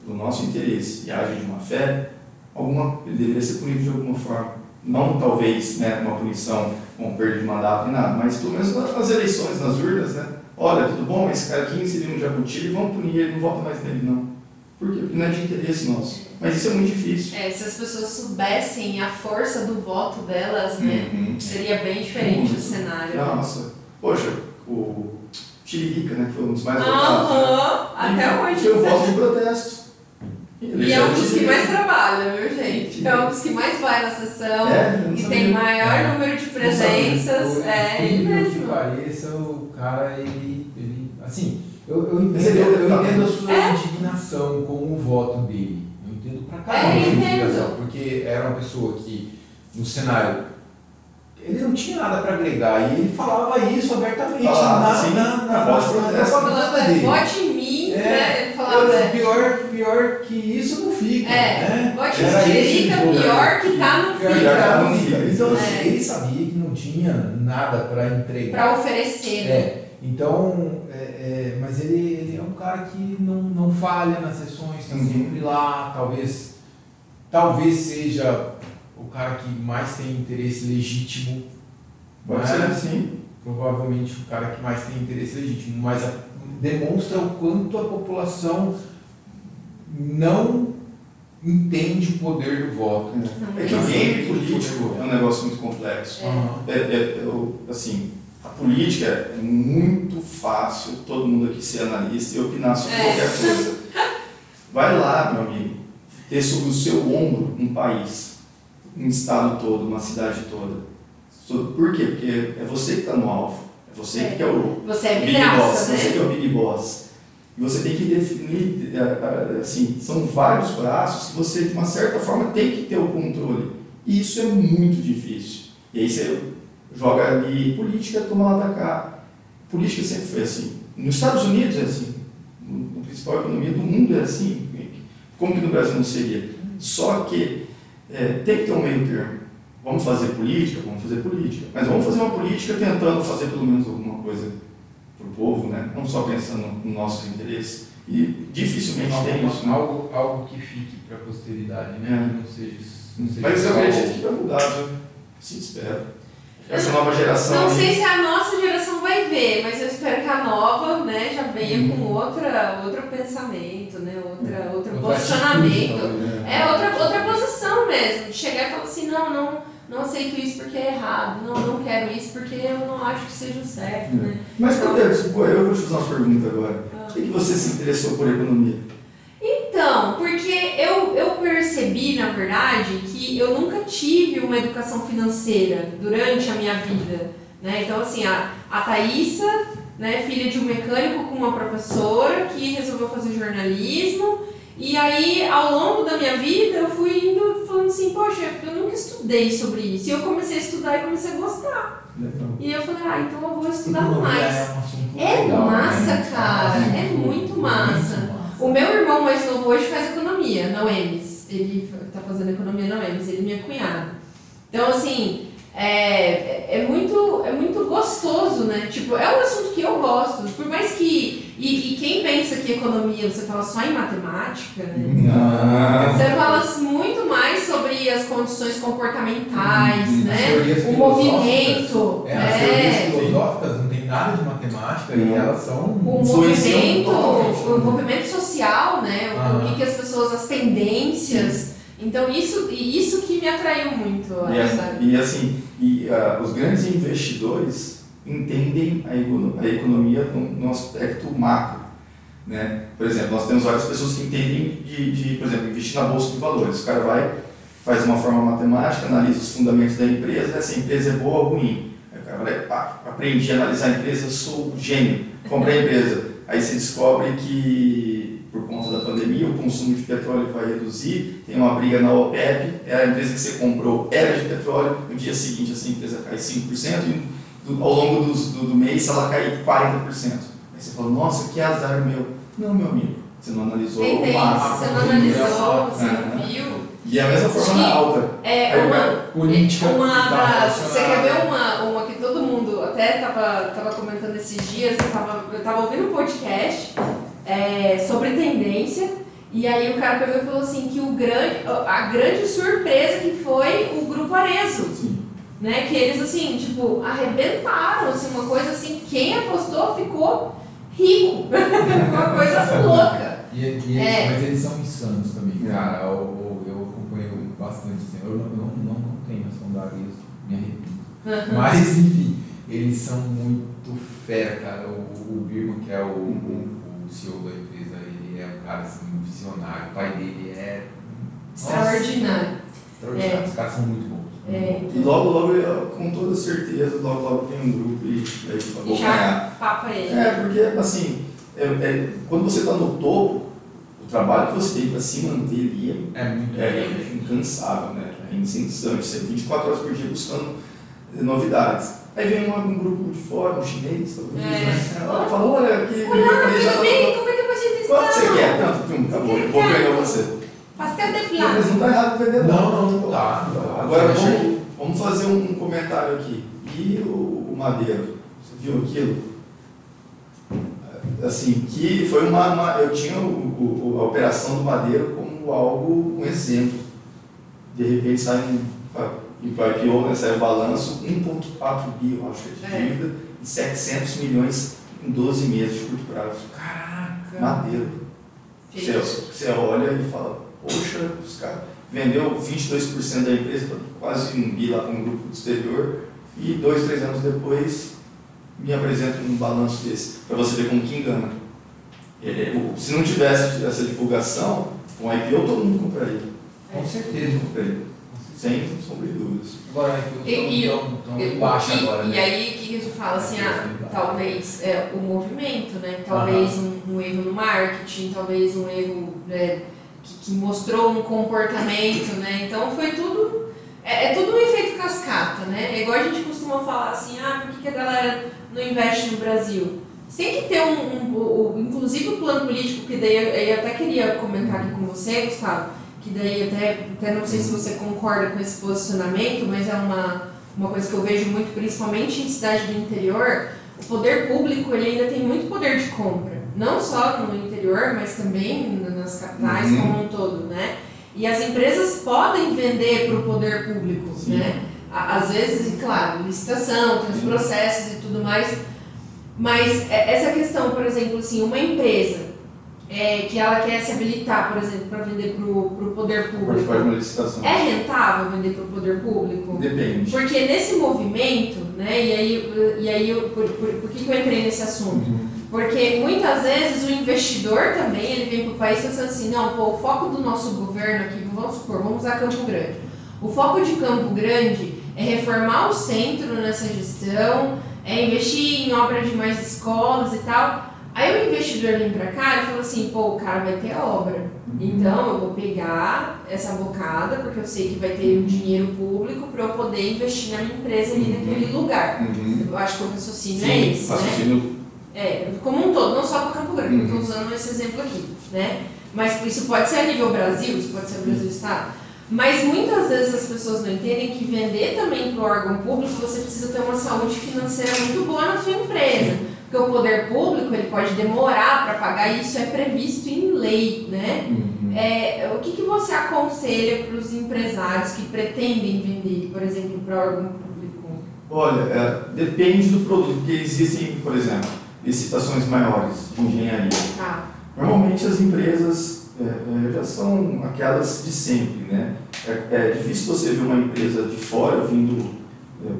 pelo nosso interesse e age de uma fé, alguma, ele deveria ser punido de alguma forma. Não, talvez, né, uma punição com perda de mandato e nada, mas pelo menos nas eleições, nas urnas, né? Olha, tudo bom, esse cara aqui inseriu um jabuti, vamos punir ele, não vota mais nele, não. Por quê? Porque não é de interesse nosso. Mas isso é muito difícil. É, se as pessoas soubessem a força do voto delas, né, Uhum. seria bem diferente o Muito. cenário. Nossa, poxa, o Tiririca, né, que foi um dos mais votados. Aham, até E hoje. Foi o voto de protesto. E é um dos que mais trabalha, viu, gente? É um dos que mais vai na sessão. É, eu E tem maior É. número de presenças. É ele mesmo. pareça, o cara, ele, ele assim, eu, eu, entendo, é eu deputado. entendo a sua É. indignação com o voto dele. Eu entendo pra É, caramba a sua entendo. indignação, porque era uma pessoa que, no cenário, ele não tinha nada para agregar, e ele falava isso abertamente Falava, na, sim. na, na, Voz na, na protesto. propaganda Falando, é, dele. vote em mim, É. né? Ele falava, é, pior, pior que isso não fica. É, né? vote Era em esse Tiririca, o- pior que tá no Pior que fim. tá não fica. fica. Então, assim, É. ele sabia que não tinha nada para entregar. Pra oferecer. né? É, então, é, é, mas ele, ele é um cara que não, não falha nas sessões, está Uhum. sempre lá, talvez, talvez seja o cara que mais tem interesse legítimo, Pode né? ser assim. provavelmente o cara que mais tem interesse legítimo, mas a- demonstra o quanto a população não entende o poder do voto. É que o game político é um negócio muito complexo. É, é, eu, assim, a política é muito fácil todo mundo aqui ser analista e opinar sobre É. qualquer coisa. Vai lá, meu amigo, ter sobre o seu ombro um país, um estado todo, uma cidade toda. Por quê? Porque é você que está no alvo, é você É. que é o Você é Big Boss, vidraça, você né? que é o Big Boss. E você tem que definir, eh, eh, assim, são vários braços que você, de uma certa forma, tem que ter o controle. E isso é muito difícil. E aí você joga ali política, toma lá da cá. Política sempre foi assim. Nos Estados Unidos é assim. Na principal economia do mundo é assim. Como que no Brasil não seria? Só que eh, tem que ter um meio termo. Vamos fazer política? Vamos fazer política. Mas vamos fazer uma política tentando fazer pelo menos alguma coisa para o povo, né? não só pensando nos nossos interesses. E dificilmente algo, tem isso. Né? Algo, algo que fique para a posteridade, né? É. Não seja, não seja Mas eu acredito que vai mudar, viu? Sim, espero. Essa nova geração. Não aí- sei se a nossa geração vai ver, mas eu espero que a nova, né, já venha com outra, outro pensamento, né, outra, outro Outra posicionamento. atitude, né? É outra, outra posição mesmo, de chegar e falar assim, não, não, não aceito isso porque é errado, não, não quero isso porque eu não acho que seja o certo, né? Mas, Cordeiros, pô, eu vou te fazer uma pergunta agora. Por que, você se interessou por economia? Então, porque eu, eu percebi, na verdade, que eu nunca tive uma educação financeira durante a minha vida. Né? Então, assim, a, a Thaísa, né, filha de um mecânico com uma professora que resolveu fazer jornalismo. E aí, ao longo da minha vida, eu fui indo assim, poxa, eu nunca estudei sobre isso. E eu comecei a estudar e comecei a gostar. Legal. E eu falei, ah, então eu vou estudar Economia mais. É, legal, massa, né? cara, é muito massa. O meu irmão mais novo hoje faz economia na UEMS. Ele tá fazendo economia na UEMS, ele é minha cunhada. Então, assim, é, é, muito, é muito gostoso, né? Tipo, é um assunto que eu gosto. Por mais que. E, e quem pensa que economia você fala só em matemática, né? Ah, Você fala muito mais sobre as condições comportamentais, As né? teorias O filosóficas- movimento. É, as é. filosóficas não tem nada de matemática e elas são. o movimento, o movimento social, né? O, o que, que as pessoas, as tendências. Então isso, e isso que me atraiu muito, e, acho, a- sabe? e assim, e, ah, os grandes investidores entendem a, econo- a economia no, no aspecto macro. Né? Por exemplo, nós temos várias pessoas que entendem de, de, por exemplo, investir na bolsa de valores. O cara vai, faz uma forma matemática, analisa os fundamentos da empresa, essa empresa é boa ou ruim. Aí o cara vai, pá, aprendi a analisar a empresa, sou gênio, comprei a empresa. Aí você descobre que, por conta da pandemia, o consumo de petróleo vai reduzir, tem uma briga na OPEP, é a empresa que você comprou era de petróleo, no dia seguinte essa empresa cai 5%, e do- ao longo dos- do, do mês ela cai 40%. Aí você fala, nossa, que azar meu. Não, meu amigo, você não analisou o Tendência, macro. você não analisou, você não viu. E é a mesma forma na alta. É Aí uma, Política. uma que tá das. Você quer ver uma, uma que todo mundo até tava, tava comentando esses dias, eu tava, eu tava ouvindo um podcast é, sobre tendência, e aí o cara pegou e falou assim que o grande, a grande surpresa que foi o grupo Arezo. Sim. Né, que eles assim, tipo, arrebentaram, assim, uma coisa assim, quem apostou ficou rico. (laughs) Uma coisa louca. E, e eles- É. Mas eles são insanos também, É. cara. Eu, eu acompanho bastante. Assim, eu não, eu não, não, não tenho noção da Ares, me arrependo. Mas, enfim, eles são muito fera, cara. O, o Birman, que é o, o, o CEO da empresa, ele é um cara assim, visionário. O pai dele é. Nossa, Extraordinário. extraordinário. Os caras são muito bons. É. E logo, logo, eu, com toda certeza, logo, logo vem um grupo e aí vou ganhar. já papa ele. É, porque, assim, é- é- quando você está no topo, o trabalho que você tem para se manter ali É muito é, é incansável, né? É incessante, você 24 horas por dia buscando novidades. Aí vem um, um grupo de fora, um chinês, talvez, É. né? Ela fala, olha aqui, eu já tudo bem? Como é que você fez Quanto você quer? Tanto, pum, acabou, eu vou pegar você. Pastel de Mas flan. não está errado vender, Não, não, não não dá. Agora Você vamos, vamos fazer um comentário aqui. E o, o Madeiro? Você viu aquilo? Assim, que foi uma. uma- eu tinha o, o- a operação do Madeiro como algo, um exemplo. De repente sai um. E para o IPO, né, sai o balanço, 1,4 bi, eu acho que é de É. dívida, e 700 milhões em 12 meses de curto prazo. Caraca. Madeiro. Você, você olha e fala, poxa, os caras vendeu 22% da empresa, quase um bi lá para um grupo do exterior, e dois, três anos depois me apresenta um balanço desse, para você ver como que engana. É, o- se não tivesse essa divulgação, com o IPO todo mundo compraria. Com certeza. compraria. Sem sombra de dúvidas. Agora é que E- e- eu tão, E- tão baixo e- agora, E né? aí, o que gente fala assim, ah, talvez é, o movimento, né? Talvez um, um erro no marketing, talvez um erro né, que, que mostrou um comportamento, né? Então foi tudo. É, é tudo um efeito cascata, né? É igual a gente costuma falar assim, ah, por que, que a galera não investe no Brasil? Tem que ter um, um- o- o- inclusive o plano político, que daí eu, eu até queria comentar aqui com você, Gustavo, que daí até, até não sei se você concorda com esse posicionamento, mas é uma, uma coisa que eu vejo muito, principalmente em cidade do interior, o poder público ele ainda tem muito poder de compra. Não só no interior, mas também nas capitais Uhum. como um todo, né? E as empresas podem vender para o poder público, Sim. né? Às vezes, e claro, licitação, tem os Sim. processos e tudo mais. Mas é- essa questão, por exemplo, assim, uma empresa é, que ela quer se habilitar, por exemplo, para vender para o poder público, uma licitação. é rentável vender para o poder público? Depende. Porque nesse movimento, né, e aí, e aí eu, por, por, por que, que eu entrei nesse assunto? Porque muitas vezes o investidor também, ele vem para o país pensando assim, não, pô, o foco do nosso governo aqui, vamos supor, vamos usar Campo Grande. O foco de Campo Grande é reformar o centro nessa gestão, é investir em obra de mais escolas e tal. Aí o investidor vem para cá e fala assim, pô, o cara vai ter obra. Então eu vou pegar essa bocada, porque eu sei que vai ter um dinheiro público para eu poder investir na minha empresa ali naquele lugar. Uhum. Eu acho que o raciocínio é Sim, esse, né? raciocínio. É, como um todo, não só para Campo Grande, eu estou Uhum. usando esse exemplo aqui, né? Mas isso pode ser a nível Brasil, isso pode ser o Brasil Estado. Mas muitas vezes as pessoas não entendem que vender também para o órgão público você precisa ter uma saúde financeira muito boa na sua empresa. Porque o poder público ele pode demorar para pagar e isso é previsto em lei, né? Uhum. É, o que, que você aconselha para os empresários que pretendem vender, por exemplo, para órgão público? Olha, é, depende do produto, porque existem, por exemplo, licitações maiores de engenharia. Tá. Normalmente as empresas é, é, já são aquelas de sempre, né? É, é difícil você ver uma empresa de fora vindo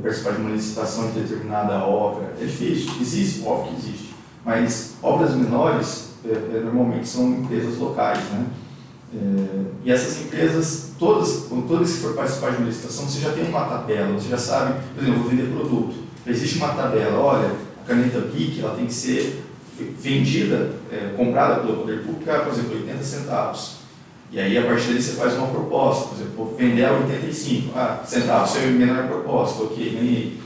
participar de uma licitação de determinada obra. É difícil, existe, óbvio que existe. Mas obras menores é, é, normalmente são empresas locais, né? É, e essas empresas, todas, quando todas que for participar de uma licitação, você já tem uma tabela, você já sabe, por exemplo, vou vender produto. Existe uma tabela, olha, a caneta BIC ela tem que ser vendida, é, comprada pelo poder público por exemplo, 80 centavos. E aí, a partir daí, você faz uma proposta, por exemplo, vou vender a 85 ah, centavos, a menor proposta, ok, ganhei.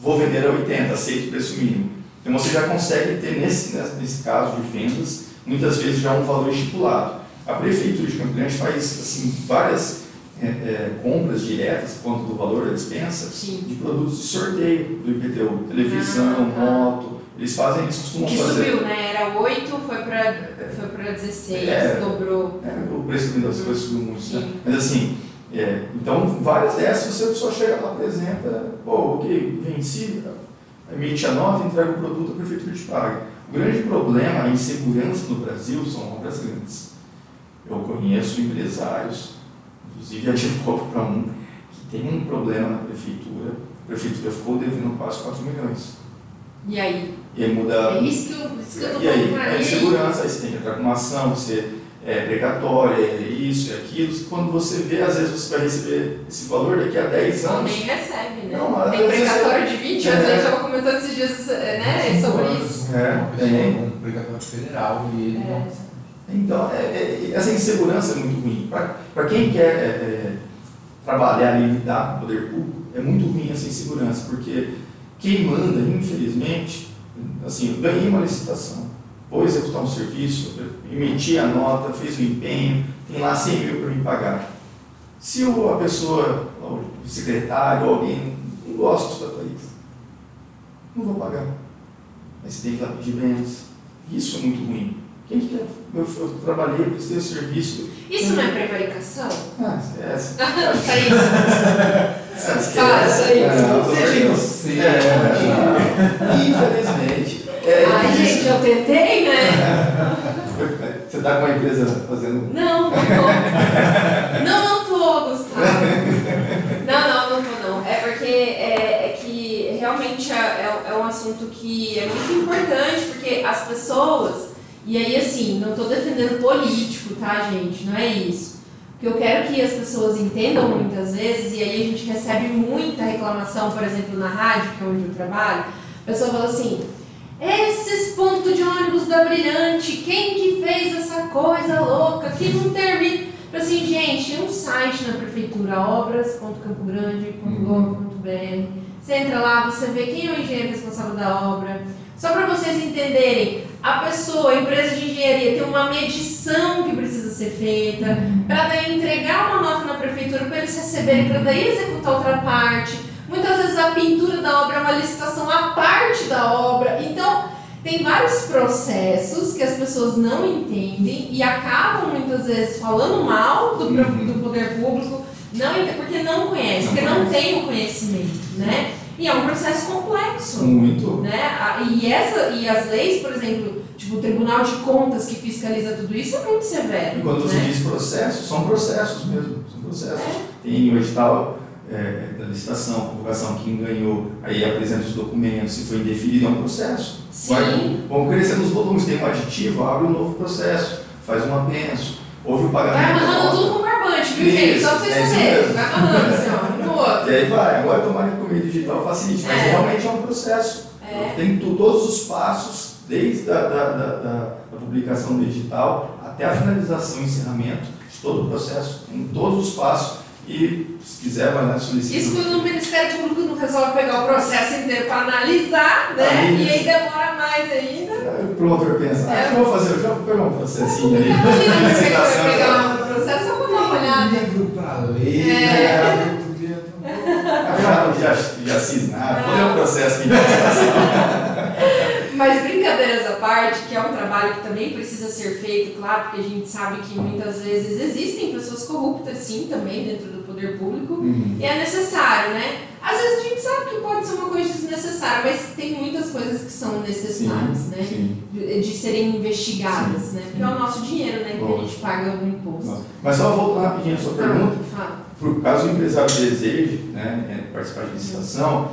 Vou vender a 80, aceito o preço mínimo. Então, você já consegue ter, nesse, nesse caso de vendas, muitas vezes já um valor estipulado. A Prefeitura de Campo Grande faz assim, várias é, é, compras diretas, quanto do valor da dispensa, Sim. de produtos de sorteio do IPTU, televisão, Ah, tá. moto, eles fazem, eles costumam Que fazer. subiu, né? Era 8, foi pra, foi pra 16, É. dobrou. É, o preço das coisas subiu muito, né? Mas assim, é, então várias dessas você só chega lá, apresenta, pô, ok, venci, emite a nota, entrega o produto, a prefeitura te paga. O grande problema, a insegurança no Brasil são obras grandes. Eu conheço empresários, inclusive advogo para um, que tem um problema na prefeitura, a prefeitura ficou devendo quase 4 milhões. E aí? E aí muda. É isso que eu, isso que eu tô E aí, falando é ele. insegurança, aí você tem que entrar com uma ação, você é precatória, é isso, é aquilo. Quando você vê, às vezes você vai receber esse valor daqui a 10 Não, anos. nem recebe, né? Não, tem precatório de 20 anos, É. a gente estava comentando esses dias né, sobre isso. É, tem. um precatório federal e ele É. não. Então, é- é- essa insegurança é muito ruim. Para quem quer é, é, trabalhar e lidar com o poder público, é muito ruim essa insegurança, porque quem manda, infelizmente, assim, eu ganhei uma licitação, vou executar um serviço, emiti a nota, fiz o empenho, tem lá 100 mil para me pagar. Se a pessoa, o secretário, alguém, não gosta da país, não vou pagar. Aí você tem que ir lá pedir. Isso é muito ruim. Quem que quer? Eu, eu trabalhei, prestei o serviço. Isso não é prevaricação? Ah, esquece. (laughs) Tá isso. (laughs) Ah, esquece. Fala, isso aí. É, infelizmente. É Ai, gente, eu tentei, né? (laughs) Você está com uma empresa fazendo. Não, não tô. Não, não tô, Gustavo. Não, não, não tô não. É porque é, é que realmente é, é, é um assunto que é muito importante, porque as pessoas, e aí assim, não tô defendendo político, tá, gente? Não é isso. Que eu quero que as pessoas entendam muitas vezes, e aí a gente recebe muita reclamação, por exemplo, na rádio, que é onde eu trabalho, a pessoa fala assim, esses pontos de ônibus da Brilhante, quem que fez essa coisa louca que não termina? Assim, gente, tem um site na prefeitura, obras.campogrande.gov.br. Você entra lá, você vê quem é o engenheiro responsável da obra. Só para vocês entenderem, a pessoa, a empresa de engenharia, tem uma medição que precisa ser feita, para daí entregar uma nota na prefeitura para eles receberem, para daí executar outra parte. Muitas vezes a pintura da obra é uma licitação à parte da obra. Então, tem vários processos que as pessoas não entendem e acabam muitas vezes falando mal do, Uhum. do poder público, não porque não conhece, porque não tem o conhecimento, né? E é um processo complexo. Muito. Né? E, essa, e as leis, por exemplo, tipo o Tribunal de Contas que fiscaliza tudo isso é muito severo. E quando você né? diz processos, são processos mesmo. São processos. É. Tem o edital é, da licitação, convocação, quem ganhou, aí apresenta os documentos, se foi indefinido, é um processo. Sim. Vai, vão crescendo os volumes, tem um aditivo, abre um novo processo, faz um apenso, houve o Vai pagamento. da amarrando tudo com barbante, viu, gente? Só pra vocês é saberem. Vai amarrando assim, ó, outro. E aí vai, agora o meio digital facilite, mas É. realmente é um processo. É. Tem todos os passos, desde a da, da, da, da publicação do edital até a finalização e encerramento de todo o processo, em todos os passos. E se quiser, vai lá solicitar. Isso quando o Ministério Público não resolve pegar o processo inteiro para analisar, né? Isso. E aí demora mais ainda. Aí O promotor pensa, ah, É. que eu vou fazer? Eu já vou pegar um processinho ali. Imagina vai (laughs) pegar o processo só para dar uma olhada. livro pra ler, É. né? Outro dia- Ah, já, já cisnar, vou ler o processo de. (laughs) Mas brincadeiras à parte, que é um trabalho que também precisa ser feito, claro, porque a gente sabe que muitas vezes existem pessoas corruptas, sim, também dentro do poder público, Uhum. e é necessário, né? Às vezes a gente sabe que pode ser uma coisa desnecessária, mas tem muitas coisas que são necessárias, Sim, né? sim. De, de serem investigadas, né? Porque é o nosso dinheiro, né? Que a Lógico. gente paga o imposto. Mas só voltando rapidinho à sua pergunta, Fala. Por caso o empresário deseje né, é, participar de licitação,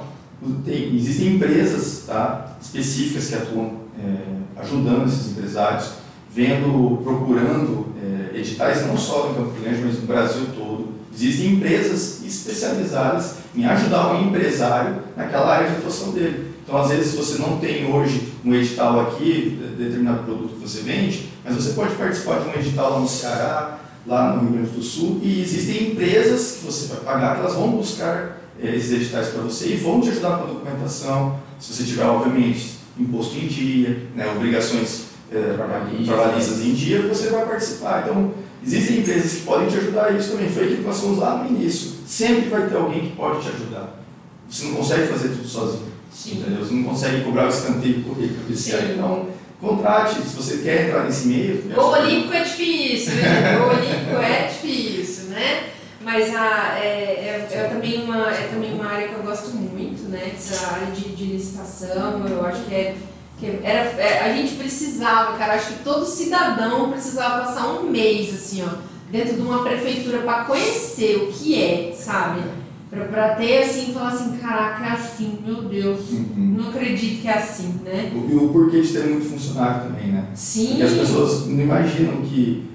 tem- existem empresas tá, específicas que atuam é, ajudando esses empresários, vendo, procurando é, editais não só no Campo Grande, mas no Brasil todo. Existem empresas especializadas em ajudar o empresário naquela área de atuação dele. Então, às vezes, você não tem hoje um edital aqui, de determinado produto que você vende, mas você pode participar de um edital no Ceará, lá no Rio Grande do Sul, e existem empresas que você vai pagar, que elas vão buscar eh, esses editais para você e vão te ajudar com a documentação, se você tiver, obviamente, imposto em dia, né, obrigações eh, Trabalhistas. em dia, você vai participar. Então, existem empresas que podem te ajudar isso também. Foi aquilo que nós lá no início. Sempre vai ter alguém que pode te ajudar. Você não consegue fazer tudo sozinho. Sim. Entendeu? Você não consegue cobrar o escanteio judiciário. Sim. Então, contrate. Se você quer entrar nesse meio. Gol olímpico é difícil, né? (laughs) Gol olímpico é difícil, né? Mas a, é, é, é também uma, é também uma área que eu gosto muito, né? Essa área de, de licitação, eu acho que é. Que era, é, a gente precisava, cara, acho que todo cidadão precisava passar um mês, assim, ó, dentro de uma prefeitura para conhecer o que é, sabe? Pra, pra ter assim, falar assim, caraca, é assim, meu Deus, Uhum. não acredito que é assim, né? E o porquê de ter muito funcionário também, né? Sim. E as pessoas não imaginam que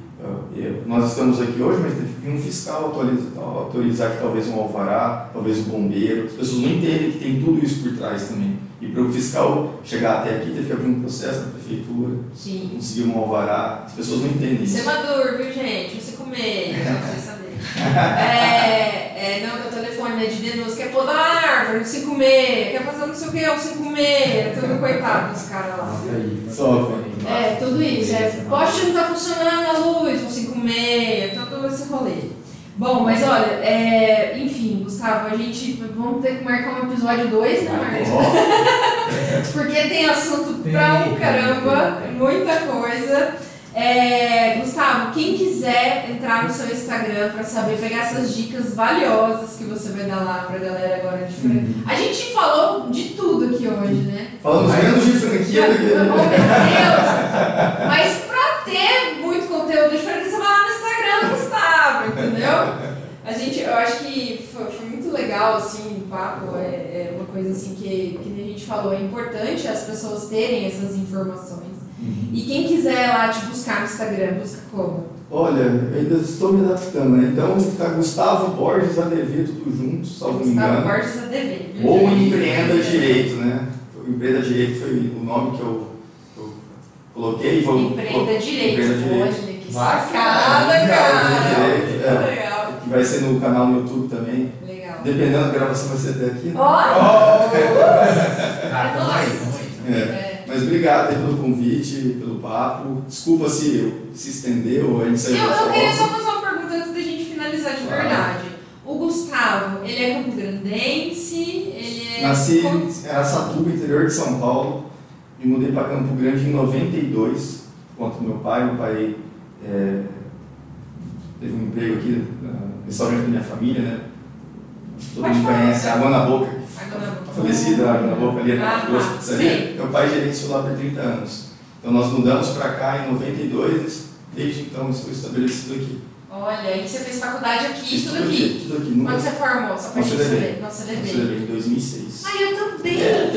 eh, nós estamos aqui hoje, mas teve que um fiscal autorizar, autorizar que talvez um alvará, talvez um bombeiro. As pessoas não entendem que tem tudo isso por trás também. E para o fiscal chegar até aqui, teve que abrir um processo na prefeitura, Sim. conseguir um alvará. As pessoas não entendem Isso é isso. maduro, viu, gente? Você comer, (laughs) saberem. É, é, não, que o telefone né, de denúncia quer pôr da árvore, um 56, quer fazer não sei o que, um 56, tudo coitado dos caras lá. Sofre. É, tudo isso. É, poste não tá funcionando a luz, um 56, todo esse rolê. Bom, mas olha, é, enfim, Gustavo, a gente vamos ter que marcar um episódio 2, né, Marcos? Ó, (laughs) Porque tem assunto Tem, pra um caramba, muita coisa. É, Gustavo, quem quiser entrar no seu Instagram pra saber, pegar essas dicas valiosas que você vai dar lá pra galera agora de franquia. Uhum. A gente falou de tudo aqui hoje, né? Falamos menos de franquia do Oh, meu que. Deus! Mas pra ter muito conteúdo de franquia, você vai lá no Instagram do Gustavo, entendeu? A gente, eu acho que foi, foi muito legal, assim, o papo, é, é uma coisa assim que, que a gente falou, é importante as pessoas terem essas informações. E quem quiser lá te buscar no Instagram, busca como? Olha, eu ainda estou me adaptando, né? Então tá Gustavo Borges ADV, tudo junto, salvo me Gustavo engano. Borges ADV. Ou? Empreenda Direito, né? O Empreenda Direito foi o nome que eu, eu coloquei. Foi, Empreenda Direito. Empreenda Direito. Olha que Vai, sacada, legal, cara. direito, é. Legal. Que vai ser no canal no YouTube também. Legal. Dependendo da gravação vai ser até aqui. né? (laughs) Cara, aí, tamo aí. É. Mas obrigado aí pelo convite, pelo papo. Desculpa se, se estendeu, a gente saiu Eu, eu queria só fazer uma pergunta antes da gente finalizar de Claro. verdade. O Gustavo, ele é campograndense, ele é... Nasci em Araçatuba, interior de São Paulo. Me mudei para Campo Grande em 92, por conta do meu pai. Meu pai é, teve um emprego aqui no restaurante da minha família, né? Todo Pode mundo falar, conhece. Água na Boca. Agora- A falecida na Boca ali Ah, na Mato Grosso, tá. pizzaria. Sim. Meu pai gerenciou lá por 30 anos. Então nós mudamos para cá em 92, desde então estou estabelecido aqui. Olha, e você fez faculdade aqui, Fiz tudo aqui. Tudo aqui. Nunca Quando você formou? Só gente CDB. saber. No no CDB. CDB, em 2006. Ai, eu também. É,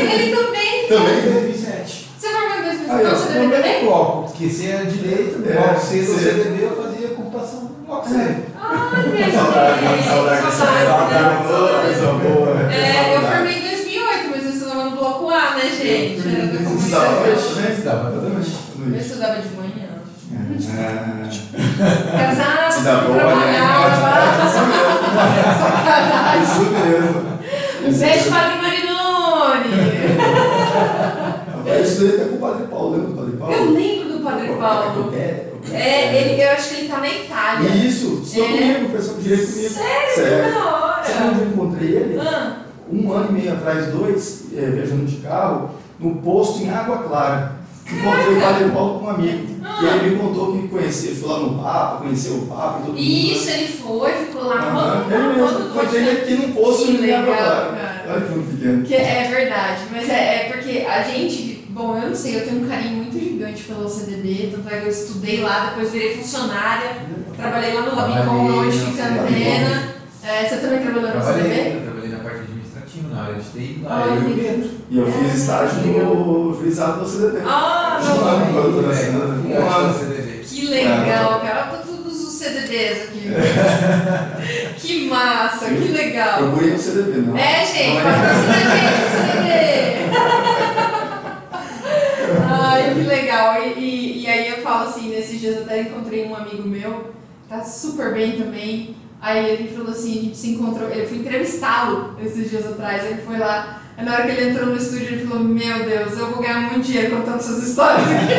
Ele, ele também. Também? 2007. Você formou em 2006? Aí, ó, Não, CDB também? bloco, porque você é direito, É, bloco C do. CDB eu fazia computação bloco C. Ai, minha Saudade, gente. saudade dessa Saudade, época. Coisa boa. É, eu formei em 2008, mas eu estudava no bloco A, né, gente? Era da estudava né? Estudava noite. Eu estudava de manhã. Ah, dá boa, né? trabalhava. Sacanagem. (laughs) Isso mesmo. Um beijo para o Marinoni. Eu estudei até com o Padre Paulo, lembra do Padre Paulo? Eu lembro do Padre Paulo. É, ele, eu acho que ele tá na Itália. Isso, estudou É. comigo, professor de direito comigo. Sério? Sério. Da Sabe hora. onde eu encontrei ele? Ah, Um ano e meio atrás, dois, eh, viajando de carro, no posto em Água Clara. Encontrei o Padre Paulo com um amigo. Ah. E aí ele me contou que conhecia, foi lá no Papa, conheceu o Papa e todo mundo. Isso, ele foi, ficou lá Aham, rolando, Ele mesmo, encontrei ele aqui num posto em Água Clara. cara. Olha que pequeno. Que é verdade, mas é, é porque a gente, bom, eu não sei, eu tenho um carinho muito gigante pelo CDB, tanto é que eu estudei lá, depois virei funcionária, trabalhei lá no Labicom, Trabalhei onde fica a antena. É, você também trabalhou no Trabalhei, CDB? eu trabalhei na parte administrativa, na área de TI, lá Olha, eu e o eu fiz É, estágio no juizado do CDT. Ah, não. É, que legal, cara. Olha todos os CDBs aqui. (laughs) que massa, que legal. Procurei no CDB, não. É, gente, patrocina a gente o CDB. (laughs) Ai, que legal. E, e, e aí eu falo assim, nesses dias até encontrei um amigo meu, tá super bem também. Aí ele falou assim, a gente se encontrou, eu fui entrevistá-lo esses dias atrás, ele foi lá. Aí na hora que ele entrou no estúdio, ele falou, meu Deus, eu vou ganhar muito dinheiro contando essas histórias aqui.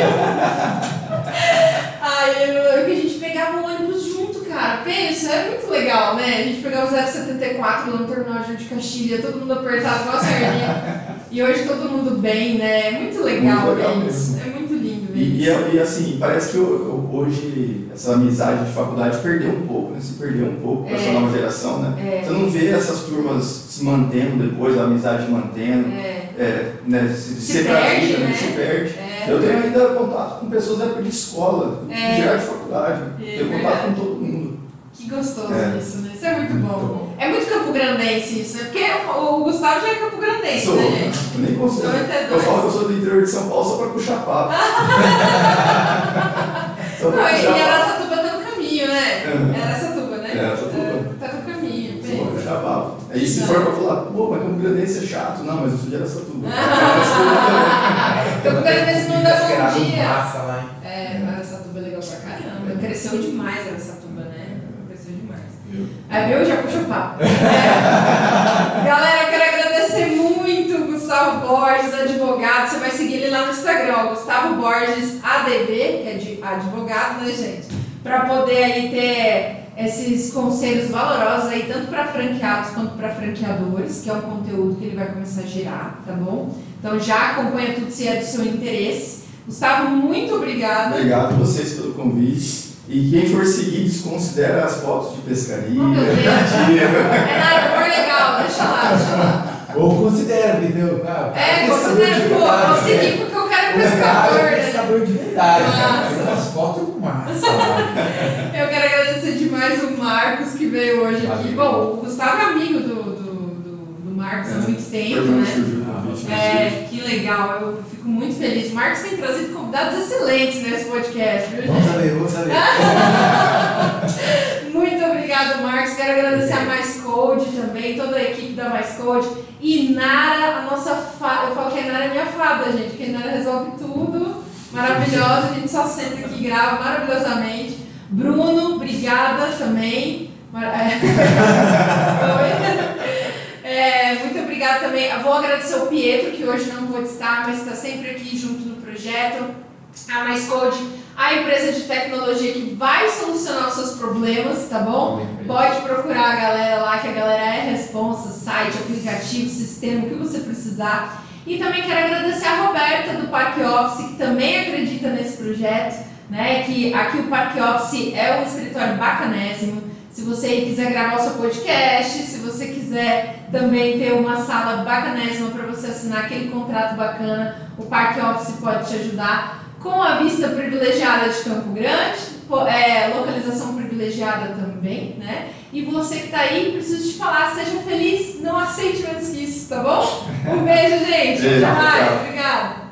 (laughs) Aí ele falou que a gente pegava o ônibus junto, cara. Pensa, é muito legal, né? A gente pegava o 074 lá no terminal de Castilha, todo mundo apertado igual a sardinha. E hoje todo mundo bem, né? É muito legal, Muito legal ver isso. É muito lindo E, e, isso. e, assim, parece que eu- eu- hoje essa amizade de faculdade perdeu um pouco, né? Se perdeu um pouco com essa É. nova geração, né? É. Você não vê essas turmas se mantendo depois, a amizade mantendo, É, é, né? Se, Se pra perde, vida, né? Se perde. é. Eu tenho ainda contato com pessoas da época de escola, É. de geral de faculdade. É tenho contato com todo mundo. Que gostoso É. isso, né? Isso é muito Muito bom. É muito campo grandense isso, né? Porque o, Gustavo já é campo grandense, Sou, né, gente? eu nem consigo. É Eu falo que eu sou do interior de São Paulo só pra puxar papo. (laughs) só Não, pra e puxar papo. Araçatuba tá no caminho, né? Uhum. É Araçatuba, né? É, Araçatuba. Tá, tá no caminho. Só pra puxar papo. Aí se Não. for pra falar, pô, mas Campo Grandense é chato. Não, mas eu sou de Araçatuba. (laughs) Campo Grandense não dá bom dia. massa lá, hein? É, Araçatuba é legal pra caramba. Cresceu demais Araçatuba, né? Cresceu demais. Aí viu? Já puxou papo. (laughs) É. Galera, eu quero agradecer muito o Gustavo Borges, advogado. Você vai seguir ele lá no Instagram, Gustavo Borges ADV, que é de advogado, né, gente? Pra poder aí ter esses conselhos valorosos aí, tanto para franqueados quanto para franqueadores, que é um conteúdo que ele vai começar a gerar, tá bom? Então já acompanha tudo se é do seu interesse. Gustavo, muito obrigada. Obrigado a vocês pelo convite. E quem for seguir, desconsidera as fotos de pescaria. Oh, meu Deus. (laughs) É nada, amor legal, deixa lá, deixa lá. Ou considera, entendeu? Ah, É, considera, de pô, vou seguir porque eu quero O pescador, é né? pescador de verdade. Nossa. Umas fotos massa. Eu quero agradecer demais o Marcos que veio hoje aqui. Bom, o Gustavo é amigo do, do, do, do Marcos há muito tempo, né? surgiu né? É, que legal, eu fico muito feliz. O Marcos tem trazido convidados excelentes nesse podcast, viu, Vamos gente? saber, vamos saber. (laughs) Muito obrigada, Marcos. Quero agradecer a Mais Code também, toda a equipe da Mais Code. E Nara, a nossa fada. Eu falo que a Nara é minha fada, gente, porque a Nara resolve tudo. Maravilhosa, a gente só senta aqui e grava maravilhosamente. Bruno, obrigada também. (laughs) Oi. É, muito obrigada também, eu vou agradecer o Pietro, que hoje não pode estar, mas está sempre aqui junto no projeto. A Mais Code, a empresa de tecnologia que vai solucionar os seus problemas, tá bom? Pode procurar a galera lá, que a galera é responsa, site, aplicativo, sistema, o que você precisar. E também quero agradecer a Roberta do Parque Office, que também acredita nesse projeto, né? Que aqui o Parque Office é um escritório bacanésimo. Se você quiser gravar o seu podcast, se você quiser também ter uma sala bacanésima para você assinar aquele contrato bacana, o Parque Office pode te ajudar. Com a vista privilegiada de Campo Grande, é, localização privilegiada também, né? E você que está aí, preciso te falar, seja feliz, não aceite menos que isso, tá bom? Um beijo, gente. Beijo, tchau. Obrigada.